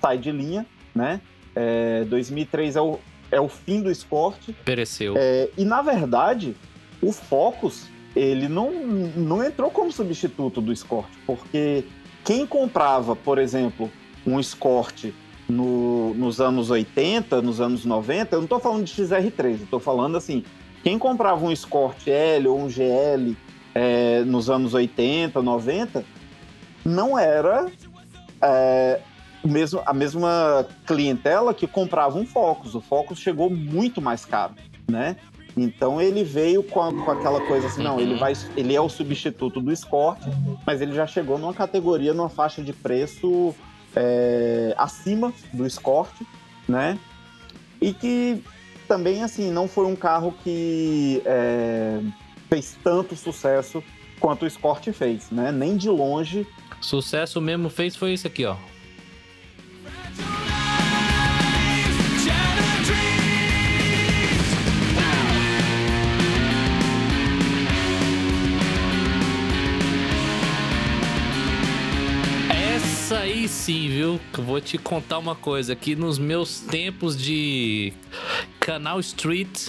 sai de linha, né? É, 2003 é o, é o fim do Escort. Pereceu. É, e na verdade, o Focus ele não, não entrou como substituto do Escort, porque quem comprava, por exemplo, um Escort no- nos anos 80, nos anos 90, eu não estou falando de XR3, eu estou falando assim, quem comprava um Escort L ou um GL é, nos anos 80, 90, não era é, o mesmo, a mesma clientela que comprava um Focus. O Focus chegou muito mais caro, né? Então ele veio com, a- com aquela coisa assim, não, ele vai, ele é o substituto do Escort, mas ele já chegou numa categoria, numa faixa de preço é, acima do Escort, né? E que também, assim, não foi um carro que é, fez tanto sucesso quanto o Escort fez, né? Nem de longe. Sucesso mesmo fez foi isso aqui, ó. Essa aí sim, viu? Que vou te contar uma coisa. Aqui nos meus tempos de Canal Street,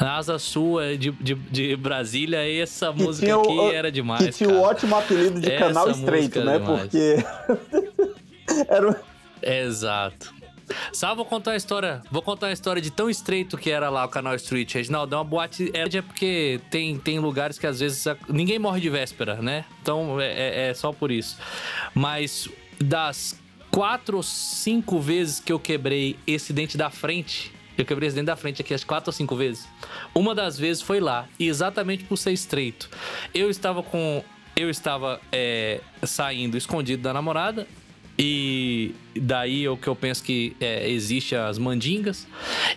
na Asa Sul é, de, de, de Brasília, essa Que música tinha aqui era demais. que tinha o ótimo apelido de Essa canal estreito, né? demais. Porque era um- Exato. Só vou contar a história. Vou contar a história de tão estreito que era lá o canal Street. Reginaldo, é uma boate. É porque tem, tem lugares que às vezes ninguém morre de véspera, né? Então é, é- é só por isso. Mas das quatro ou cinco vezes que eu quebrei esse dente da frente. Eu quebrei esse dente da frente aqui as quatro ou cinco vezes. Uma das vezes foi lá, e exatamente por ser estreito. Eu estava com. Eu estava é, saindo escondido da namorada. E daí é o que eu penso que é, existe as mandingas.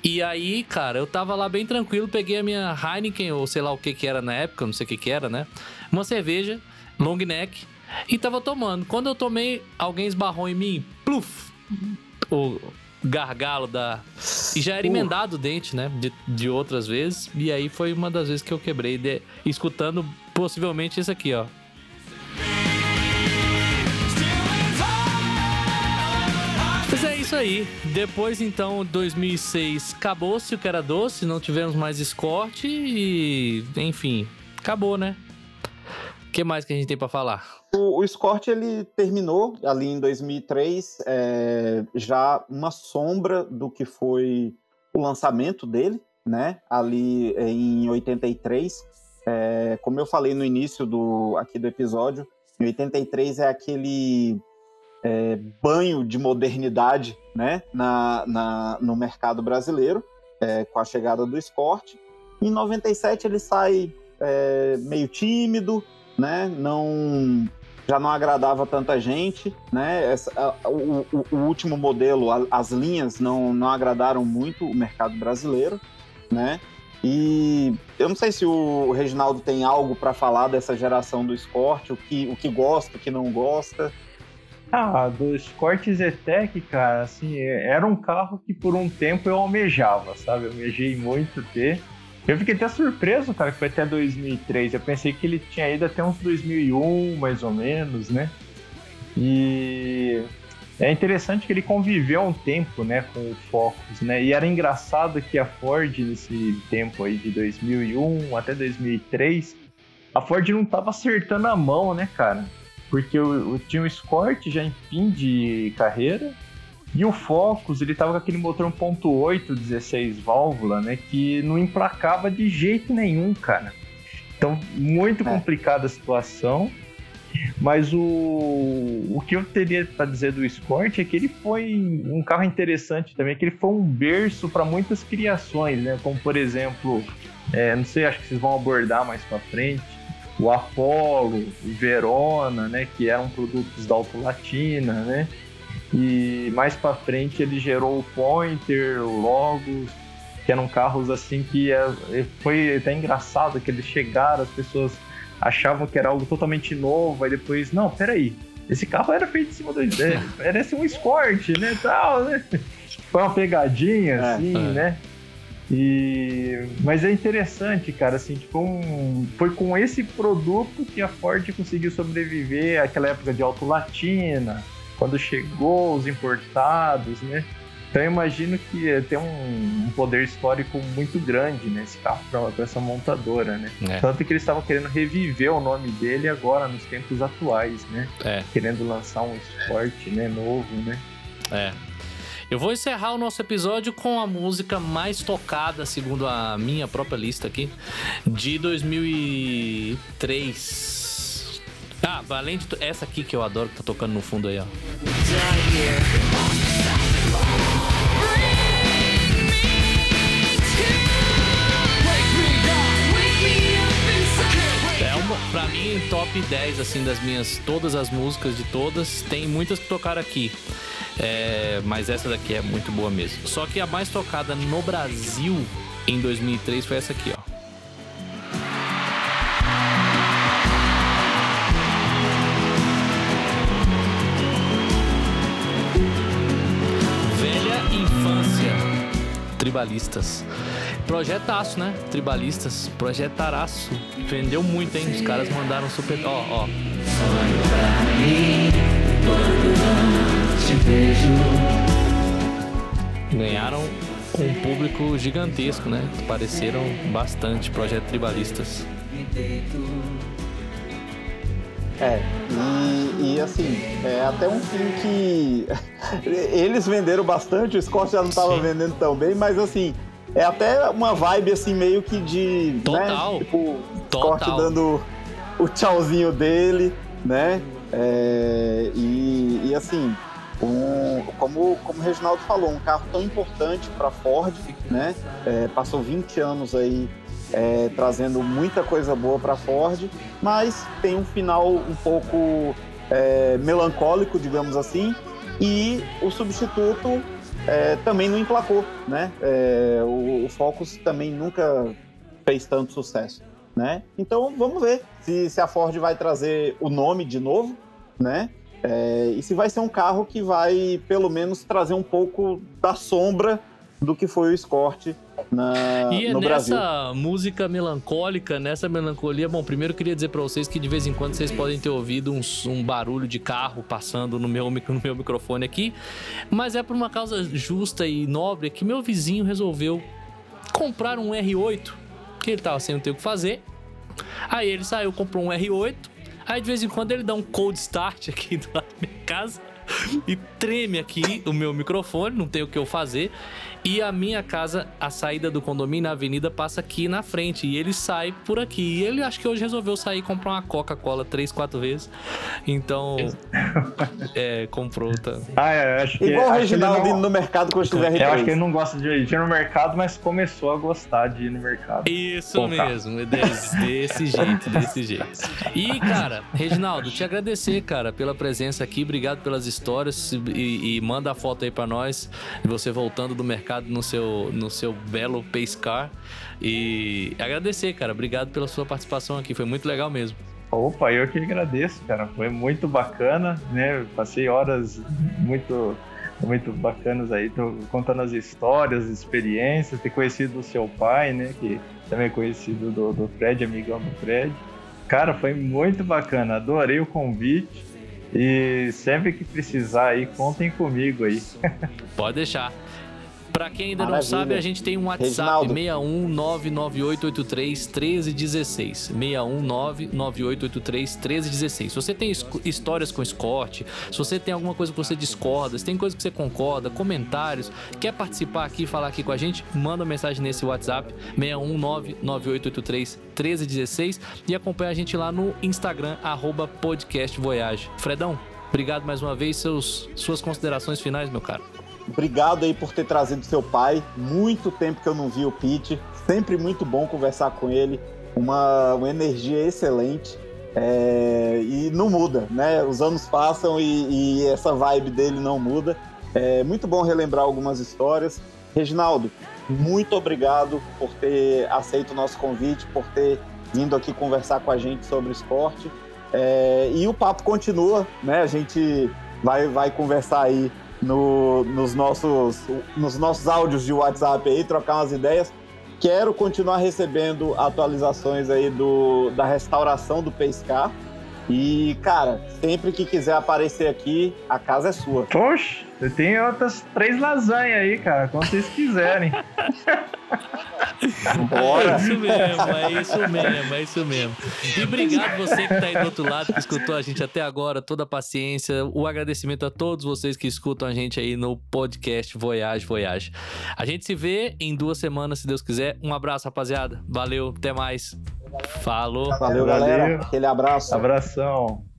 E aí, cara, eu tava lá bem tranquilo, peguei a minha Heineken, ou sei lá o que que era na época, não sei o que que era, né? Uma cerveja, long neck, e tava tomando. Quando eu tomei, alguém esbarrou em mim, pluf! O gargalo da. E já era Uh. emendado o dente, né? De, de outras vezes. E aí foi uma das vezes que eu quebrei, de- escutando possivelmente isso aqui, ó. Mas é isso aí. Depois, então, 2006 acabou-se o que era doce, não tivemos mais Escort e, enfim, acabou, né? O que mais que a gente tem pra falar? O, o Escort ele terminou ali em 2003, é, já uma sombra do que foi o lançamento dele, né? Ali em 83. É, como eu falei no início do, aqui do episódio, em 83 é aquele é, banho de modernidade né? na, na, no mercado brasileiro, é, com a chegada do Escort. Em 97 ele sai é, meio tímido, né? Não já não agradava tanta gente, né? Essa, a- o, o- último modelo, a- as linhas não, não agradaram muito o mercado brasileiro, né? E eu não sei se o Reginaldo tem algo para falar dessa geração do Escort, o que, o que gosta, o que não gosta. Ah, do Escort Zetec, cara, assim, era um carro que por um tempo eu almejava, sabe? Eu almejei muito ter. Eu fiquei até surpreso, cara, que foi até 2003. Eu pensei que ele tinha ido até uns 2001, mais ou menos, né? E é interessante que ele conviveu um tempo, né, com o Focus, né? E era engraçado que a Ford, nesse tempo aí de 2001 até 2003, a Ford não tava acertando a mão, né, cara? Porque o- tinha o Escort já em fim de carreira. E o Focus, ele tava com aquele motor 1.8, 16 válvula, né? Que não emplacava de jeito nenhum, cara. Então, muito É. complicada a situação. Mas o, o que eu teria para dizer do Escort é que ele foi um carro interessante também, que ele foi um berço para muitas criações, né? Como por exemplo, é, não sei, acho que vocês vão abordar mais para frente, o Apollo, o Verona, né? Que eram produtos da Auto Latina, né? E mais para frente ele gerou o Pointer, o Logos, que eram carros assim que é, foi até engraçado que eles chegaram, as pessoas achavam que era algo totalmente novo, aí depois, não, peraí, esse carro era feito em cima do. é, Parece um Escort, né? Tal, né? Foi uma pegadinha, É, assim, é. né? E... Mas é interessante, cara, assim, tipo, um... foi com esse produto que a Ford conseguiu sobreviver àquela época de Auto Latina, quando chegou os importados, né? Então eu imagino que eh, tem um, um poder histórico muito grande nesse carro para essa montadora, né? É. Tanto que eles estavam querendo reviver o nome dele agora nos tempos atuais, né? É. Querendo lançar um esporte, né, novo, né? É. Eu vou encerrar o nosso episódio com a música mais tocada, segundo a minha própria lista aqui, de 2003. Ah, além de essa aqui que eu adoro, que tá tocando no fundo aí, ó. É pra mim, top 10, assim, das minhas, todas as músicas de todas, tem muitas que tocaram aqui. É, mas essa daqui é muito boa mesmo. Só que a mais tocada no Brasil em 2003 foi essa aqui, ó. Tribalistas. Projetaço, né? Tribalistas. Projetaraço. Vendeu muito, hein? Os caras mandaram super. Ó, ó. Ganharam um público gigantesco, né? Pareceram bastante Projeto Tribalistas. É, e, e, assim, é até um filme que eles venderam bastante, o Scott já não tava Sim. vendendo tão bem, mas assim, é até uma vibe assim meio que de. Total. Né, tipo, o Total. Scott dando o tchauzinho dele, né? É, e, e assim, um- como, como o Reginaldo falou, um carro tão importante para Ford, né? É, passou 20 anos aí é, trazendo muita coisa boa para Ford, mas tem um final um pouco é, melancólico, digamos assim, e o substituto é, também não emplacou, né? É, o, o Focus também nunca fez tanto sucesso, né? Então vamos ver se, se a Ford vai trazer o nome de novo, né? É, e se vai ser um carro que vai pelo menos trazer um pouco da sombra do que foi o Escort na, E é no nessa Brasil. música melancólica, nessa melancolia, bom, primeiro eu queria dizer pra vocês que de vez em quando vocês podem ter ouvido um, um barulho de carro passando no meu, no meu microfone aqui, mas é por uma causa justa e nobre que meu vizinho resolveu comprar um R8, que ele tava sem ter o que fazer. Aí ele saiu, comprou um R8. Aí de vez em quando ele dá um cold start aqui do lado da minha casa e treme aqui o meu microfone, não tem o que eu fazer. E a minha casa, a saída do condomínio na avenida passa aqui na frente. E ele sai por aqui. E ele acho que hoje resolveu sair e comprar uma Coca-Cola três, quatro vezes. Então, é, comprou. Tá. Ah, é, acho que. Igual o Reginaldo não- indo no mercado com o XR3. Eu acho que ele não gosta de ir no mercado, mas começou a gostar de ir no mercado. Isso mesmo, é desse, desse jeito, desse jeito. E, cara, Reginaldo, te agradecer, cara, pela presença aqui, obrigado pelas histórias e, e manda a foto aí pra nós de você voltando do mercado no seu, no seu belo Pace Car. E agradecer, cara, obrigado pela sua participação aqui, foi muito legal mesmo. Opa, eu que agradeço, cara. Foi muito bacana, né? Passei horas muito, muito bacanas aí, tô contando as histórias, as experiências, ter conhecido o seu pai, né? Que também é conhecido do, do Fred, amigão do Fred. Cara, foi muito bacana, adorei o convite. E sempre que precisar aí, contem comigo aí. Pode deixar. Pra quem ainda não Maravilha. sabe, a gente tem um WhatsApp Reginaldo. 61998831316. 61998831316. Se você tem histórias com Escort, se você tem alguma coisa que você discorda, se tem coisa que você concorda, comentários, quer participar aqui, falar aqui com a gente, manda uma mensagem nesse WhatsApp 61998831316 e acompanha a gente lá no Instagram arroba podcast Voyage. Fredão, obrigado mais uma vez, seus, suas considerações finais, meu caro. Obrigado aí por ter trazido seu pai. Muito tempo que eu não vi o Pete. Sempre muito bom conversar com ele. Uma, uma energia excelente. É, e não muda, né? Os anos passam e, e essa vibe dele não muda. É muito bom relembrar algumas histórias. Reginaldo, muito obrigado por ter aceito o nosso convite, por ter vindo aqui conversar com a gente sobre esporte. É, e o papo continua, né? A gente vai, vai conversar aí no- nos, nossos, nos nossos áudios de WhatsApp aí, trocar umas ideias. Quero continuar recebendo atualizações aí do, da restauração do Pescar. E, cara, sempre que quiser aparecer aqui, a casa é sua. Poxa, eu tenho outras três lasanhas aí, cara, quando vocês quiserem. Bora! É isso mesmo, é isso mesmo, é isso mesmo. E obrigado você que tá aí do outro lado, que escutou a gente até agora, toda a paciência. O agradecimento a todos vocês que escutam a gente aí no podcast Voyage Voyage. A gente se vê em duas semanas, se Deus quiser. Um abraço, rapaziada. Valeu, até mais. Falou. Valeu, Valeu. galera. Aquele abraço. Abração.